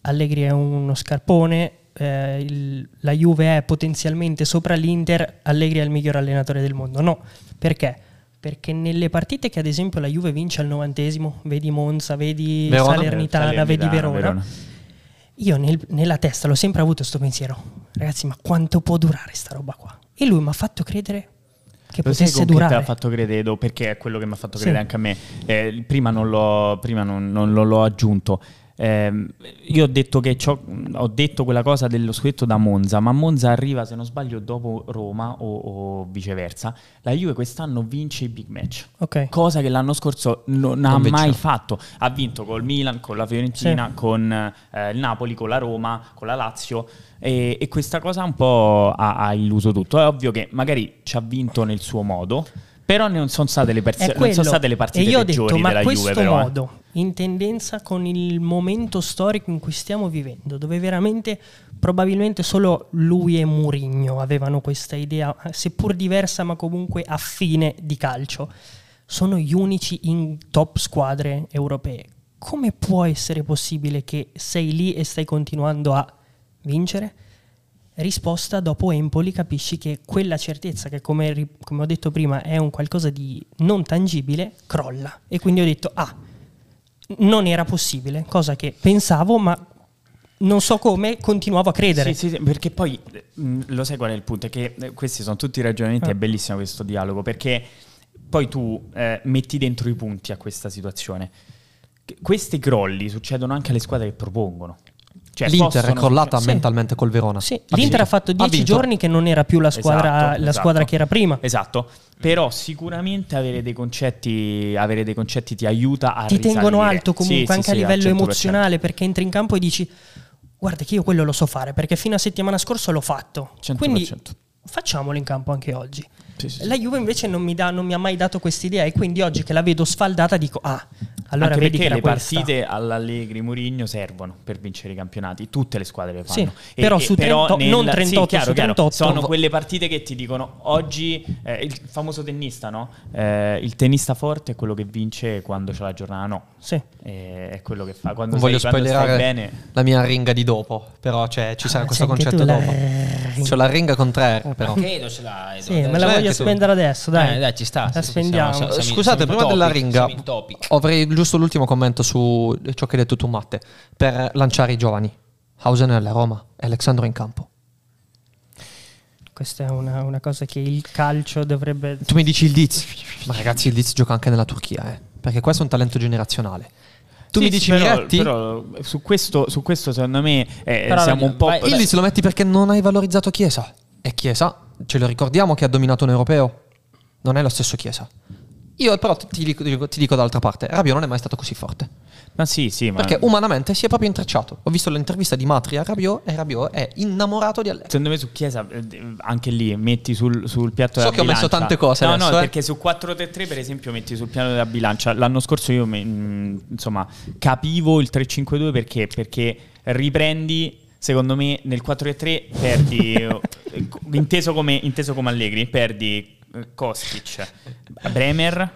Allegri è uno scarpone, eh, il, la Juve è potenzialmente sopra l'Inter, Allegri è il miglior allenatore del mondo. No, perché? Perché nelle partite che ad esempio la Juve vince al novantesimo, vedi Monza, vedi Verona, Salernitana, Salernitana, vedi Verona, Verona. io nel, nella testa l'ho sempre avuto questo pensiero, ragazzi ma quanto può durare sta roba qua? E lui mi ha fatto credere che Lo potesse durare. Ti ha fatto credere, perché è quello che mi ha fatto credere sì. anche a me. Eh, prima non l'ho, prima non, non l'ho aggiunto. Eh, io ho detto, che ho detto quella cosa dello scudetto da Monza, ma Monza arriva, se non sbaglio, dopo Roma o, o viceversa. La Juve quest'anno vince i big match, okay. cosa che l'anno scorso non, non ha mai fatto. Ha vinto col Milan, con la Fiorentina, sì. con eh, il Napoli, con la Roma, con la Lazio. E, e questa cosa un po' ha, ha illuso tutto. È ovvio che magari ci ha vinto nel suo modo però non sono state le, persi- non sono state le partite detto, ma questo Juve, però, eh. modo, eh. In tendenza con il momento storico in cui stiamo vivendo, dove veramente probabilmente solo lui e Murigno avevano questa idea, seppur diversa ma comunque affine di calcio, sono gli unici in top squadre europee. Come può essere possibile che sei lì e stai continuando a vincere? risposta dopo Empoli capisci che quella certezza che come, come, ho detto prima è un qualcosa di non tangibile crolla e quindi ho detto ah non era possibile cosa che pensavo ma non so come continuavo a credere. Sì, sì, perché poi mh, mm, lo sai qual è il punto? È che eh, questi sono tutti i ragionamenti eh. è bellissimo questo dialogo perché poi tu eh, metti dentro i punti a questa situazione. Questi crolli succedono anche alle squadre che propongono cioè, L'Inter è crollata sì. mentalmente col Verona. Sì. L'Inter ha fatto dieci giorni che non era più la squadra, esatto, la esatto. squadra che era prima. Esatto. Però sicuramente avere dei concetti, avere dei concetti ti aiuta a Ti tengono alto comunque sì, anche a livello emozionale perché entri in campo e dici guarda che io quello lo so fare perché fino a settimana scorsa l'ho fatto. 100%. Quindi facciamolo in campo anche oggi. Sì, sì, la Juve invece non mi, da, non mi, ha mai dato questa idea e quindi oggi che la vedo sfaldata dico ah, allora Anche vedi che le questa. partite all'Allegri Murigno servono per vincere i campionati, tutte le squadre le fanno. Sì, e, però su 30, però nel, non 38 sì, chiaro, 38 sono quelle partite che ti dicono oggi eh, il famoso tennista, no? Eh, il tennista forte è quello che vince quando c'è la giornata no. Sì. Eh, è quello che fa quando Non voglio spoilerare bene. la mia ringa di dopo, però cioè, ci sarà ah, questo concetto dopo. C'ho la ringa con tre, però. Credo ce l'hai. Sì, me la voglio spendere adesso, dai. Eh, dai, ci sta. La spendiamo. Siamo, siamo, Scusate, prima topic, della ringa avrei giusto l'ultimo commento su ciò che hai detto tu, Matte, per lanciare i giovani. Hausen alla Roma e Alexandro in campo. Questa è una, una, cosa che il calcio dovrebbe... Tu mi dici il Diz, ma ragazzi il Diz gioca anche nella Turchia, eh? perché questo è un talento generazionale. Tu sì, mi dici però, però su, questo, su questo secondo me eh, siamo un po'... Il Diz lo metti perché non hai valorizzato Chiesa. E Chiesa, ce lo ricordiamo che ha dominato un europeo? Non è lo stesso Chiesa. Io però ti dico, ti dico dall'altra parte, Rabiot non è mai stato così forte. Ma sì, sì, ma... Perché umanamente si è proprio intrecciato. Ho visto l'intervista di Matri a Rabiot e Rabiot è innamorato di Allegri. Secondo me su Chiesa, eh, anche lì, metti sul, sul piatto so della bilancia. So che ho messo tante cose No, adesso, no, eh. perché su 4-3-3 per esempio metti sul piano della bilancia. L'anno scorso io, mm, insomma, capivo il 3-5-2 perché? Perché riprendi secondo me nel 4-3 perdi eh, inteso, come, inteso come Allegri perdi eh, Kostic. Bremer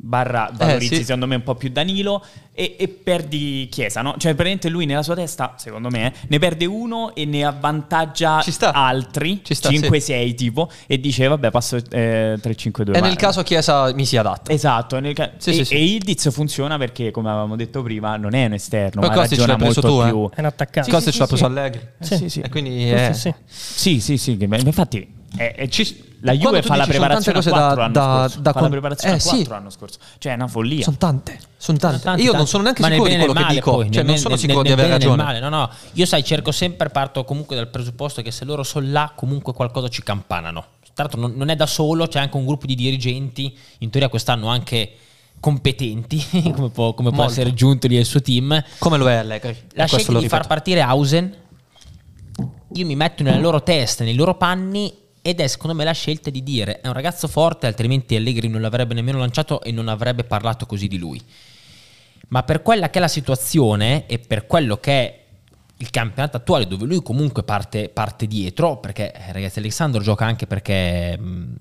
barra valorizzi eh, sì. secondo me un po' più Danilo e, e, perdi Chiesa, no? Cioè praticamente lui nella sua testa, secondo me, ne perde uno e ne avvantaggia altri, 5-6 sì. tipo, e dice vabbè passo eh, 3-5-2. E nel caso Chiesa mi si adatta. Esatto, ca- sì, e, sì, e Ildiz funziona perché come avevamo detto prima non è un esterno, ma, ma ragiona molto tu, più. Eh? È un attaccante. Costa ce l'ha preso Allegri. Sì, sì, E quindi sì, sì, sì, sì, infatti è, è, ci, la Juve fa la preparazione a 4 da, da, da, fa la preparazione eh, a 4 sì. l'anno scorso. Cioè è una follia. Sono tante. Sono tante. tante Io tante. non sono neanche Ma sicuro di quello che dico. Poi, cioè, nel, non sono nel, sicuro nel, di aver ragione. Male. No, no. Io sai, cerco sempre, parto comunque dal presupposto che se loro sono là, comunque qualcosa ci campanano. Tra l'altro non, non è da solo, c'è anche un gruppo di dirigenti, in teoria quest'anno anche competenti, come può, come può essere giunto lì al suo team. Come lo è Allegri. La scelta di far partire Hausen, io mi metto nelle loro teste, nei loro panni ed è secondo me la scelta di dire è un ragazzo forte, altrimenti Allegri non l'avrebbe nemmeno lanciato e non avrebbe parlato così di lui. Ma per quella che è la situazione e per quello che è il campionato attuale, dove lui comunque parte, parte dietro, perché eh, ragazzi Alessandro gioca anche perché mh,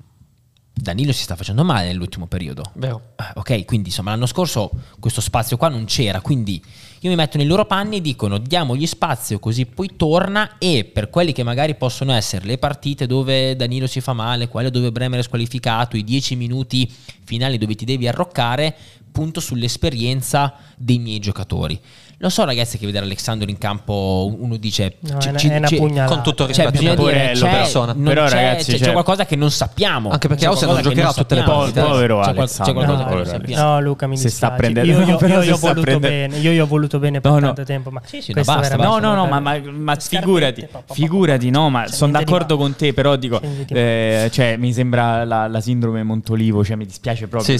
Danilo si sta facendo male nell'ultimo periodo. Vero. Eh, ok, quindi insomma l'anno scorso questo spazio qua non c'era, quindi io mi metto nei loro panni e dicono diamogli spazio così poi torna e per quelli che magari possono essere le partite dove Danilo si fa male, quelle dove Bremer è squalificato, i dieci minuti finali dove ti devi arroccare, punto sull'esperienza dei miei giocatori. Lo so, ragazzi, che vedere Alessandro in campo uno dice no, c- c- è una pugnalata. con tutto il cioè, rispetto, cioè, dire, c'è, persona. Però, c'è, ragazzi, c'è, c'è, qualcosa che non sappiamo. Anche perché Ose non giocherà tutte le partite. Povero c'è, Alessandro. c'è qualcosa no, che non sappiamo. No, Luca, mi dispiace. Si sta prendendo. Io, io, io, io ho voluto bene. Io, io ho voluto bene per tanto tempo. Ma sì, sì, no, basta, no, no, no, ma, figurati, figurati, no, ma sono d'accordo con te, però dico, eh, cioè, mi sembra la sindrome Montolivo, cioè mi dispiace proprio.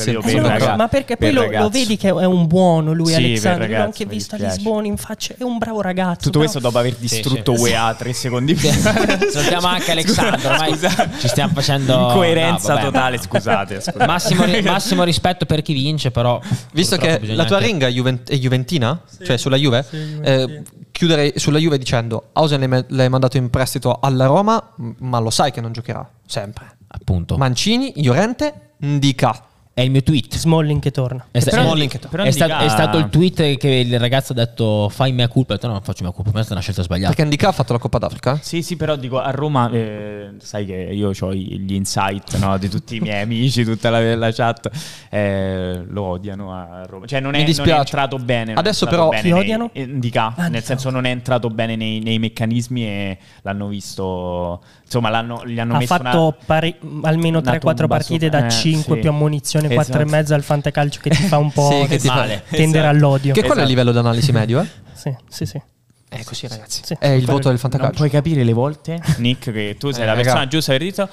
Ma perché poi lo vedi che è un buono lui, Alessandro. L'ho anche visto Lisbona in faccia, è un bravo ragazzo. Tutto questo dopo aver distrutto sì, sì. UEA tre secondi prima. Salutiamo anche Alexandro. Ormai ci stiamo facendo. Incoerenza no, totale, scusate. scusate. Massimo, massimo, rispetto per chi vince, però. Visto che la tua anche... ringa Juvent- è Juventina, sì, cioè sulla Juve, eh, chiudere sulla Juve dicendo: Ausen l'hai mandato in prestito alla Roma, ma lo sai che non giocherà sempre. Appunto. Mancini, Llorente, Ndica è il mio tweet. Smalling che torna. È, sta- Smalling che torna. È, sta- è, stato il tweet che il ragazzo ha detto fai mia colpa. Ho detto no, non faccio mia colpa, questa è una scelta sbagliata. Perché Andica ha fatto la Coppa d'Africa? Sì, sì, però dico a Roma, eh, sai che io ho gli insight no, di tutti i miei amici, tutta la, la chat, eh, lo odiano a Roma. Cioè non è, non è entrato bene. Adesso però chi odiano? Indica, ah, nel senso non è entrato bene nei, nei meccanismi e l'hanno visto insomma l'hanno, gli hanno ha messo fatto una, pari, almeno 3-4 partite da eh, 5 sì. più ammunizione esatto. 4,5 al fantacalcio che ti fa un po' sì, che ti male. tendere esatto. all'odio che esatto. qual è il livello di analisi medio eh? sì sì sì è così ragazzi sì. è il voto del fantacalcio non puoi capire le volte Nick che tu sei eh, la persona giusta per detto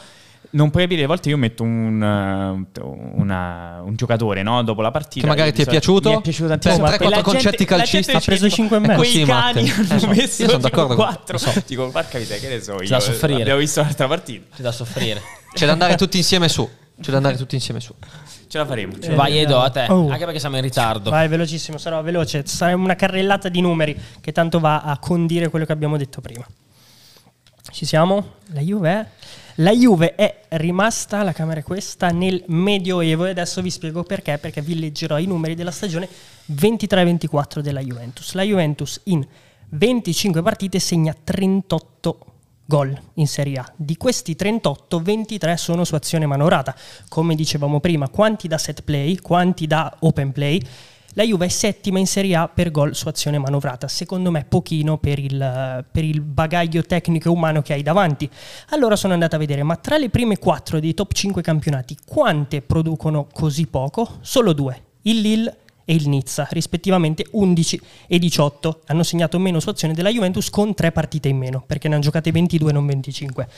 non puoi capire, a volte io metto un, uh, una, un giocatore no? dopo la partita. Che magari ti è piaciuto? Mi è piaciuto tantissimo. Per 3-4 concetti calcistici. Ha preso 5 e mezzo. Quei cani hanno messo io sono d'accordo 4. So. Dico, porca vita, che ne so io. C'è da soffrire. Abbiamo visto l'altra partita. C'è da soffrire. C'è da andare tutti insieme su. C'è da andare tutti insieme su. Ce la faremo. Eh, Vai Edo, a te. Oh. Anche perché siamo in ritardo. Vai, velocissimo, sarò veloce. Sarà una carrellata di numeri che tanto va a condire quello che abbiamo detto prima. Ci siamo? La Juve è... La Juve è rimasta, la camera è questa, nel Medioevo e adesso vi spiego perché, perché vi leggerò i numeri della stagione 23-24 della Juventus. La Juventus in 25 partite segna 38 gol in Serie A. Di questi 38, 23 sono su azione manovrata. Come dicevamo prima, quanti da set play, quanti da open play la Juve è settima in Serie A per gol su azione manovrata, secondo me pochino per il, per il bagaglio tecnico e umano che hai davanti. Allora sono andato a vedere, ma tra le prime quattro dei top 5 campionati, quante producono così poco? Solo due, il Lille e il Nizza, rispettivamente 11 e 18. Hanno segnato meno su azione della Juventus con tre partite in meno, perché ne hanno giocate 22 e non 25.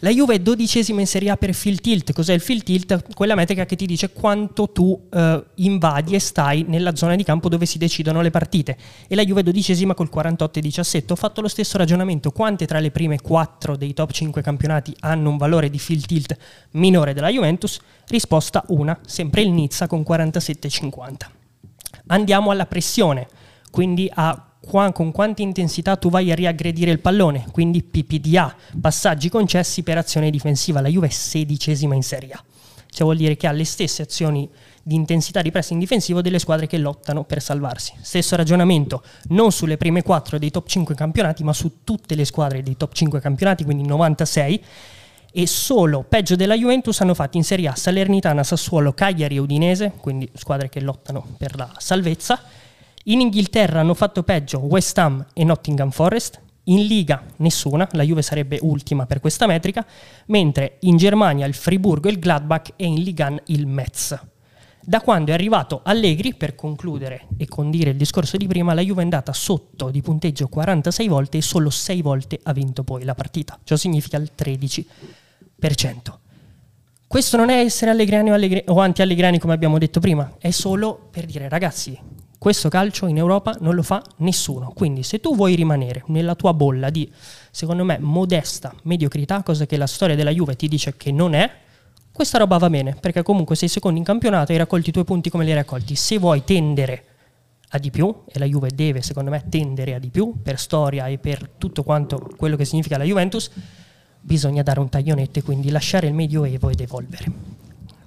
La Juve è dodicesima in Serie A per field tilt. Cos'è il field tilt? Quella metrica che ti dice quanto tu eh, invadi e stai nella zona di campo dove si decidono le partite. E la Juve è dodicesima col 48 e 17. Ho fatto lo stesso ragionamento. Quante tra le prime 4 dei top 5 campionati hanno un valore di field tilt minore della Juventus? Risposta una, sempre il Nizza con 47,50. Andiamo alla pressione, quindi a qua, con quanta intensità tu vai a riaggredire il pallone, quindi PPDA, passaggi concessi per azione difensiva. La Juve è sedicesima in Serie A. Cioè vuol dire che ha le stesse azioni di intensità di pressing difensivo delle squadre che lottano per salvarsi. Stesso ragionamento non sulle prime 4 dei top 5 campionati, ma su tutte le squadre dei top 5 campionati, quindi 96 e solo peggio della Juventus hanno fatto in Serie A Salernitana, Sassuolo, Cagliari e Udinese, quindi squadre che lottano per la salvezza. In Inghilterra hanno fatto peggio West Ham e Nottingham Forest. In Liga nessuna, la Juve sarebbe ultima per questa metrica, mentre in Germania il Friburgo e il Gladbach e in Ligan il Metz. Da quando è arrivato Allegri, per concludere e condire il discorso di prima, la Juve è andata sotto di punteggio 46 volte e solo 6 volte ha vinto poi la partita. Ciò significa il 13%. Questo non è essere allegriani o, allegri- o anti-allegrani come abbiamo detto prima, è solo per dire ragazzi, questo calcio in Europa non lo fa nessuno. Quindi se tu vuoi rimanere nella tua bolla di, secondo me, modesta mediocrità, cosa che la storia della Juve ti dice che non è, questa roba va bene, perché comunque sei secondo in campionato e hai raccolti i tuoi punti come li hai raccolti. Se vuoi tendere a di più, e la Juve deve, secondo me, tendere a di più per storia e per tutto quanto quello che significa la Juventus, bisogna dare un taglionetto e quindi lasciare il medioevo ed evolvere.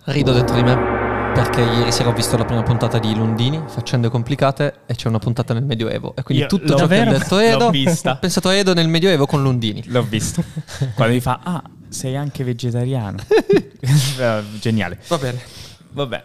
Rido dentro di me perché ieri sera ho visto la prima puntata di Lundini, faccende complicate, e c'è una puntata nel Medioevo. E quindi Io tutto ciò che ha detto Edo, ho pensato a Edo nel Medioevo con Lundini. L'ho visto. Quando mi fa, ah, sei anche vegetariano. Geniale. Va bene. Vabbè.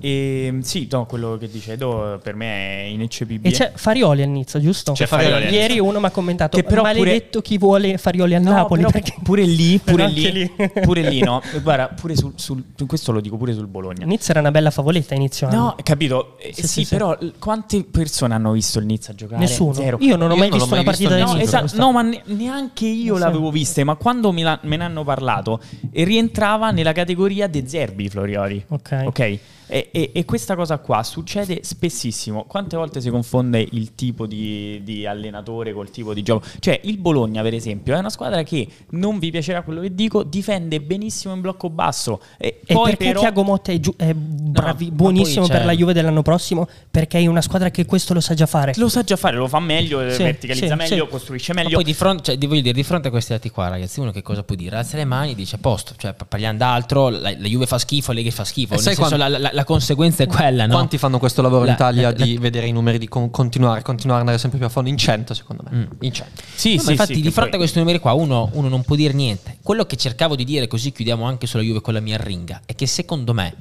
E, ehm, sì, no, quello che dice Edo per me è ineccepibile. E c'è Farioli al Nizza, giusto? C'è Farioli. Ieri uno mi ha commentato che però maledetto pure... chi vuole Farioli a no, Napoli. Perché... Pure lì, pure lì, lì. pure lì, no. Guarda, pure sul, sul, questo lo dico pure sul Bologna. Nizza era una bella favoletta inizio anno. No, capito. Eh, sì, sì, sì, però quante persone hanno visto il Nizza giocare? Nessuno. Zero. Io non ho mai visto una partita del Nizza. Esatto, no, ma neanche io l'avevo vista, ma quando me, ne hanno parlato rientrava nella categoria De Zerbi Florioli. Ok. Ok. E, e, e, questa cosa qua succede spessissimo. Quante volte si confonde il tipo di, di, allenatore col tipo di gioco? Cioè, il Bologna, per esempio, è una squadra che non vi piacerà quello che dico, difende benissimo in blocco basso. E, e poi perché però... Tiago Motta è, giu- è bravi, no, buonissimo per la Juve dell'anno prossimo? Perché è una squadra che questo lo sa già fare. Lo sa già fare, lo fa meglio, sì, verticalizza sì, meglio, sì. costruisce meglio. Ma poi di fronte, cioè, voglio dire, di fronte a questi dati qua, ragazzi, uno che cosa può dire? Alza le mani e dice a posto, cioè parliamo d'altro, la, la Juve fa schifo, Lega fa schifo. Nel senso, la, la, la conseguenza è quella no? Quanti fanno questo lavoro la, in Italia la, di la, vedere i numeri, di con, continuare, continuare ad andare sempre più a fondo? In 100 secondo me. Mm. In 100. Sì, no, sì, infatti sì, di fronte poi... a questi numeri qua uno, uno, non può dire niente. Quello che cercavo di dire, così chiudiamo anche sulla Juve con la mia ringa, è che secondo me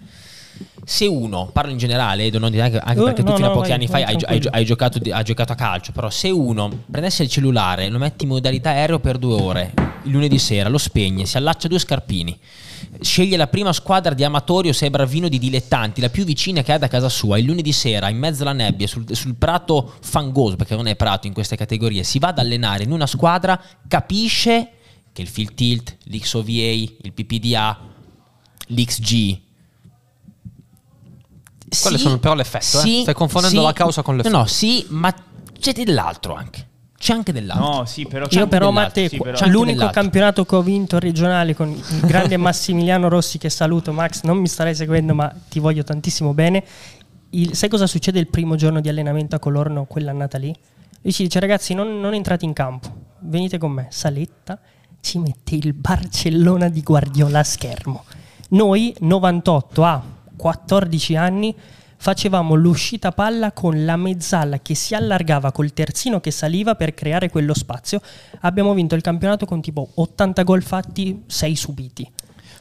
se uno, parlo in generale, anche, anche uh, perché tu fino no, a pochi vai, anni fa hai, hai, hai, giocato, hai, giocato, a calcio, però se uno prendesse il cellulare, lo mette in modalità aereo per due ore, il lunedì sera, lo spegne, si allaccia due scarpini, sceglie la prima squadra di amatori o se è bravino di dilettanti, la più vicina che ha da casa sua, il lunedì sera in mezzo alla nebbia, sul, sul prato fangoso, perché non è prato in queste categorie, si va ad allenare in una squadra, capisce che il field tilt, l'XOVA, il PPDA, l'XG, quelle sì, sono però l'effetto, eh. sì, eh? stai confondendo sì, la causa con l'effetto. No, no, sì, ma c'è dell'altro anche. C'è anche dell'altro. No, sì, però Io però, Matteo, sì, però. l'unico campionato che ho vinto regionale con il grande Massimiliano Rossi che saluto, Max, non mi starei seguendo, ma ti voglio tantissimo bene. Il, sai cosa succede il primo giorno di allenamento a Colorno, quell'annata lì? Lui ci dice ragazzi non, non entrate in campo, venite con me. Saletta ci mette il Barcellona di Guardiola a schermo. Noi 98 a 14 anni facevamo l'uscita palla con la mezzala che si allargava col terzino che saliva per creare quello spazio. Abbiamo vinto il campionato con tipo 80 gol fatti, 6 subiti.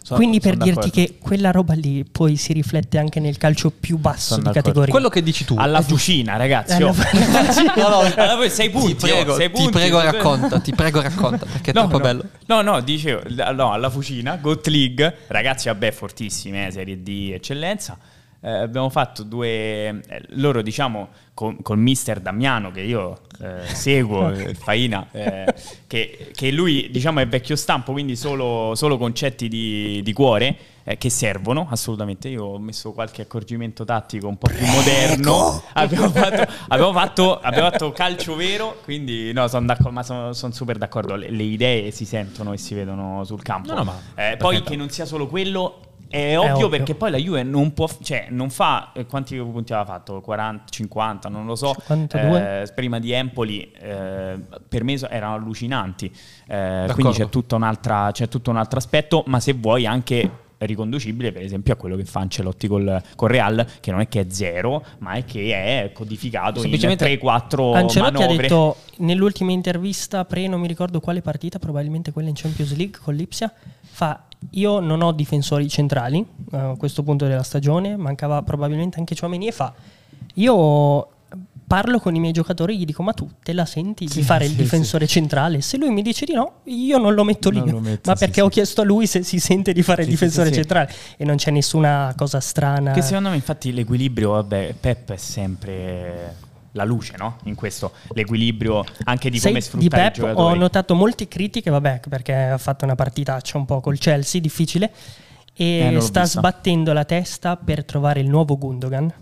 Sono, Quindi per dirti d'accordo. che quella roba lì poi si riflette anche nel calcio più basso sono di d'accordo. categoria. Quello che dici tu. Alla fucina, ragazzi. Oh. no, no, allora, sei punti. Ti prego, oh, sei punti, ti prego racconta, ti prego racconta, perché è no, troppo no. bello. No, no, dicevo, no, alla fucina, Got League, ragazzi, vabbè, fortissime, eh, Serie D, eccellenza. Eh, abbiamo fatto due, eh, loro diciamo con, con mister Damiano che io eh, seguo, eh, Faina, eh, che, che, lui diciamo è vecchio stampo, quindi solo, solo concetti di, di cuore eh, che servono assolutamente. Io ho messo qualche accorgimento tattico un po' più moderno. Abbiamo fatto, abbiamo, fatto, abbiamo fatto, calcio vero, quindi no, sono d'accordo, ma sono, sono super d'accordo. Le, le, idee si sentono e si vedono sul campo. No, no, ma, poi che non sia solo quello è ovvio, è ovvio, perché poi la Juve non può, cioè non fa eh, quanti punti aveva fatto? 40, 50, non lo so. Eh, prima di Empoli eh, per me erano allucinanti. Eh, quindi c'è, c'è tutto un altro aspetto, ma se vuoi anche riconducibile per esempio a quello che fa Ancelotti col, col Real che non è che è zero ma è che è codificato in 3-4 Ancelotti manovre. ha detto nell'ultima intervista pre non mi ricordo quale partita probabilmente quella in Champions League con l'Ipsia fa io non ho difensori centrali a questo punto della stagione, mancava probabilmente anche Chouameni e fa io parlo con i miei giocatori e gli dico ma tu te la senti sì, di fare sì, il difensore sì. centrale? Se lui mi dice di no, io non lo metto lì, lo metto, ma perché ho chiesto a lui se si sente di fare il difensore centrale e non c'è nessuna cosa strana. Che secondo me infatti l'equilibrio, vabbè, Pep è sempre la luce no? in questo l'equilibrio anche di Sei come sfruttare di Pep ho notato molte critiche vabbè perché ha fatto una partitaccia un po' col Chelsea difficile e eh, sta vista. sbattendo la testa per trovare il nuovo Gundogan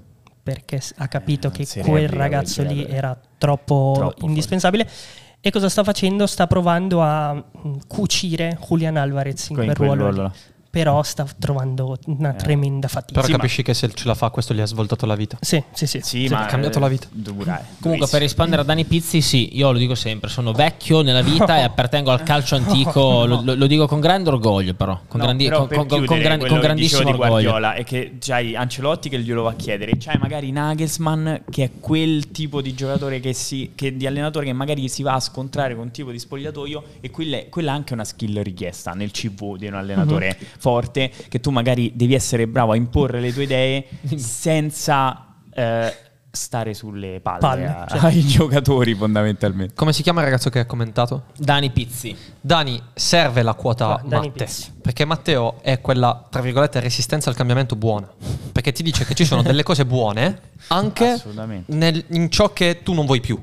perché ha capito eh, che quel ragazzo lì era troppo, troppo indispensabile fuori. e cosa sta facendo? sta provando a mm, cucire Julian Alvarez in quel, quel ruolo, ruolo però sta trovando una eh. tremenda fatica. Però sì, capisci che se ce la fa questo gli ha svoltato la vita. Sì, sì, sì. sì, sì ma ha cambiato la vita. Dura, Comunque per rispondere a Dani Pizzi, sì, io lo dico sempre, sono vecchio nella vita e appartengo al calcio antico, lo, lo, lo, dico con grande orgoglio però, con, no, grandi, però con, con, con, gran, con grandissimo orgoglio. Guardiola è che c'hai Ancelotti che glielo va a chiedere, c'hai magari Nagelsmann che è quel tipo di giocatore che si, che, di allenatore che magari si va a scontrare con un tipo di spogliatoio e quella è, quella è anche una skill richiesta nel CV di un allenatore uh-huh. Forte che tu magari devi essere bravo a imporre le tue idee senza eh, stare sulle palle, palle a, cioè. ai giocatori fondamentalmente. Come si chiama il ragazzo che ha commentato? Dani Pizzi. Dani, serve la quota ah, Matte, perché Matteo è quella, tra virgolette, resistenza al cambiamento buona, perché ti dice che ci sono delle cose buone anche nel, in ciò che tu non vuoi più.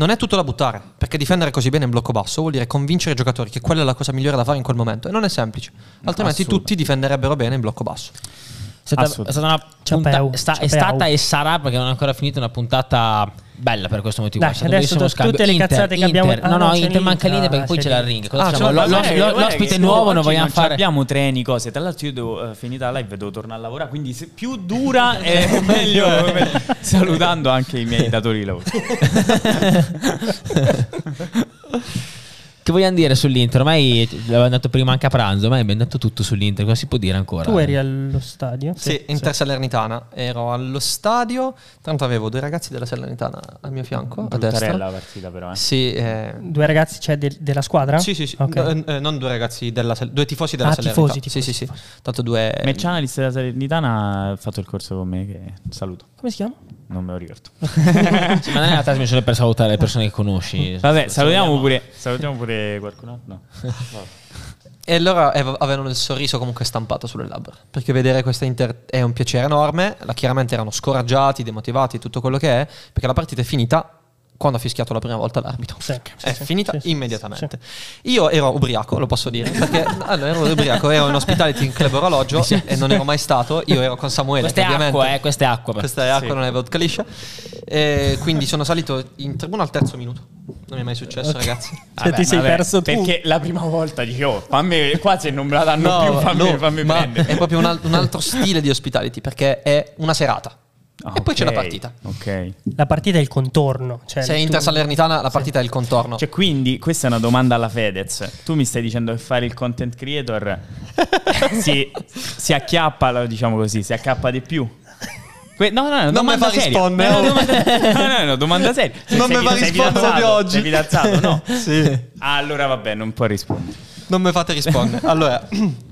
Non è tutto da buttare, perché difendere così bene in blocco basso vuol dire convincere i giocatori che quella è la cosa migliore da fare in quel momento e non è semplice. Altrimenti tutti difenderebbero bene in blocco basso. È stata, è stata una punta- sta, è stata e sarà perché non è ancora finita una puntata bella per questo motivo. Dai, adesso to- tutte le Inter, cazzate che abbiamo Inter, No, no, Inter manca l'Inter perché poi c'è la ring. Ah, facciamo? Lo, lo, lo, l'ospite nuovo non vogliamo fare. abbiamo treni, cose. Tra l'altro io devo uh, finita la live devo tornare a lavorare, quindi se più dura è meglio, meglio. salutando anche i miei datori di lavoro. Che vogliamo dire sull'Inter? Ormai l'avevamo detto prima anche a pranzo, ma abbiamo detto tutto sull'Inter. Cosa si può dire ancora? Tu eri allo stadio? Sì, sì Inter sì. Salernitana. Ero allo stadio. Tanto avevo due ragazzi della Salernitana al mio fianco. A destra. la partita, però. Eh. Sì. Eh. Due ragazzi, cioè de- della squadra? Sì, sì, sì. Okay. No, eh, non due ragazzi, della, due tifosi della ah, Salernitana. Tifosi, tifosi, sì, sì, sì. Tanto due. Mecciana della Salernitana ha fatto il corso con me. Che saluto. Come si chiama? Non me lo ricordo. sì, ma non è una trasmissione per salutare le persone che conosci. Vabbè, salutiamo pure, salutiamo pure qualcun altro. No. E allora avevano il sorriso comunque stampato sulle labbra. Perché vedere questa Inter è un piacere enorme. Chiaramente erano scoraggiati, demotivati, tutto quello che è. Perché la partita è finita quando ha fischiato la prima volta l'arbitro. Sì, è sì, finita sì, immediatamente. Io ero ubriaco, lo posso dire, perché allora, ero ubriaco, ero in hospitality in club orologio e non ero mai stato, io ero con Samuele. Questa è acqua, eh, questa è acqua. Questa è acqua, non è vodka liscia. E quindi sono salito in tribuna al terzo minuto. Non mi è mai successo, okay. ragazzi. Cioè, ti sei vabbè, perso tu. Perché la prima volta dicevo, oh, fammi, qua se non me la danno no, più, fammi, no, fammi prendere. È proprio un, al- un altro stile di hospitality, perché è una serata. Ah, e poi c'è la partita. Ok. La partita è il contorno. Cioè Se è Inter Salernitana, la partita sì. è il contorno. Cioè, quindi, questa è una domanda alla Fedez. Tu mi stai dicendo che fare il content creator si, si acchiappa, diciamo così, si accappa di più. Que- no, no, no, non mi fa rispondere. No, no, no, domanda seria. non mi fa rispondere di oggi. Sei fidanzato, no? sì. allora vabbè, non può rispondere. Non mi fate rispondere. Allora,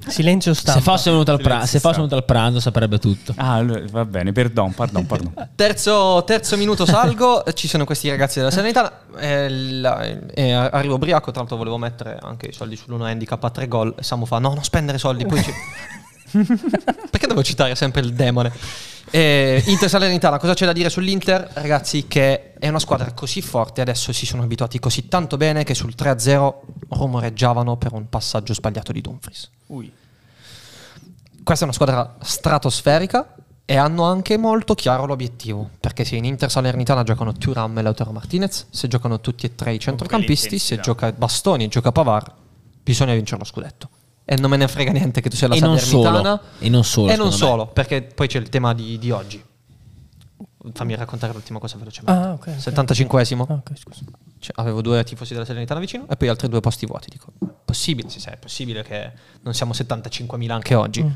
silenzio stampa. Se fosse venuto al, pra- se fosse venuto al pranzo saprebbe tutto. Ah, va bene, perdon, pardon, pardon. terzo, terzo minuto salgo, ci sono questi ragazzi della Sanità. Eh, la, eh, arrivo ubriaco, tra l'altro volevo mettere anche i soldi sull'uno handicap a tre gol. E Samu fa, no, non spendere soldi, poi ci... Perché devo citare sempre il demone? E Inter Salernitana, cosa c'è da dire sull'Inter? Ragazzi, che è una squadra così forte, adesso si sono abituati così tanto bene che sul 3-0 rumoreggiavano per un passaggio sbagliato di Dumfries. Ui. Questa è una squadra stratosferica e hanno anche molto chiaro l'obiettivo, perché se in Inter Salernitana giocano Thuram e Lautaro Martinez, se giocano tutti e tre i centrocampisti, se gioca Bastoni e gioca Pavar, bisogna vincere lo scudetto e non me ne frega niente che tu sia la e Salernitana. Non e non solo. E non solo, me. perché poi c'è il tema di, di, oggi. Fammi raccontare l'ultima cosa velocemente. Ah, okay, 75esimo. Ah, okay, cioè, avevo due tifosi della Salernitana vicino e poi altri due posti vuoti. Dico, possibile, sì, sì, è possibile che non siamo 75.000 anche oggi. Mm.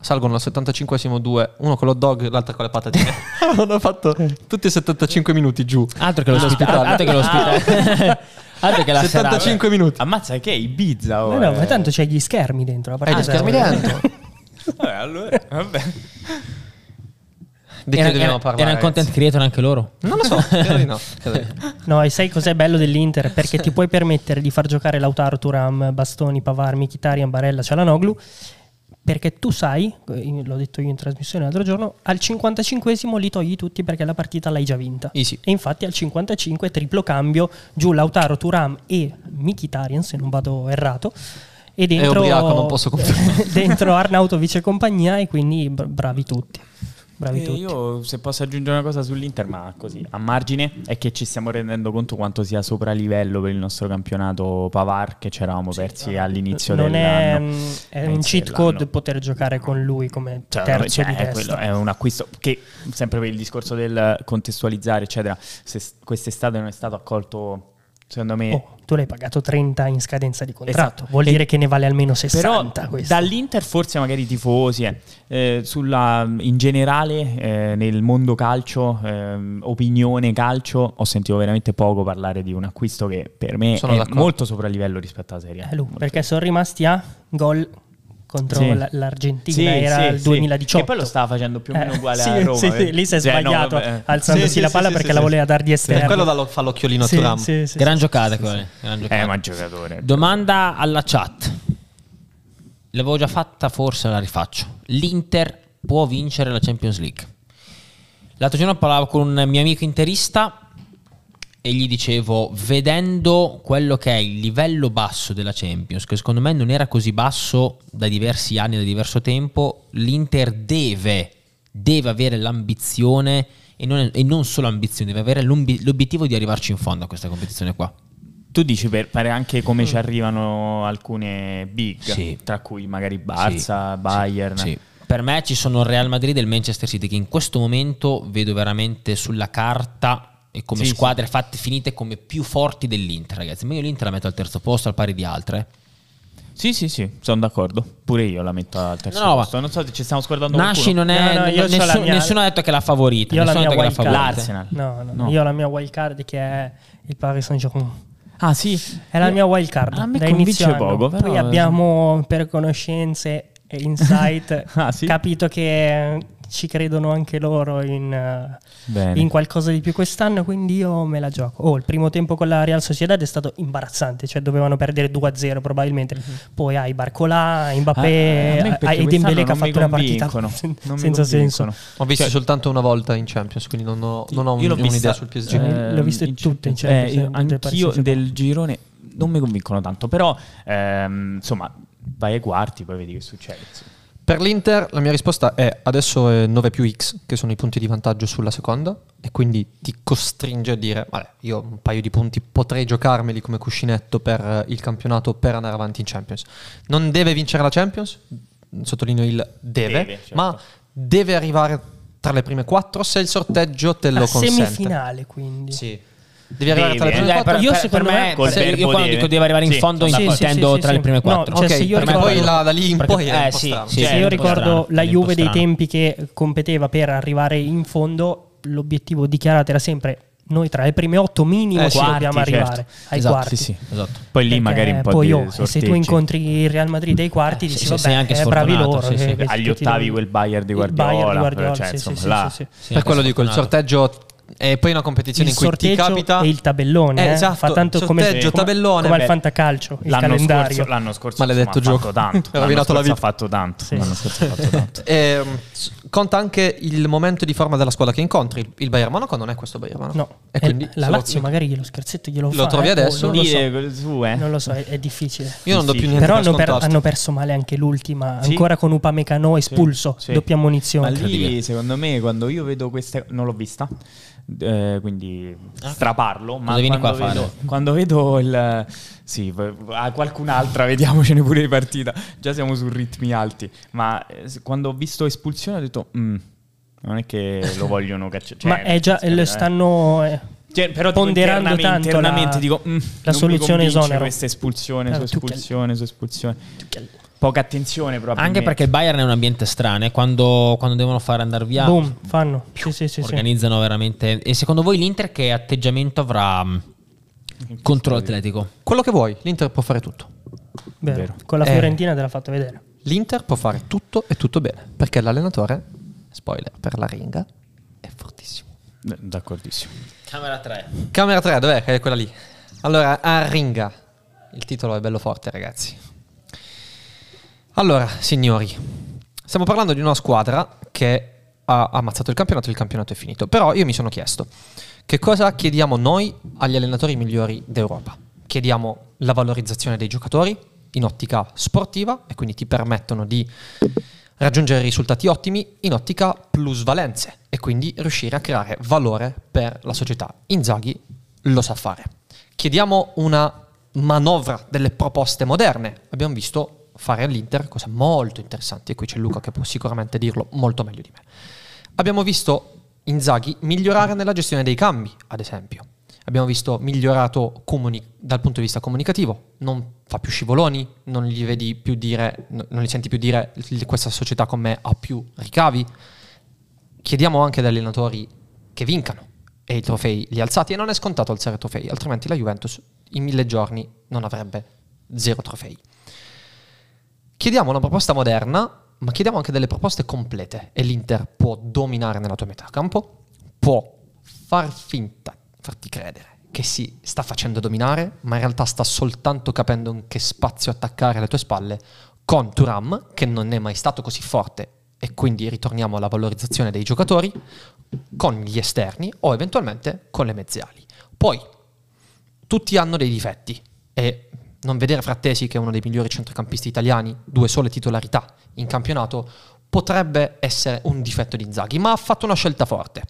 Salgono al 75esimo due, uno con lo dog, l'altro con le patatine. Hanno fatto tutti e 75 minuti giù. Altro che l'ospitale. Altro che l'ospitale. Altro che la 75 serata. minuti. Ammazza che è Ibiza oh, no, no, ma tanto c'è gli schermi dentro. Hai gli schermi dentro. vabbè, allora, vabbè. Di era, era, parlare, erano content creator anche loro? Non lo so, credo di no. no, e sai cos'è bello dell'Inter? Perché ti puoi permettere di far giocare Lautaro, Turam, Bastoni, Pavar, Mkhitaryan, Barella, Cialanoglu perché tu sai, l'ho detto io in trasmissione l'altro giorno, al 55esimo li togli tutti perché la partita l'hai già vinta. Easy. E infatti al 55 triplo cambio, giù Lautaro, Turam e Mkhitaryan, se non vado errato. E dentro, non posso dentro Arnautovic e compagnia e quindi bravi tutti. Bravi tutti. Io se posso aggiungere una cosa sull'Inter, ma così a margine, è che ci stiamo rendendo conto quanto sia sopra livello per il nostro campionato Pavar che ci eravamo sì, persi no, all'inizio non dell'anno. È, è un cheat code poter giocare con lui come cioè, terzo cioè, è, quello, è un acquisto che sempre per il discorso del contestualizzare eccetera, se quest'estate non è stato accolto secondo me... Oh, tu l'hai pagato 30 in scadenza di contratto, esatto. vuol dire che ne vale almeno 60. Però dall'Inter forse magari i tifosi, eh, eh, sulla, in generale eh, nel mondo calcio, ehm, opinione calcio, ho sentito veramente poco parlare di un acquisto che per me Sono è d'accordo. molto sopra livello rispetto alla Serie. Eh, perché sono rimasti a gol contro sì. l'Argentina sì, era sì, il 2018 che poi lo stava facendo più o meno uguale a Roma sì, lì si è cioè, sbagliato no, alzandosi la palla perché la voleva dar di esterno quello da, fa l'occhiolino a Turam gran giocata quella eh. Ma giocatore. Domanda alla chat. L'avevo già fatta forse la rifaccio. l'Inter può vincere la Champions League. L'altro giorno parlavo con un mio amico interista e gli dicevo, vedendo quello che è il livello basso della Champions, che secondo me non era così basso da diversi anni, da diverso tempo, l'Inter deve, deve avere l'ambizione e non, e non solo ambizione, deve avere l'obiettivo di arrivarci in fondo a questa competizione qua. Tu dici per fare anche come ci arrivano alcune big, sì. tra cui magari Barça, sì. Bayern. Sì. Per me ci sono il Real Madrid e il Manchester City che in questo momento vedo veramente sulla carta e come sì, squadre sì. fatte finite come più forti dell'Inter, ragazzi. Ma io l'Inter la metto al terzo posto al pari di altre. Sì, sì, sì, sono d'accordo. Pure io la metto al terzo no, posto. Non so se ci stiamo scordando Nasci non è no, no, nessun, mia... nessuno ha detto che l'ha favorita. Io la mia wild card. L'Arsenal. No, no, no, Io ho la mia wild card che è il Paris Saint-Germain. Ah, sì, è la mia wild card. A me da inizio poco, però... Poi abbiamo per conoscenze e insight ah, sì? capito che ci credono anche loro in, uh, in, qualcosa di più quest'anno, quindi io me la gioco. Oh, il primo tempo con la Real Sociedad è stato imbarazzante, cioè dovevano perdere 2-0 probabilmente. Mm-hmm. Poi hai Barcolà, Mbappé, ah, hai Dembélé che ha fatto una partita senza senso. Ho visto cioè, soltanto una volta in Champions, quindi non ho, non ho un, un'idea sul PSG. Eh, L'ho viste tutte in Champions. Eh, anch'io del girone non mi convincono tanto, però ehm, insomma vai ai quarti, poi vedi che succede. Per l'Inter la mia risposta è adesso è 9 più X, che sono i punti di vantaggio sulla seconda, e quindi ti costringe a dire, vabbè, io un paio di punti potrei giocarmeli come cuscinetto per il campionato per andare avanti in Champions. Non deve vincere la Champions, sottolineo il deve, deve certo. ma deve arrivare tra le prime quattro se il sorteggio te lo a consente. semifinale quindi. Sì. Devi arrivare tra le prime quattro. Io secondo me, me io quando dico devi arrivare in fondo sì, intendo sì, tra le prime quattro. No, cioè, se io ricordo, poi la, da lì in poi è eh, sì, sì, se io ricordo la Juve dei tempi che competeva per arrivare in fondo, l'obiettivo dichiarato era sempre noi tra le prime otto minimo eh, sì, dobbiamo certo. arrivare ai esatto, quarti. Sì, sì, esatto. Poi lì magari un po' poi di oh, se tu incontri il Real Madrid ai quarti eh, dici sì, vabbè, anche eh, bravi loro. Sì, sì. Agli ottavi quel Bayern di Guardiola. Bayern di Guardiola cioè, insomma, là. Per quello dico, il sorteggio e poi una competizione il in cui ti capita e il tabellone, eh, esatto, fa tanto come, come, tabellone, come al fantacalcio, il l'anno calendario. Scorso, l'anno scorso maledetto insomma, gioco ha fatto tanto. l'anno scorso la vita. ha fatto tanto. Sì. L'anno scorso ha fatto tanto. E, ehm, conta anche il momento di forma della squadra che incontri. Il Bayern Monaco non è questo Bayern Monaco. No, e quindi la Lazio lo, magari lo scherzetto glielo lo fa. Lo trovi eh? adesso? Non lo, so. Su, eh. non lo so, è, è difficile. Io non do più niente Però per hanno, per, hanno, perso male anche l'ultima, sì? ancora con Upamecano espulso, sì, sì. doppia munizione. Ma lì, secondo me, quando io vedo queste... Non l'ho vista, eh, quindi ah, straparlo, ma quando vedo, quando vedo il sì, a qualcun'altra vediamocene pure di partita. Già siamo su ritmi alti. Ma eh, quando ho visto espulsione ho detto, mm, non è che lo vogliono cacciare. Cioè, ma è già, lo stanno eh, cioè, però ponderando internamente, tanto internamente la, dico, mm, la soluzione esonero. Questa espulsione, su espulsione, su espulsione. Poca attenzione proprio. Anche perché il Bayern è un ambiente strano. Eh? Quando, quando, devono fare andare via, Boom, fanno. Sì, sì, sì, organizzano veramente. E secondo voi l'Inter che atteggiamento avrà? Contro l'Atletico. Quello che vuoi, l'Inter può fare tutto. Vero. Vero. Con la Fiorentina eh, te l'ha fatto vedere. L'Inter può fare tutto e tutto bene, perché l'allenatore, spoiler, per la ringa, è fortissimo. D'accordissimo. Camera 3. Camera 3, dov'è? È quella lì. Allora, a ringa. Il titolo è bello forte, ragazzi. Allora, signori, stiamo parlando di una squadra che ha ammazzato il campionato e il campionato è finito. Però io mi sono chiesto, che cosa chiediamo noi agli allenatori migliori d'Europa? Chiediamo la valorizzazione dei giocatori in ottica sportiva e quindi ti permettono di raggiungere risultati ottimi in ottica plusvalenze e quindi riuscire a creare valore per la società. Inzaghi lo sa fare. Chiediamo una manovra delle proposte moderne. Abbiamo visto fare all'Inter cose molto interessanti e qui c'è Luca che può sicuramente dirlo molto meglio di me. Abbiamo visto Inzaghi migliorare nella gestione dei cambi, ad esempio. Abbiamo visto migliorato comuni- dal punto di vista comunicativo, non fa più scivoloni, non gli vedi più dire, non gli senti più dire questa società con me ha più ricavi. Chiediamo anche agli allenatori che vincano e i trofei li alzati e non è scontato alzare trofei, altrimenti la Juventus in mille giorni non avrebbe zero trofei. Chiediamo una proposta moderna ma chiediamo anche delle proposte complete e l'Inter può dominare nella tua metà campo, può far finta, farti credere che si sta facendo dominare, ma in realtà sta soltanto capendo in che spazio attaccare alle tue spalle con Turam, che non è mai stato così forte e quindi ritorniamo alla valorizzazione dei giocatori, con gli esterni o eventualmente con le mezziali. Poi, tutti hanno dei difetti e non vedere Frattesi, che è uno dei migliori centrocampisti italiani, due sole titolarità in campionato, potrebbe essere un difetto di Inzaghi, ma ha fatto una scelta forte.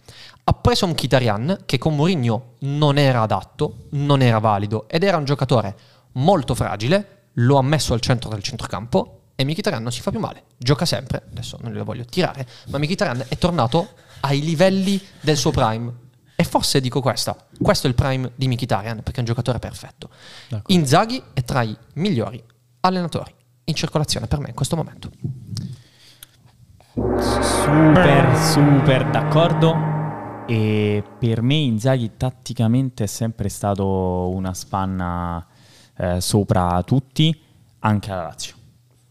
Ha preso un Kitarian che con Mourinho non era adatto, non era valido ed era un giocatore molto fragile, lo ha messo al centro del centrocampo e Mkhitaryan non si fa più male, gioca sempre, adesso non lo voglio tirare, ma Mkhitaryan è tornato ai livelli del suo prime e forse dico questa, questo è il prime di Mkhitaryan perché è un giocatore perfetto. D'accordo. Inzaghi è tra i migliori allenatori in circolazione per me in questo momento. Super, super d'accordo. E per me Inzaghi tatticamente è sempre stato una spanna eh, sopra tutti, anche alla Lazio.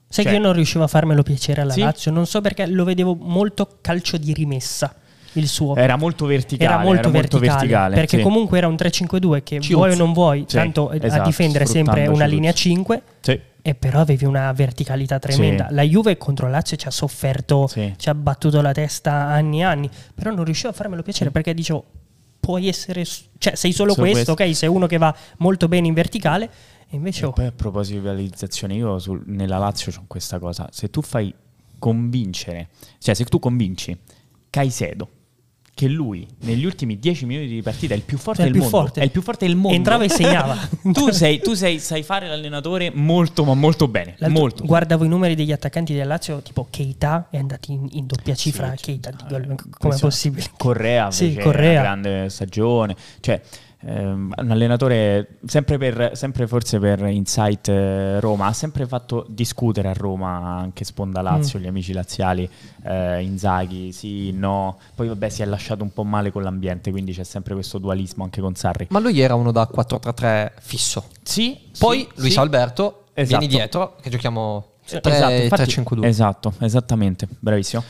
Sai cioè, che io non riuscivo a farmelo piacere alla sì? Lazio, non so perché lo vedevo molto calcio di rimessa il suo. Era molto verticale. Era molto, era verticale, molto verticale, Perché sì. comunque era un 3-5-2 che Ciuzzi. vuoi o non vuoi, sì, tanto esatto, a difendere sempre una linea 5. Sì. E però avevi una verticalità tremenda. Sì. La Juve contro Lazio ci ha sofferto, ci ha battuto la testa anni e anni. Però non riuscivo a farmelo piacere perché dicevo, puoi essere, cioè sei solo, solo questo, questo, ok? Sei uno che va molto bene in verticale. E invece... E oh. poi a proposito di realizzazione, io sul, nella Lazio ho questa cosa. Se tu fai convincere, cioè se tu convinci Caicedo che lui negli ultimi dieci minuti di partita è il più forte cioè, del mondo. Forte. È il più forte del mondo. Entrava e segnava. tu, sei, tu sei, sai fare l'allenatore molto, ma molto bene. Molto. Guardavo i numeri degli attaccanti del Lazio, tipo Keita è andato in, in doppia cifra. Sì, Keita, come è possibile? Correa, sì, Correa. una grande stagione. Cioè, un allenatore sempre, per, sempre forse per Insight eh, Roma ha sempre fatto discutere a Roma anche Sponda Lazio, mm. gli amici laziali eh, Inzaghi, sì, no poi vabbè si è lasciato un po' male con l'ambiente quindi c'è sempre questo dualismo anche con Sarri ma lui era uno da 4-3-3 fisso sì poi sì, Luis sì. Alberto esatto. vieni dietro che giochiamo 3-5-2 esatto, esatto, esattamente bravissimo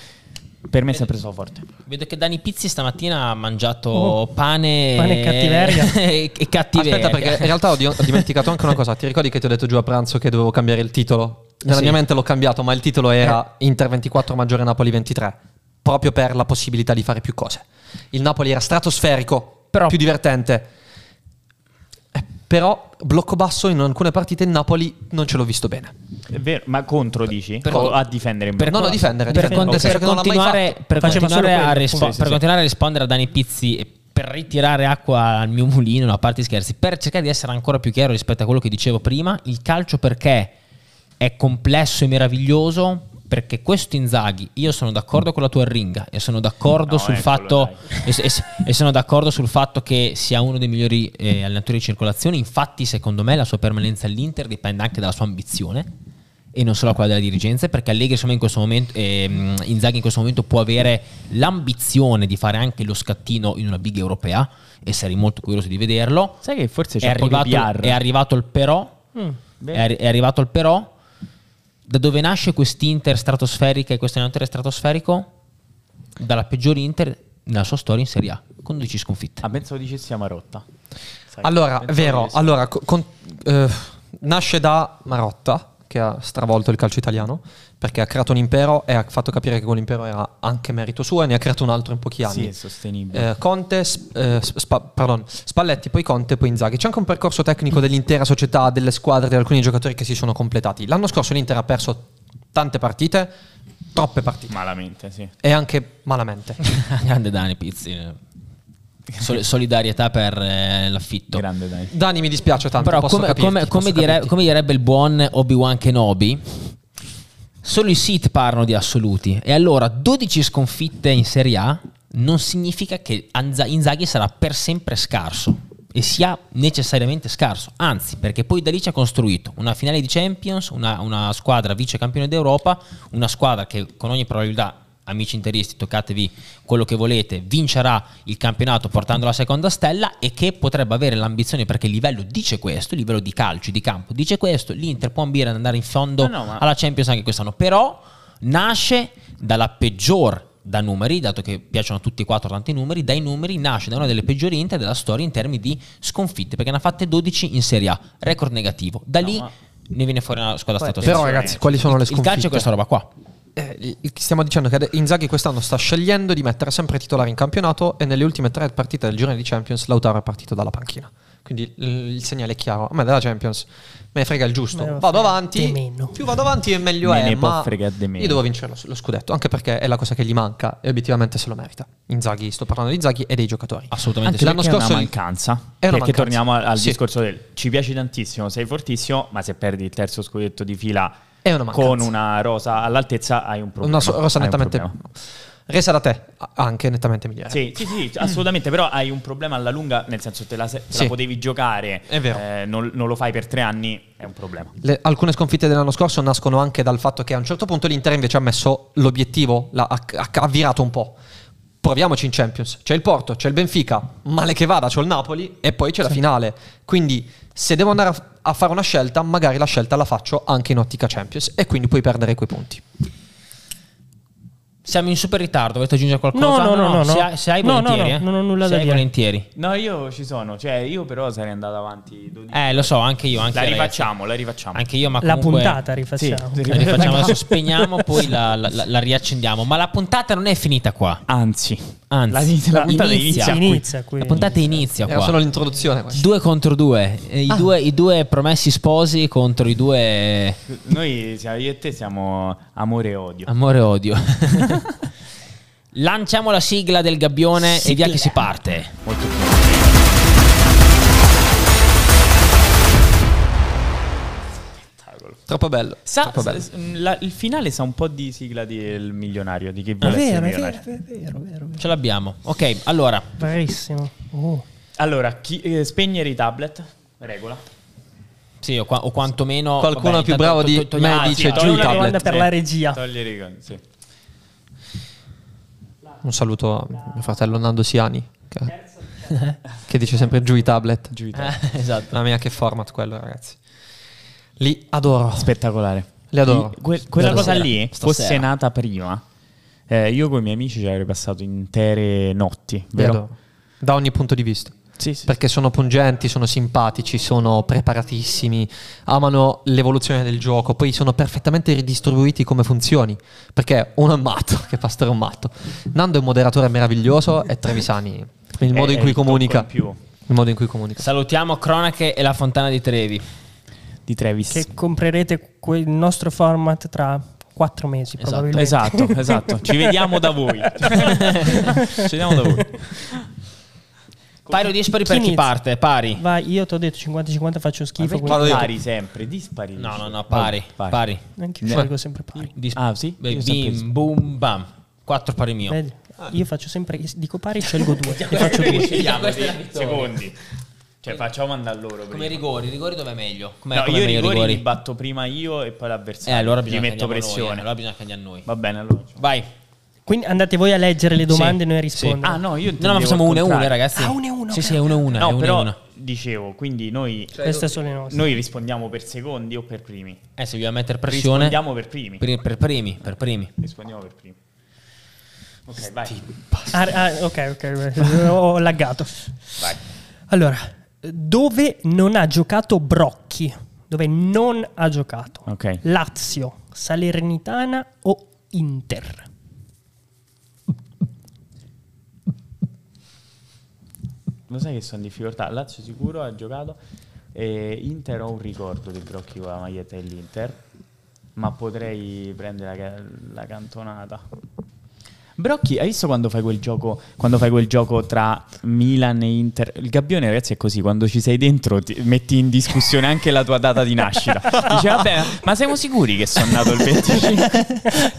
per me è sempre stato forte. Vedo che Dani Pizzi stamattina ha mangiato oh, pane, pane e cattiveria. e, cattiveria. Aspetta, perché in realtà ho, ho, dimenticato anche una cosa. Ti ricordi che ti ho detto giù a pranzo che dovevo cambiare il titolo? Nella sì. mia mente l'ho cambiato, ma il titolo era eh. Inter 24 maggiore Napoli 23. proprio per la possibilità di fare più cose. Il Napoli era stratosferico, però, più divertente. Però blocco basso in alcune partite il Napoli non ce l'ho visto bene. È vero, ma contro dici? Per, o a difendere? Per, non a difendere. Per, difendere. Con, per continuare, per continuare, a, rispo- sì, sì, continuare a rispondere a Dani Pizzi per ritirare acqua al mio mulino, no, a parte scherzi, per cercare di essere ancora più chiaro rispetto a quello che dicevo prima, il calcio perché è complesso e meraviglioso perché questo Inzaghi, io sono d'accordo con la tua ringa e sono d'accordo, no, sul, fatto, e, e, e sono d'accordo sul fatto che sia uno dei migliori eh, allenatori di circolazione, infatti secondo me la sua permanenza all'Inter dipende anche dalla sua ambizione e non solo a quella della dirigenza, perché Allegri insomma, in questo momento, eh, Inzaghi in questo momento può avere l'ambizione di fare anche lo scattino in una big europea e sarei molto curioso di vederlo. Sai che forse c'è è arrivato, è arrivato il però, mm, è, è arrivato il però da dove nasce quest'Inter stratosferica e questo allenatore stratosferico? Dalla peggiore Inter nella sua storia in Serie A, con 12 sconfitte. Ah, pensavo dicessi a Marotta. Sai, allora, vero, allora, con, eh, nasce da Marotta, che ha stravolto il calcio italiano, perché ha creato un impero e ha fatto capire che quell'impero era anche merito suo e ne ha creato un altro in pochi anni. Sì, è sostenibile. Eh, Conte, eh, spa, pardon, Spalletti, poi Conte, poi Inzaghi. C'è anche un percorso tecnico dell'intera società, delle squadre, di alcuni giocatori che si sono completati. L'anno scorso l'Inter ha perso tante partite, troppe partite. Malamente, sì. E anche malamente. Grande Dani Pizzi solidarietà per eh, l'affitto. Grande Dani. Dani mi dispiace tanto. Però come, capirti, come, come, dire, come, direbbe il buon Obi-Wan Kenobi, solo i Sith parlano di assoluti. E allora 12 sconfitte in Serie A non significa che Inzaghi sarà per sempre scarso e sia necessariamente scarso, anzi perché poi da lì ci ha costruito una finale di Champions, una, una squadra vice campione d'Europa, una squadra che con ogni probabilità amici interisti, toccatevi quello che volete, vincerà il campionato portando la seconda stella e che potrebbe avere l'ambizione, perché il livello dice questo, il livello di calcio, di campo, dice questo, l'Inter può ambire ad andare in fondo no, no, ma... alla Champions anche quest'anno, però nasce dalla peggior da numeri, dato che piacciono a tutti e quattro tanti numeri, dai numeri nasce da una delle peggiori Inter della storia in termini di sconfitte, perché ne ha fatte 12 in Serie A, record negativo. Da no, lì ma... ne viene fuori una squadra stata Però ragazzi, quali sono le sconfitte? Il calcio è questa roba qua eh, stiamo dicendo che Inzaghi quest'anno sta scegliendo di mettere sempre titolare in campionato e nelle ultime tre partite del girone di Champions Lautaro è partito dalla panchina. Quindi il, il segnale è chiaro. A me della Champions me ne frega il giusto. Vado avanti, più vado avanti e meglio me è. Ne ma io devo vincere lo, lo, scudetto, anche perché è la cosa che gli manca e obiettivamente se lo merita. Inzaghi, sto parlando di Inzaghi e dei giocatori. Assolutamente. Anche l'anno scorso è una mancanza. È una perché mancanza. torniamo al, al sì. discorso del ci piace tantissimo, sei fortissimo, ma se perdi il terzo scudetto di fila una con una rosa all'altezza hai un problema. Una so- rosa nettamente resa da te anche nettamente migliore. Sì, sì, sì, assolutamente, però hai un problema alla lunga, nel senso te la, te sì. la potevi giocare, è vero. Eh, non, non, lo fai per tre anni, è un problema. Le, alcune sconfitte dell'anno scorso nascono anche dal fatto che a un certo punto l'Inter invece ha messo l'obiettivo, ha, ha virato un po' proviamoci in Champions. C'è il Porto, c'è il Benfica, male che vada, c'è il Napoli e poi c'è la finale. Quindi se devo andare a, fare una scelta, magari la scelta la faccio anche in ottica Champions e quindi puoi perdere quei punti. Siamo in super ritardo, volete aggiungere qualcosa? No, no, no, no. Se, hai, se hai no, volentieri, no, no, non ho nulla se da dire. volentieri. No, io ci sono, cioè io però sarei andato avanti 12 Eh, lo so, anche io, anche La rifacciamo, la rifacciamo. Anche io, ma comunque... La puntata rifacciamo. Sì, la rifacciamo, adesso spegniamo, poi la, la, la, la, riaccendiamo, ma la puntata non è finita qua. Anzi, anzi, la, puntata inizia, inizia qui. La puntata inizia qua. Era solo l'introduzione. Due contro due. I, ah. due. I due promessi sposi contro i due Noi io e te siamo amore e odio. Amore e odio. Lanciamo la sigla del gabbione sigla. e via che si parte. Molto bene. Troppo bello. Sa, troppo bello. La, il finale sa un po' di sigla del milionario, di chi vuole è vero, è vero, è vero, è vero, Ce l'abbiamo. Ok, allora. Bravissimo. Uh. Allora, chi, eh, spegnere i tablet, regola. Sì, o, qua, o quantomeno... Qualcuno vabbè, più bravo di me dice giù i tablet. domanda per la regia. Togliere i sì. Un saluto a mio fratello Nando Siani, che, che dice sempre giù i tablet. Giù i tablet. Eh, esatto. Mamma mia, che format quello, ragazzi. Li adoro. Spettacolare. Li adoro. Que- quella cosa lì Stasera. fosse nata prima. Eh, io con i miei amici ci avrei passato intere notti, vero? Da ogni punto di vista. Sì, sì. Perché sono pungenti, sono simpatici, sono preparatissimi, amano l'evoluzione del gioco, poi sono perfettamente ridistribuiti come funzioni. Perché uno è un matto, che pastore è un matto. Nando è un moderatore meraviglioso e Trevisani, il modo è, in cui comunica. In il modo in cui comunica. Salutiamo Cronache e la Fontana di Trevi. Di Trevis. Che comprerete il nostro format tra quattro mesi esatto. probabilmente. Esatto, esatto. Ci vediamo da voi. Ci vediamo da voi. Pari o dispari per chi parte? Pari. Vai, io ti ho detto 50-50 faccio schifo. Ma pari sempre, dispari. No, no, no, pari. Pari. pari. Anche io dico sempre pari. Dis- ah, sì? Beh, bim, boom, bam. 4 pari mio. Vedi? Io faccio sempre, dico pari, scelgo due. e faccio due. Scegliamo secondi. Cioè, facciamo andare a loro. Prima. Come rigori, rigori dove è meglio? Com'è, no, com'è io rigori, rigori li batto prima io e poi l'avversario. Eh, allora bisogna Gli metto pressione. Noi, eh. Allora bisogna che andiamo noi. Va bene, allora. Vai. Quindi andate voi a leggere le domande sì, e noi rispondiamo. Sì. Ah, no, io No, ma facciamo una e una, ragazzi. Ah, una e una. Sì, sì, una e una. No, però una. dicevo, quindi noi cioè, queste sono le nostre. Noi rispondiamo per secondi o per primi? Eh, se dobbiamo mettere pressione. Rispondiamo per primi. Per, per primi, per primi. Rispondiamo per primi. Ok, vai. Ah, ah, ok, ok, ho laggato. Vai. Allora, dove non ha giocato Brocchi? Dove non ha giocato? Ok. Lazio, Salernitana o Inter? Lo sai che sono in difficoltà. Lazio sicuro ha giocato. E Inter ho un ricordo di Brocchi con la maglietta dell'Inter, ma potrei prendere la, la cantonata. Brocchi, hai visto quando fai quel gioco quando fai quel gioco tra Milan e Inter? Il gabbione, ragazzi, è così: quando ci sei dentro, ti metti in discussione anche la tua data di nascita. Dice, vabbè, ma siamo sicuri che sono nato il 25?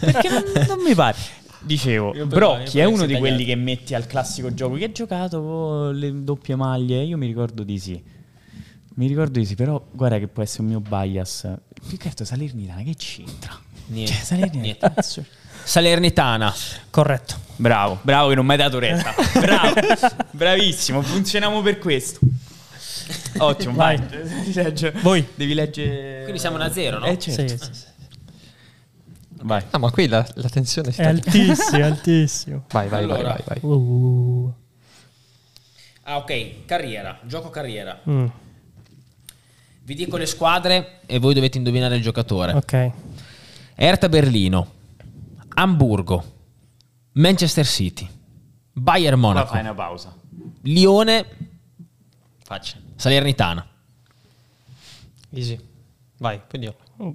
Perché non, non mi pare. Dicevo, Brocchi è uno di quelli che metti al classico gioco che ha giocato con le doppie maglie. Io mi ricordo di sì. Mi ricordo di sì, però guarda che può essere un mio bias. Più che altro Salernitana, che c'entra? Niente. Cioè, Salernitana. Niente. Salernitana. Corretto. Bravo, bravo che non mi hai dato retta. Bravo, bravissimo, funzioniamo per questo. Ottimo, vai. vai. Voi. Devi leggere... Quindi siamo a zero, no? Eh, certo. Sì, sì. Vai. Ah, ma qui la, la tensione è altissima, altissimo. Vai, vai, allora. vai, vai, vai. Uh. Ah, ok, carriera, gioco carriera. Mm. Vi dico le squadre e voi dovete indovinare il giocatore. Ok. Erta Berlino, Hamburgo, Manchester City, Bayern Monaco. fai una pausa. Lione, faccia, Salernitana. Easy. Vai, quindi io. Oh,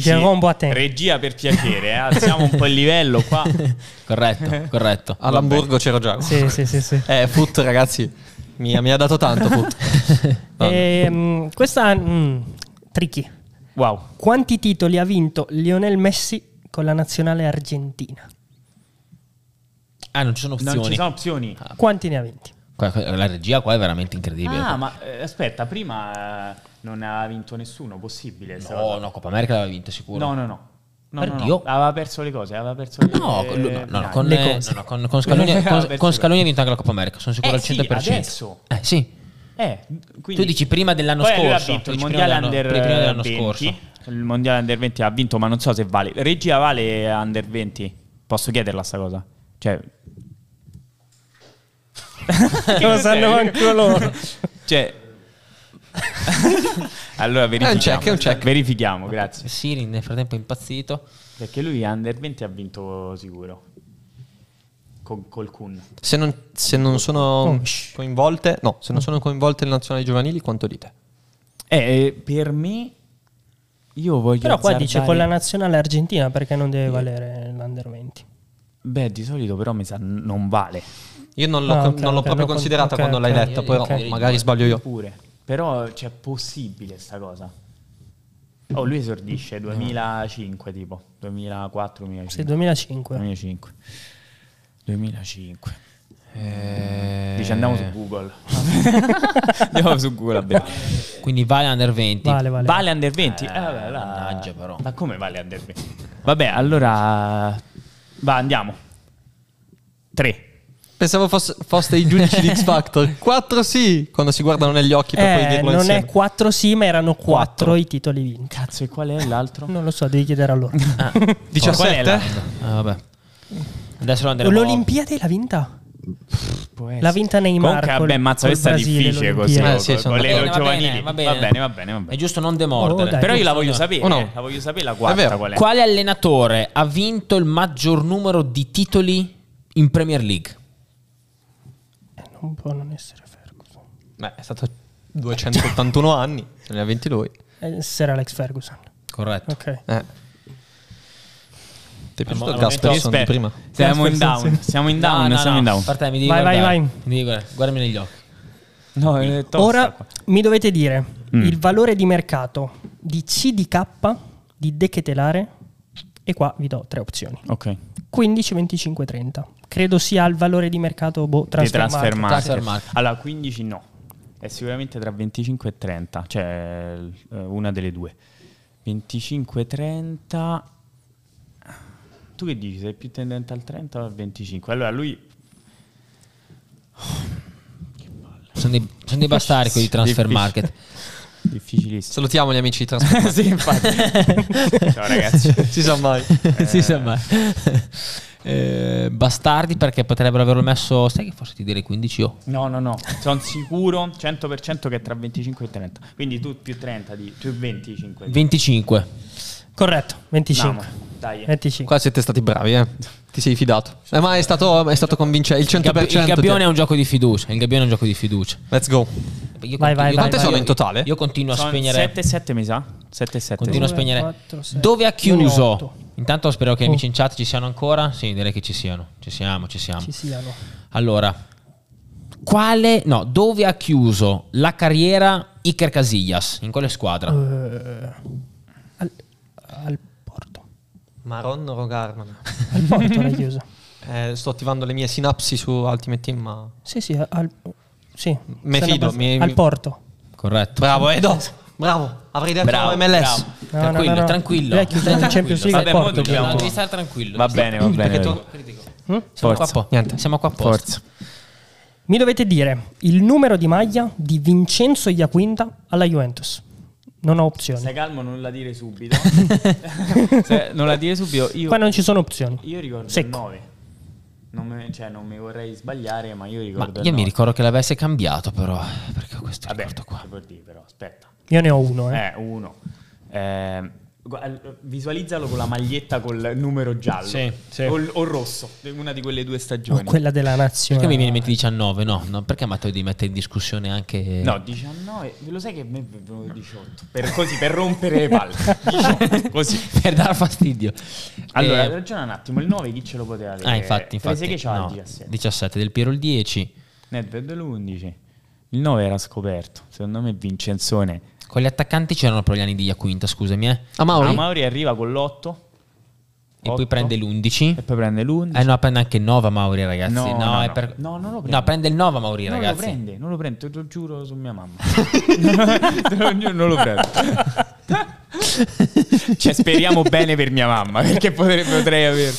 Jerome Boateng. Regia per piacere, eh? alziamo un po' il livello qua. corretto, corretto. All'Hamburgo c'ero già. Sì, sì, sì. sì. Eh, Foot ragazzi, mi, mi, ha dato tanto Foot. ehm, questa mm, tricky. Wow. Quanti titoli ha vinto Lionel Messi con la nazionale argentina? Ah, non ci sono opzioni. Non ci sono opzioni. Ah. Quanti ne ha vinti? La regia qua è veramente incredibile. Ah, ma eh, aspetta, prima eh, non ha vinto nessuno, possibile. No, no, Coppa America l'aveva vinta sicuro. No, no, no. No, no, no, aveva perso le cose, aveva perso le, no, le, no, no, con, le cose. No, con, con, Scaloni, con, con Scaloni ha vinto anche la Coppa America, sono sicuro eh, al 100%. Sì, adesso. Eh, sì. Eh, tu dici prima dell'anno scorso. Ha vinto il mondiale under prima dell'anno 20, scorso. Il mondiale under 20 ha vinto, ma non so se vale. Regia vale under 20? Posso chiederla sta cosa? Cioè lo sanno anche loro. cioè, allora verifichiamo. È un check, è un check. Verifichiamo, grazie. Siri nel frattempo è impazzito. Perché lui under 20 ha vinto sicuro. Con, col Kun. Se non, se non sono coinvolte, no, se non sono coinvolte le nazionali giovanili, quanto dite? Eh, per me io voglio Però qua dice con la nazionale argentina perché non deve valere l'under 20. Beh, di solito però mi sa non vale. Io non l'ho, ah, okay, non l'ho okay, proprio considerata okay, quando l'hai detta, però magari sbaglio io. Pure. Però c'è cioè, possibile sta cosa. Oh, lui esordisce 2005 tipo, 2004, 2005. Sì, 2005. 2005. 2005. Eh... Dice andiamo su Google. andiamo su Google. Quindi vale under 20. Vale, vale. Vale under 20? Eh, eh, vabbè, mannaggia però. Ma come vale under 20? Vabbè, allora... Va, andiamo. 3. Pensavo fosse, foste i giudici di X Factor. 4 sì, quando si guardano negli occhi per eh, poi dirlo non insieme. è 4 sì, ma erano 4, i titoli vinti. Cazzo, e qual è l'altro? Non lo so, devi chiedere a loro. Ah. 17? Ah, vabbè. Adesso lo andremo L'Olimpiade l'ha vinta? L'ha vinta Neymar. Comunque, vabbè, mazza, questa è difficile così. Eh, sì, con le bene, va giovanili. bene, va bene. va bene, va bene. È giusto non demordere. Oh, dai. Però io la voglio no. sapere. O no? La voglio sapere la È quarta vero. qual è. Quale allenatore ha vinto il maggior numero di titoli in Premier League? Eh, non può non essere Ferguson. Beh, è stato 281 anni, se ne ha 20 lui. Eh, Essere Alex Ferguson. Corretto. Ok. Eh. Ti è piaciuto il Gasperson di prima? Siamo in down. Siamo in down. No, no, siamo in no. down. Per te, mi devi Vai, vai, guardare. vai. Mi devi guardare. Guardami negli occhi. No, è tosta Ora qua. mi dovete dire Mm. il valore di mercato di CDK di Dechetelare e qua vi do tre opzioni. Ok. 15, 25, 30. Credo sia il valore di mercato boh, Di transfer transfer market. market. Transfer market. Allora, 15 no. È sicuramente tra 25 e 30. Cioè, eh, una delle due. 25 e 30. Tu che dici? Sei più tendente al 30 o al 25? Allora, lui... Sono dei, sono dei bastardi quelli di transfer Difficile. market. Difficilissimo. Salutiamo gli amici di Transfer. sì, infatti. Ciao ragazzi. si sa mai. si sa mai. Eh, bastardi perché potrebbero averlo messo. Sai che forse ti direi 15 o. No, no, no, sono sicuro 100% che è tra 25 e 30. Quindi tu più 30 di più 25. di- 25. Corretto, 25. Andiamo, dai. 25. Qua siete stati bravi, eh. Ti sei fidato. Eh, ma è stato, è stato convincente. Il Il, gab- 100%. il gabbione ti- è un gioco di fiducia. Il gabbione è un gioco di fiducia. Let's go. Io Vai, vai, io- vai, Quante vai. sono in totale? Io continuo a Sono spegnere. 7 7 mi sa? 7 7. Continuo a Due, spegnere. quattro, sei. Dove ha chiuso? otto. Intanto spero che gli Oh. amici in chat ci siano ancora. Sì, direi che ci siano. Ci siamo, ci siamo. Ci siano. Allora, quale. No, dove ha chiuso la carriera Iker Casillas? In quale squadra? Eh, al, al Porto. Maron Rogarman. Al Porto l'hai chiuso. Eh, sto attivando le mie sinapsi su Ultimate Team, ma... Sì, sì, al, sì. Me fido, mi- al Porto. Corretto. Bravo, Edo. Bravo. Avrei detto Bravo, MLS. bravo. No, tranquillo, no, no. tranquillo. Champions League Vabbè, Porto. dobbiamo- No, devi stare tranquillo. Va bene, va bene. Tu- stare- Siamo qua, po- Niente. Siamo qua a posto. Forza. Mi dovete dire il numero di maglia di Vincenzo Iaquinta alla Juventus. Non ho opzioni. Stai calmo, non la dire subito. Se- non la dire subito. Io, Qua non ci sono opzioni. io ricordo Secco. il 9. Non, me- cioè, non mi vorrei sbagliare, ma io Ma ricordo il io mi 9. ricordo che l'avesse cambiato, però. Perché ho questo Vabbè, ricordo qua. che vuol dire, però, aspetta. Io ne ho uno, eh. Eh, uno. Eh, visualizzalo con la maglietta col numero giallo Sì, sì. O, o rosso, una di quelle due stagioni. O quella della nazione. Perché mi viene in mente 19? No, no perché Matteo di mettere in discussione anche. No, 19, ve lo sai che a me è venuto 18. Per, così, per rompere le palle. 18, così. per dar fastidio. Allora, Eh, ragiona un attimo, il 9 chi ce lo poteva avere? ah, infatti, infatti. che c'ha no, il 17. 17 del Piero il 10. Nedved l'11. Il 9 era scoperto. Secondo me Vincenzone. Con gli attaccanti c'erano però gli anni di Iaquinta, scusami, eh. A Mauri? A Mauri arriva con l'8. E poi prende l'11. E poi prende l'11. Eh no, prende anche il 9 a Mauri, ragazzi. No, No, no, è no. per- No, non lo prende. No, prende il 9 a Mauri, non ragazzi. lo prende, non lo prende, te lo giuro su mia mamma. Non lo prende. cioè, speriamo bene per mia mamma, perché potrei, potrei avere.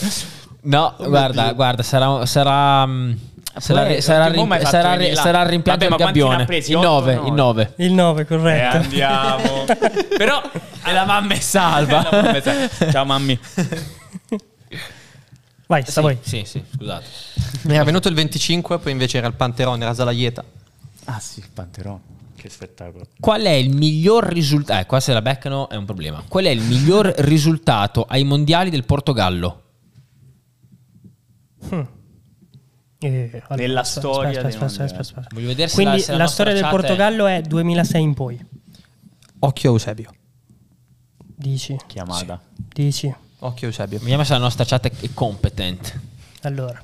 No, guarda, guarda, sarà. sarà mm, Sarà, Poi, sarà, rim- sarà, là. sarà il rimpianto Vabbè, ha gabbione. presi? Il Otto, 9, nove? il 9. Il 9, Eh, corretto. andiamo. Però E la mamma è salva. La mamma è salva. Ciao mammi. Vai, sta voi. Sì, sì, scusate. Mi era venuto il 25, poi invece era il Panterone, era Zalaieta. Ah sì, il Panteron. Che spettacolo. Qual è il miglior risultato? Eh, qua se la beccano è un problema. Qual è il miglior risultato ai mondiali del Portogallo? Eh, allora, Nella aspetta, storia aspetta, aspetta, aspetta, aspetta. Voglio vedere se Quindi la, se la, storia del chat è- Portogallo è 2006 in poi. Occhio a Eusebio. Dici, Chiamata. dici. Occhio a Eusebio. Vediamo se la nostra chat è- competent. Allora.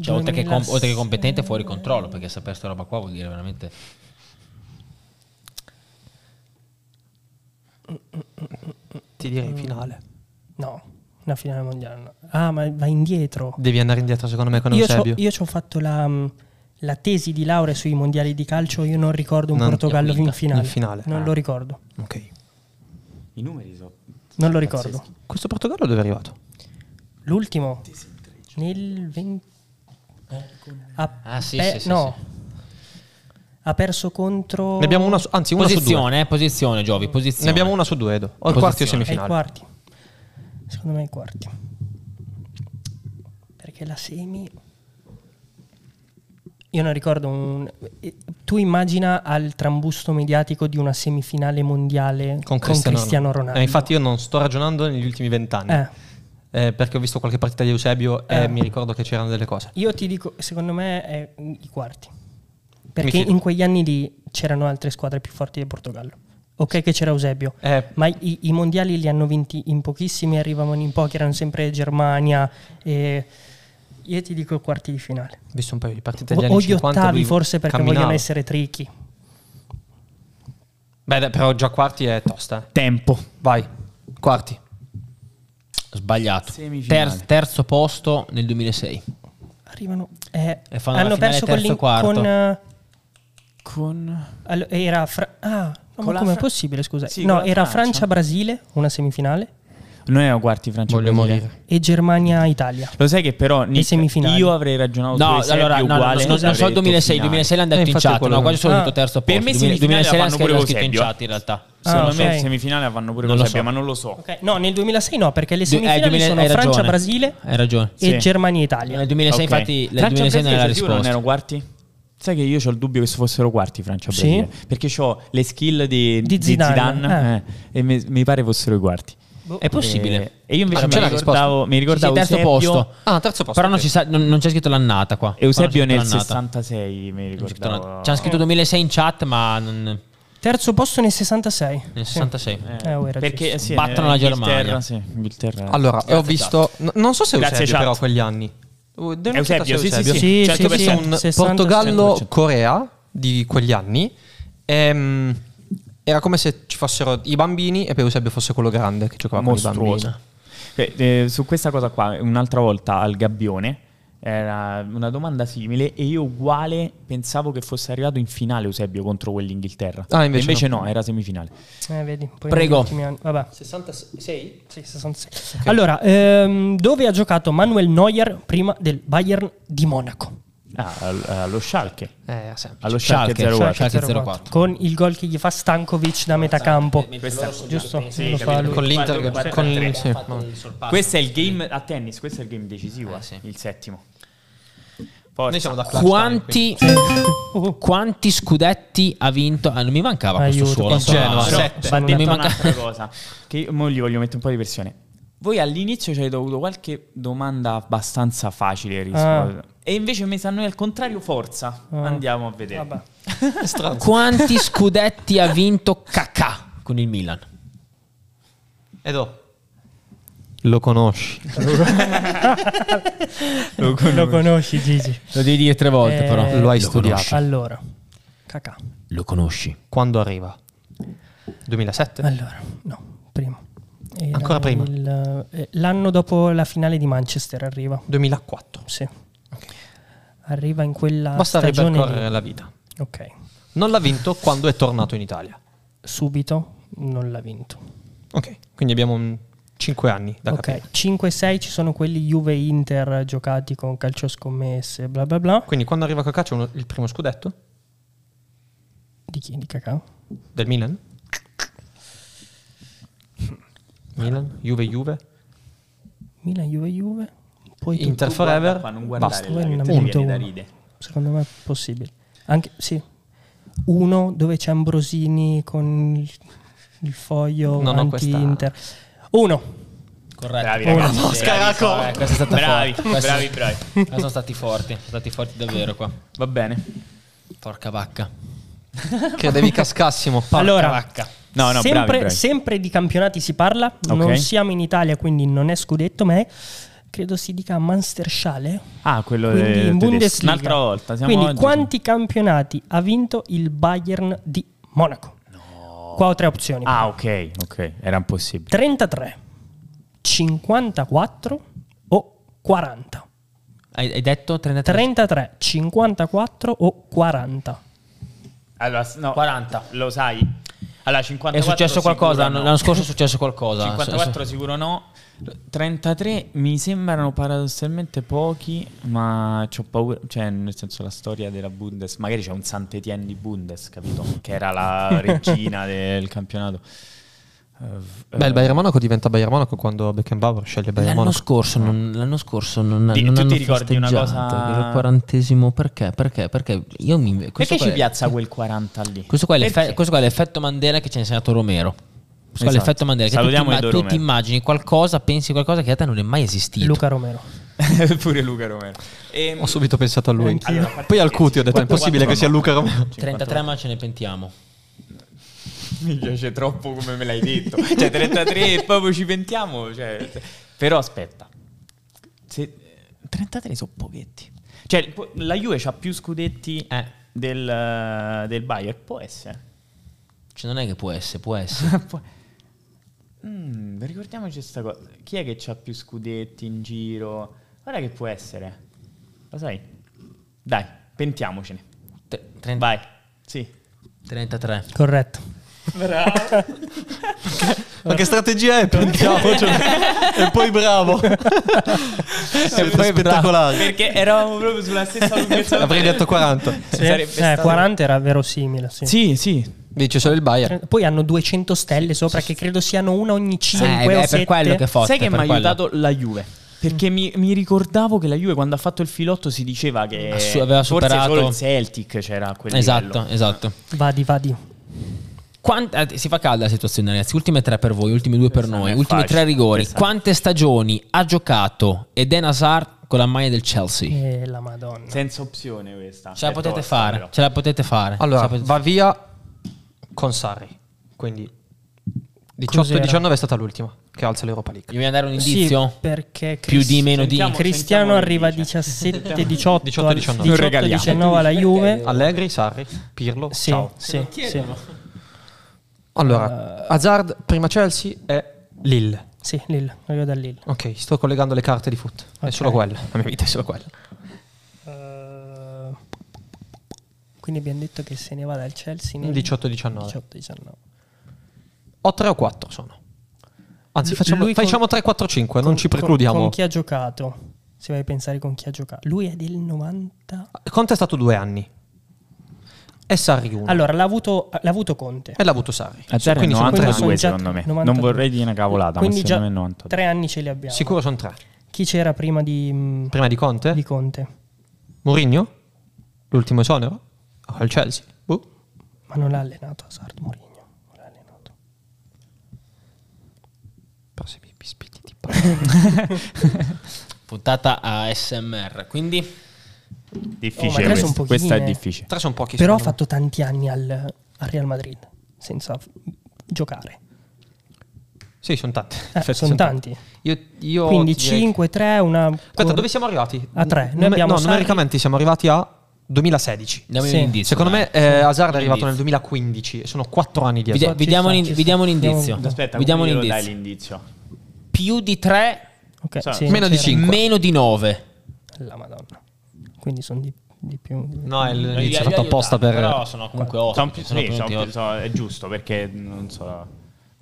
Cioè, oltre, che com- 2006. oltre che competente, fuori controllo. Perché sapere questa roba qua vuol dire veramente. Ti direi finale. No, una finale mondiale. no. Ah, ma va indietro. Devi andare indietro secondo me con Io, c'ho, Eusebio. io ci ho fatto la, mm, la tesi di laurea sui mondiali di calcio. Io non ricordo un Non- Portogallo in in finale. in finale. Non Ah. lo ricordo. Ok. I numeri sono. Non lo ricordo. Questo Portogallo dove è arrivato? L'ultimo nel 20 ha Ah, sì, pe- sì, sì, no. Ha perso contro Ne abbiamo una su, anzi una su due. Posizione, eh, posizione, Giovi, posizione. Ne abbiamo una su due, Edo. O il quarti o Posizione. semifinale. quarti. Secondo me ai quarti. Perché la semi Io non ricordo un... Tu immagina al trambusto mediatico di una semifinale mondiale con Cristiano, con Cristiano Ronaldo. Eh, infatti io non sto ragionando negli ultimi vent'anni. Eh. Eh, perché ho visto qualche partita di Eusebio e eh. mi ricordo che c'erano delle cose. Io ti dico, secondo me è i quarti. Perché in quegli anni lì c'erano altre squadre più forti del Portogallo. Ok che c'era Eusebio, eh. ma i, i, mondiali li hanno vinti in pochissimi, arrivavano in pochi, erano sempre Germania. E io ti dico quarti di finale. Ho visto un paio di partite degli o, anni o gli ottavi forse perché camminava. vogliono essere tricky. Beh, però già quarti è tosta. Tempo. Vai, quarti. Sbagliato. Ter- terzo posto nel 2006. Arrivano. Eh, hanno perso con, con, uh, con... Allora, era fra- ah, no, ma come è possibile, scusa? Sì, no, era Francia-Brasile, una semifinale. Noi erano quarti Francia Voglio morire. E Germania-Italia. Lo sai che però semifinali. io avrei ragionato no, allora, no, uguale. No, non so il 2006, 2006 l'hanno detto in chat, no, quasi sono detto terzo posto. Per me 2006 l'hanno pure scritto in chat in realtà. Secondo ah, okay. me semifinale vanno pure con so. ma non lo so. Okay. No, nel 2006 no, perché le eh, semifinali eh, 2000, sono Francia-Brasile e sì. Germania-Italia. Nel 2006 okay. infatti, nel 2006 non era risposta. non erano quarti? Sai che io ho il dubbio che fossero quarti Francia-Brasile, sì? perché ho le skill di, di Zidane, di Zidane eh. Eh, e mi, mi pare fossero i quarti. Boh. È possibile. E io invece ah, mi, ricordavo, mi ricordavo sì, terzo posto. Ah, terzo posto. Però non, sa, non, non, c'è scritto l'annata qua. Eusebio nel l'annata. 66, mi ricordavo. C'è scritto 2006 in chat, ma non... Terzo posto nel 66. Nel 66. Eh, eh, perché sì, battono la Germania. Sì, Inghilterra. Allora, ho visto n- non so se Grazie Eusebio però quegli anni. Eusebio, sì, Eusebio. sì, sì. Certo, sì, sì, un Portogallo-Corea di quegli anni. Ehm era come se ci fossero i bambini e poi Eusebio fosse quello grande che giocava Mostruosa. con i bambini. Eh, eh, su questa cosa qua, un'altra volta al Gabbione, era una domanda simile e io uguale pensavo che fosse arrivato in finale Eusebio contro quell'Inghilterra. Ah, invece, invece no. no. era semifinale. Eh, vedi, Prego. Vabbè. 66? Sì, 66. Okay. Allora, ehm, dove ha giocato Manuel Neuer prima del Bayern di Monaco? Ah, allo Schalke. Eh, allo Schalke, Schalke 04. Schalke 04. Con il gol che gli fa Stankovic da metà campo. Giusto? Sì, con l'Inter. Con, sì, questo è il game a tennis, questo è il game decisivo, ah, sì. il settimo. Noi siamo da quanti, quanti scudetti ha vinto? Ah, non mi mancava Aiuto, questo suolo. Genoa, no, sette. Ma mi manca un'altra cosa. Che io gli voglio mettere un po' di pressione. Voi all'inizio ci avete avuto qualche domanda abbastanza facile rispondere. Ah. E invece mi sanno al contrario forza. Ah. Andiamo a vedere. Quanti scudetti ha vinto Kakà con il Milan? Edo. Lo conosci. lo, conosci. lo conosci Gigi. Lo devi dire tre volte eh, però. Lo hai lo studiato. Conosci. Allora. Kakà. Lo conosci. Quando arriva? 2007? Allora, no, prima. Era Ancora prima? Il, eh, l'anno dopo la finale di Manchester arriva. 2004? Sì. Okay. Arriva in quella Basta stagione ripercorrere la vita. Ok. Non l'ha vinto quando è tornato in Italia. Subito non l'ha vinto. Ok, quindi abbiamo un 5 anni da Ok, capire. 5-6 ci sono quelli Juve-Inter giocati con calcio scommesse, bla bla bla. Quindi quando arriva Cacà c'è uno, il primo scudetto? Di chi? Di Cacà? Del Milan? Milan, Juve, Juve. Milan, Juve, Juve. Poi Inter Forever. Basta. Uno. Secondo me è possibile. Anche, sì. Uno dove c'è Ambrosini con il, il foglio non anti-Inter. Uno. Corretto. Bravi ragazzi. No, Scaraco. Eh, questa è stata bravi, bravi, bravi. sono stati forti, sono stati forti davvero qua. Va bene. Porca vacca. Credevi cascassimo. Porca allora, vacca. No, no, sempre, bravi, bravi. sempre di campionati si parla, okay. non siamo in Italia quindi non è scudetto, ma è credo si dica Mansterschale. Ah, quello quindi in Bundesliga. Un'altra volta. Siamo quindi oggi. quanti campionati ha vinto il Bayern di Monaco? No. Qua ho tre opzioni. Ah, ok, ok, era impossibile. 33, 54 o 40? Hai, hai detto 33? 33, 54 o 40? Allora, no, 40. Lo sai? Allora, 54 è successo qualcosa? No. L'anno scorso è successo qualcosa. 54 sicuro no. 33 mi sembrano paradossalmente pochi, ma ho paura, cioè nel senso la storia della Bundes, magari c'è un Sant'Etienne di Bundes, capito? Che era la regina del campionato. Beh, il Bayern Monaco diventa Bayern Monaco quando Beckenbauer sceglie Bayern l'anno Monaco. Scorso, non, l'anno scorso non, Di- non tu hanno ti ricordi una cosa- il quarantesimo perché? Perché? Perché io mi Perché qua ci è- piazza quel 40 lì? Questo qua, questo qua è l'effetto Mandela che ci ha insegnato Romero. Questo qua è Esatto. l'effetto Mandela. Che tu ti, Salutiamo imma- Edo tu ti immagini qualcosa, pensi qualcosa che a te non è mai esistito. Luca Romero. Pure Luca Romero. Ehm, Ho subito pensato a lui. Allora, Poi al Cuti ho detto: è impossibile che sia? Luca Romero. 33 ma ce ne pentiamo. Mi piace troppo come me l'hai detto. Cioè, 33 e proprio ci pentiamo. cioè, però aspetta. Se- 33 sono pochetti. Cioè, la Juve ha più scudetti Eh. del, del Bayern. Può essere. Cioè, non è che può essere, può essere. Può- Mm, ricordiamoci questa cosa. Chi è che ha più scudetti in giro? Guarda che può essere. Lo sai? Dai, pentiamocene. Tre- trenta- Vai. Sì. 33. Corretto. Bravo. Ma che strategia è? Prendiamocelo. e poi bravo. è poi spettacolare. Perché eravamo proprio sulla stessa lunghezza. Avrei detto 40. Sì, Sarebbe eh, stato- 40 era verosimile. Sì. Sì, sì. Dice solo il Bayern. Poi hanno 200 stelle sopra, che credo siano una ogni 5 Eh, o è 7. per quello che fotte. Sai che mi ha aiutato la Juve? Perché mi, mi ricordavo che la Juve quando ha fatto il filotto si diceva che Assu- aveva forse superato- solo il Celtic c'era quel Esatto, livello. esatto. Vadi, vadi. Quant- eh, si fa calda la situazione, ragazzi. Ultime tre per voi, ultimi due per noi. Ultimi tre rigori. Quante stagioni ha giocato Eden Hazard con la maglia del Chelsea? E la madonna. Senza opzione questa. Ce la potete tosta, fare. però. Ce la potete fare. Allora, potete- va via con Sarri. Quindi 18 Cos'era? 19 è stata l'ultima che alza l'Europa League. Gli vogliamo dare un indizio? Sì, perché Più di meno di. Sentiamo- Cristiano sentiamo arriva che dice. 17 18 18, 19. Non regaliamo. 19 alla Juve. Allegri, Sarri, Pirlo. Sì, Ciao. sì, sì. Allora, Hazard prima Chelsea e Lille. Sì, Lille, arriva da Lille. Ok, sto collegando le carte di foot. È Ok. solo quella. La mia vita è solo quella. Eh, quindi abbiamo detto che se ne va dal Chelsea nel 18-19. 18-19. O 3 o 4 sono. Anzi, facciamo, con- facciamo 3-4-5, non ci precludiamo. Con, chi ha giocato? Se vai a pensare con chi ha giocato. Lui è del 90. Conte è stato due anni. E Sarri uno. Allora, l'ha avuto, l'ha avuto Conte. E l'ha avuto Sarri. A zero è Quindi sono tre Quindi 92 sono già secondo me. 92. Non vorrei dire una cavolata, Quindi ma già secondo me è 92. tre anni ce li abbiamo. Sicuro sono tre. Chi c'era prima di, mm, Prima di Conte? di Conte? Mourinho? L'ultimo esonero? Al Chelsea? Boh. Ma non l'ha allenato Hazard Mourinho. Non l'ha allenato. Però se mi Puntata ASMR. Quindi Oh, ma Difficile son pochini, Questa è eh. difficile. Tre sono pochi. Però ha fatto tanti anni al, al Real Madrid senza f- giocare. Sì, sono tanti. Eh, Effetti sono tanti. Io, io Quindi direi che- 5, 3, una... Aspetta, dove siamo arrivati? A tre. Noi Nume- abbiamo no, Sarri- numericamente siamo arrivati a 2016. diamo Sì. un indizio. Secondo dai. me eh, Hazard è arrivato nel indizio. 2015 e sono 4 anni di Vi, Hazard. vi diamo un, indizio. Aspetta, vi diamo un glielo dai indizio. l'indizio? Più di 3, Ok, Sa- sì, meno di c'era. cinque. meno di 9. La madonna. Quindi sono di, di più. No, è l'inizio fatto apposta per... Però sono comunque Sono 8. più- sì, sono più- so- è giusto perché non so. non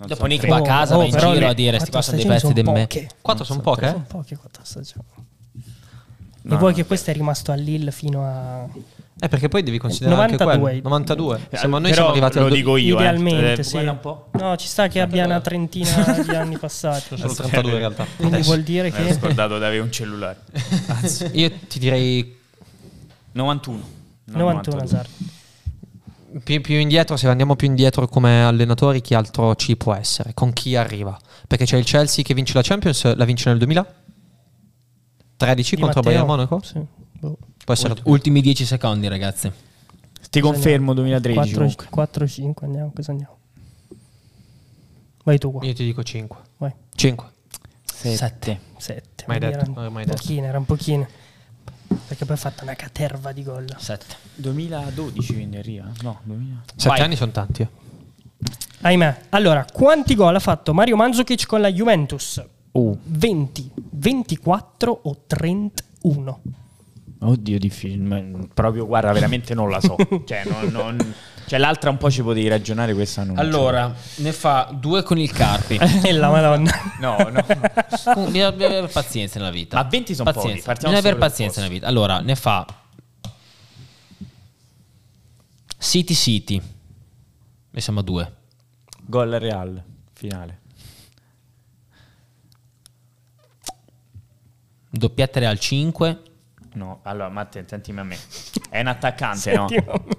Dopo so- Nick va a casa, va in giro le a dire sti qua quattro sono dei pezzi di me. poche. 4 sono poche? Sono poche quattro stagioni. No, e vuoi che questo è rimasto a Lille fino a... Eh, perché poi devi considerare anche 92. quello. 92. Eh, Siamo, noi però siamo arrivati lo al... dico io. eh. Idealmente, Eh, sì. guarda un po'. No, ci sta che abbia una trentina di anni passati. Sono 32 in realtà. Quindi Adesso. vuol dire Mi ero che... scordato di avere un cellulare. Io ti direi 91. No, 91 Hazard. più, più indietro, se andiamo più indietro come allenatori, chi altro ci può essere? Con chi arriva? Perché c'è il Chelsea che vince la Champions, la vince nel 2013 Di contro Matteo? Bayern Monaco? Sì. Boh. Può essere Ultimi 10 secondi, ragazzi. Ti confermo 2013. 4, comunque. 5 andiamo, cosa andiamo? Vai tu qua. Io ti dico 5. Vai. 5. 7. 7. Mai detto, erano mai detto. pochine, erano pochine. Perché poi ha fatto una caterva di gol. 7. 2012 quindi arriva? No, 2000. 7 Vai. anni sono tanti. eh. Ahimè. Allora, quanti gol ha fatto Mario Mandzukic con la Juventus? Oh, 20, 24 o 31? oddio, difficile. ma Proprio, guarda, veramente non la so. cioè, non- non- cioè, l'altra un po' ci potevi ragionare, questa non. Allora, ne fa due con il Carpi. E la madonna. No, no. Comunque, bisogna bisogna avere pazienza nella vita. Ma 20 sono pazienza. pochi, partiamo Bisogna avere pazienza nella vita. Allora, ne fa City City. E siamo a due. Gol Real. finale. Doppietta al 5. No, allora Matteo, sentimi a me. È un attaccante, no?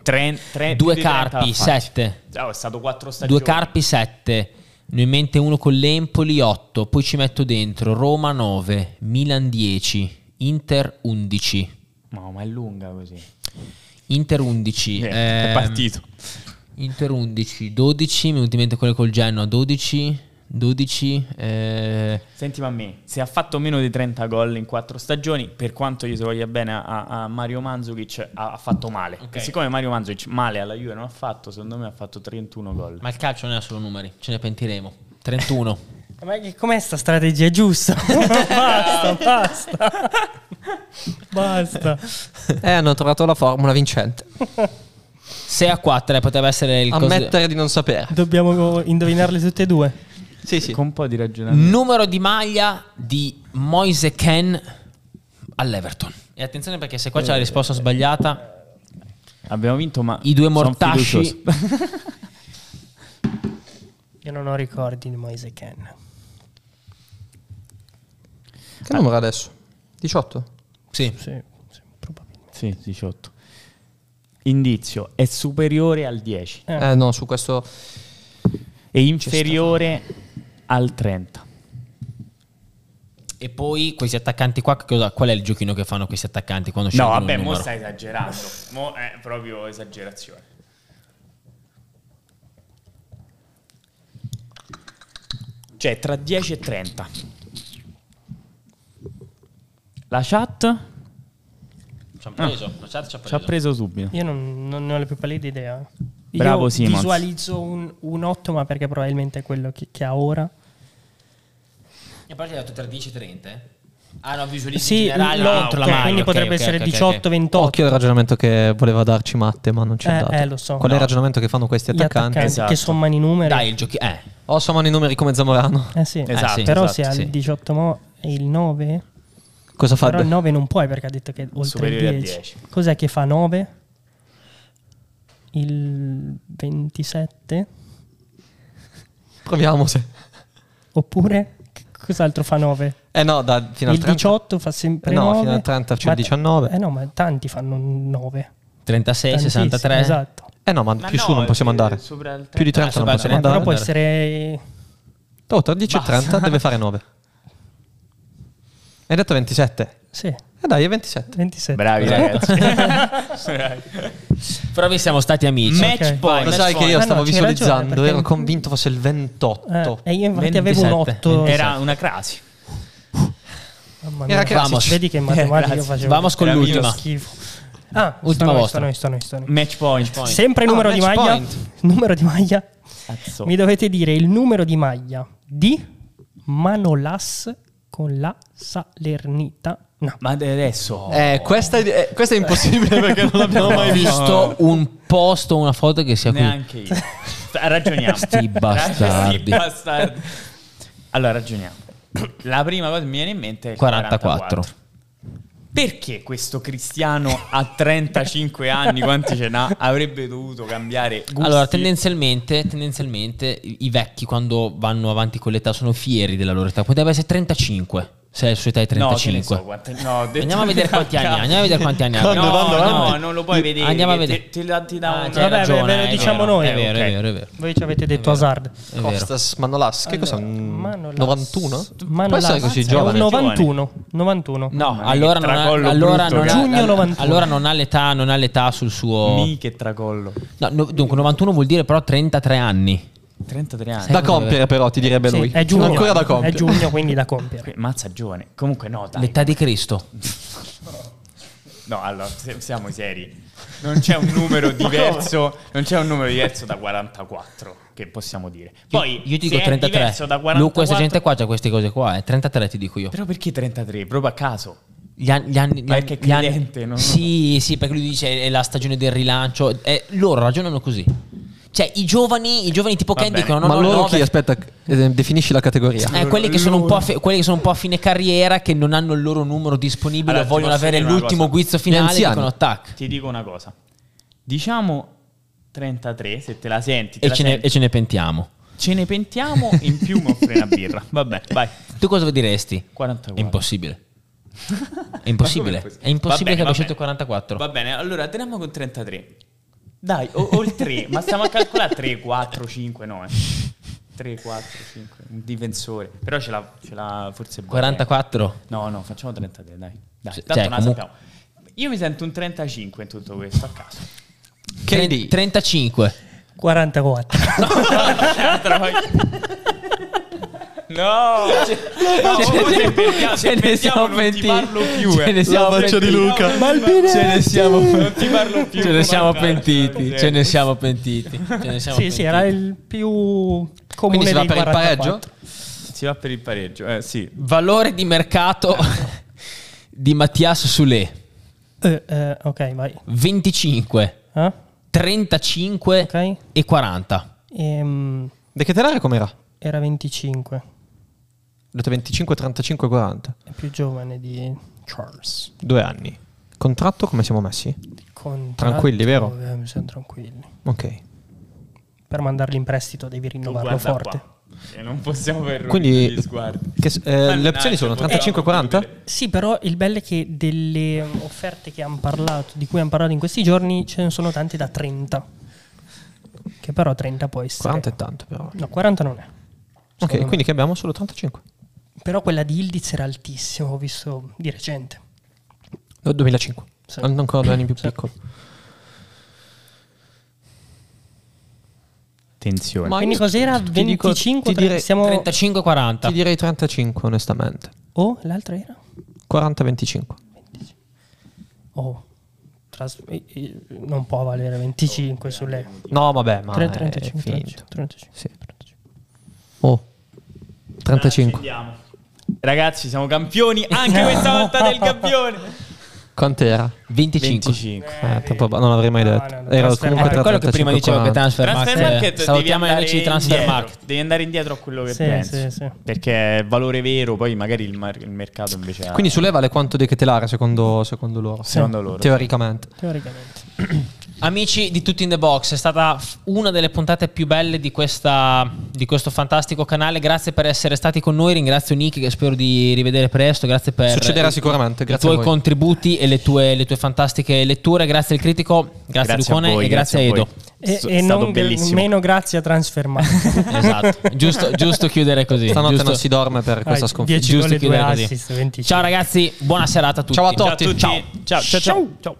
Tre, tre, Due carpi, 7. Oh, è stato 4 stagioni. Due carpi, 7. Ne ho in mente uno con l'Empoli, 8. Poi ci metto dentro Roma 9, Milan 10, Inter 11. No, ma è lunga così. Inter 11. Eh, è partito. Inter 11, 12, mi è in mente quello col Genoa, 12, 12. Eh... Sentimi a me, se ha fatto meno di 30 gol in 4 stagioni, per quanto gli si voglia bene a, a Mario Mandzukic, ha, ha fatto male. Okay. Siccome Mario Mandzukic male alla Juve non ha fatto, secondo me ha fatto 31 gol. Ma il calcio non è solo numeri, ce ne pentiremo. 31. Ma com'è sta strategia giusta? basta, basta. basta. Eh, hanno trovato la formula vincente. 6 a 4 eh, poteva essere il Ammettere cos- di non sapere. Dobbiamo indovinarle tutte e due. Sì, sì. Con un po' di ragionamento. Numero di maglia di Moise Ken all'Everton. E attenzione perché se qua c'è la risposta sbagliata... Abbiamo vinto, ma... I due mortasci... Io non ho ricordi di Moise Ken. Che ah. numero adesso? 18? Sì. Sì, sì, probabilmente. Sì, 18. Indizio, è superiore al 10. Eh, eh no, su questo... È inferiore al 30. E poi questi attaccanti qua, cosa, qual è il giochino che fanno questi attaccanti quando No, vabbè, mo stai esagerando. Mo è proprio esagerazione. Cioè, tra 10 e 30. La chat ci hanno preso, ah. la chat ci ha preso. Ci ha preso subito. Io non, non, ne ho la più pallida Io Bravo Simons. visualizzo un, un 8, ma perché probabilmente è quello che, che ha ora. E parte hai detto tra 10 e 30, eh? Ah no, visualizzi sì, in generale l'8, la quindi okay, potrebbe okay, essere okay, 18, 28. Occhio al ragionamento che voleva darci Matte, ma non ci ha eh, dato. Eh, lo so. Qual è il ragionamento che fanno questi attaccanti? attaccanti esatto. Che sommano i numeri. Dai, il giochi... Eh. O sommano i numeri come Zamorano. Eh sì, esatto, eh, sì. però esatto, se ha sì. il 18 mo e il 9... Cosa fa? Però il 9 non puoi perché ha detto che oltre Superiore il 10. 10. Cos'è che fa 9? Il 27? Proviamo se. Oppure cos'altro fa 9? Eh no, da, fino il al 30. 18 fa sempre eh no, 9. fino al 30 c'è il 19. Eh no, ma tanti fanno 9. 36, Tantissimo, 63. Esatto. Eh no, ma, ma più no, su non possiamo andare. Più di 30 ah, non possiamo andare. Però può essere... Oh, tra 10 e 30 deve fare 9. Hai detto 27? Sì. Eh dai, è 27. 27. Bravi ragazzi. Però vi siamo stati amici. Match okay. point. Lo sai che io ah, stavo no, visualizzando, perché... ero convinto fosse il 28. Eh, e io infatti 27. avevo un 8. Era una crasi. Mamma mia, Vamos. Vedi che in matematica io facevo Vamos con l'ultima. Schifo. Ah, ultima vostra. Noi, noi. Match point. point. Sempre ah, numero di maglia. Point. Numero di maglia. Azzo. Mi dovete dire il numero di maglia di Manolas con la Salernita. No. Ma adesso. Eh, questa, è, questa è impossibile perché non l'abbiamo mai visto. un posto, una foto che sia qui. Neanche io. Ragioniamo. Sti bastardi. Sti bastardi. Allora, ragioniamo. La prima cosa che mi viene in mente è 44. 44. Perché questo Cristiano a 35 anni, quanti ce n'ha, avrebbe dovuto cambiare gusti? Allora, tendenzialmente, tendenzialmente i vecchi quando vanno avanti con l'età sono fieri della loro età. Poteva essere 35. Se la sua età è 35. No, so quante, no, andiamo a vedere quanti anni ha. Andiamo a vedere quanti anni ha. No, no, no, non lo puoi vedere. Andiamo a vedere. Ti, ti, ti da ah, un... Vabbè, ragione, ve lo diciamo vero, noi. È vero, okay. è vero, è vero. Voi ci avete detto Hazard. Costas Manolas, che allora, cos'è? Manolas. 91? Manolas. Può così giovane? 91. 91. No, allora non, ha, allora, non Giugno ha, 91. allora non ha l'età, non ha l'età sul suo... Mi che tracollo. No, no, dunque 91 vuol dire però 33 anni. 33 anni. Da compiere però, ti direbbe sì, lui. È giugno, Ancora da compiere. È giugno, quindi da compiere. Mazza giovane. Comunque no, dai. L'età di Cristo. No, allora, siamo seri. Non c'è un numero diverso, non c'è un numero diverso da 44 che possiamo dire. Poi io, io ti dico 33. Da 44, Lu, questa gente qua c'ha queste cose qua, eh. 33 ti dico io. Però perché 33? Proprio a caso. Gli anni, gli anni, perché gli anni, cliente, non Sì, sì, perché lui dice è la stagione del rilancio. Eh, loro ragionano così. Cioè, i giovani, i giovani tipo Ken dicono: no, Ma no, loro no, chi? Aspetta, eh, definisci la categoria. Eh, quelli, che sono un po a fi- quelli che sono un po' a fine carriera, che non hanno il loro numero disponibile, Allora, vogliono avere l'ultimo cosa? guizzo finale. anziani. Dicono tac. Ti dico una cosa. Diciamo 33, se te la senti. Te E la ce, ne, senti. e ce ne pentiamo. Ce ne pentiamo, in più mi offre una birra. Vabbè, vai. Tu cosa diresti? 44. È impossibile. È impossibile. È impossibile bene, che abbia scelto 44. Va bene, allora teniamo con 33. Dai, o, o il 3, ma stiamo a calcolare 3, 4, 5, no. 3, 4, 5, un difensore. Però ce l'ha, ce l'ha forse... 44? No, no, facciamo 33, dai. Dai, cioè, tanto non comunque... sappiamo. Io mi sento un 35 in tutto questo, a caso. Che 35. 44. No, ce, no, ce, ne siamo pentiti. Ce ne siamo faccia di Luca. Ce ne siamo non ti parlo più. Ce ne siamo pentiti. Ce ne siamo pentiti. Ce ne siamo sì, sì, era il più comune Quindi si va per 44. il pareggio? Si va per il pareggio, eh, sì. Valore di mercato di Mattias Sule. Eh, eh, ok, vai. 25. Eh? 35 okay. e 40. Ehm, De che telare com'era? Era 25. Date 25, 35, 40. È più giovane di Charles. Due anni. Contratto come siamo messi? Contratto, tranquilli, vero? Eh, siamo tranquilli. Ok. Per mandarli in prestito devi rinnovarlo forte. Qua. E non possiamo per Quindi gli sguardi. Che, eh, le opzioni sono 35-40? Sì, però il bello è che delle offerte che hanno parlato, di cui hanno parlato in questi giorni, ce ne sono tante da 30. Che però 30 può essere. 40 è tanto, però. No, 40 non è. Ok, quindi me. che abbiamo solo 35. Però quella di Ildiz era altissima, ho visto di recente. 2005. Sì. Ancora due anni più sì. piccolo. Attenzione. Ma quindi cos'era? 25? Ti direi, stiamo... 35-40. Ti direi 35 onestamente. Oh, l'altra era? 40-25. Oh. Tras- non può valere 25 sulle... No, vabbè, ma 30, 35, 35, 35. Sì. Oh, 35. Ragazzi, siamo campioni anche questa volta del campione. Quant'era? 25. 25. Eh, troppo, non l'avrei mai detto. No, no, Era comunque per quello che prima dicevo che Transfer Market salutiamo gli amici di Transfer Market. Devi andare indietro a quello che sì, pensi. Sì, sì. Perché è valore vero, poi magari il, mar- il mercato invece Quindi sulle vale quanto di Ketelare secondo, secondo loro? Secondo loro. Teoricamente. Teoricamente. Amici di Tutti in the Box, è stata una delle puntate più belle di, questa, di, questo fantastico canale. Grazie per essere stati con noi. Ringrazio Nick, che spero di rivedere presto. Grazie per Succederà sicuramente. Grazie i tuoi contributi e le tue, le tue, fantastiche letture. Grazie al critico, grazie, grazie Lucone voi, e grazie, grazie a Edo. E, e non meno grazie a Transfermarkt. esatto, giusto, giusto, chiudere così. Stanotte giusto. non si dorme per questa sconfitta. Giusto chiudere assist, così. Ciao ragazzi, buona serata a tutti. Ciao a tutti. Ciao, a tutti. ciao. ciao. ciao. ciao. ciao.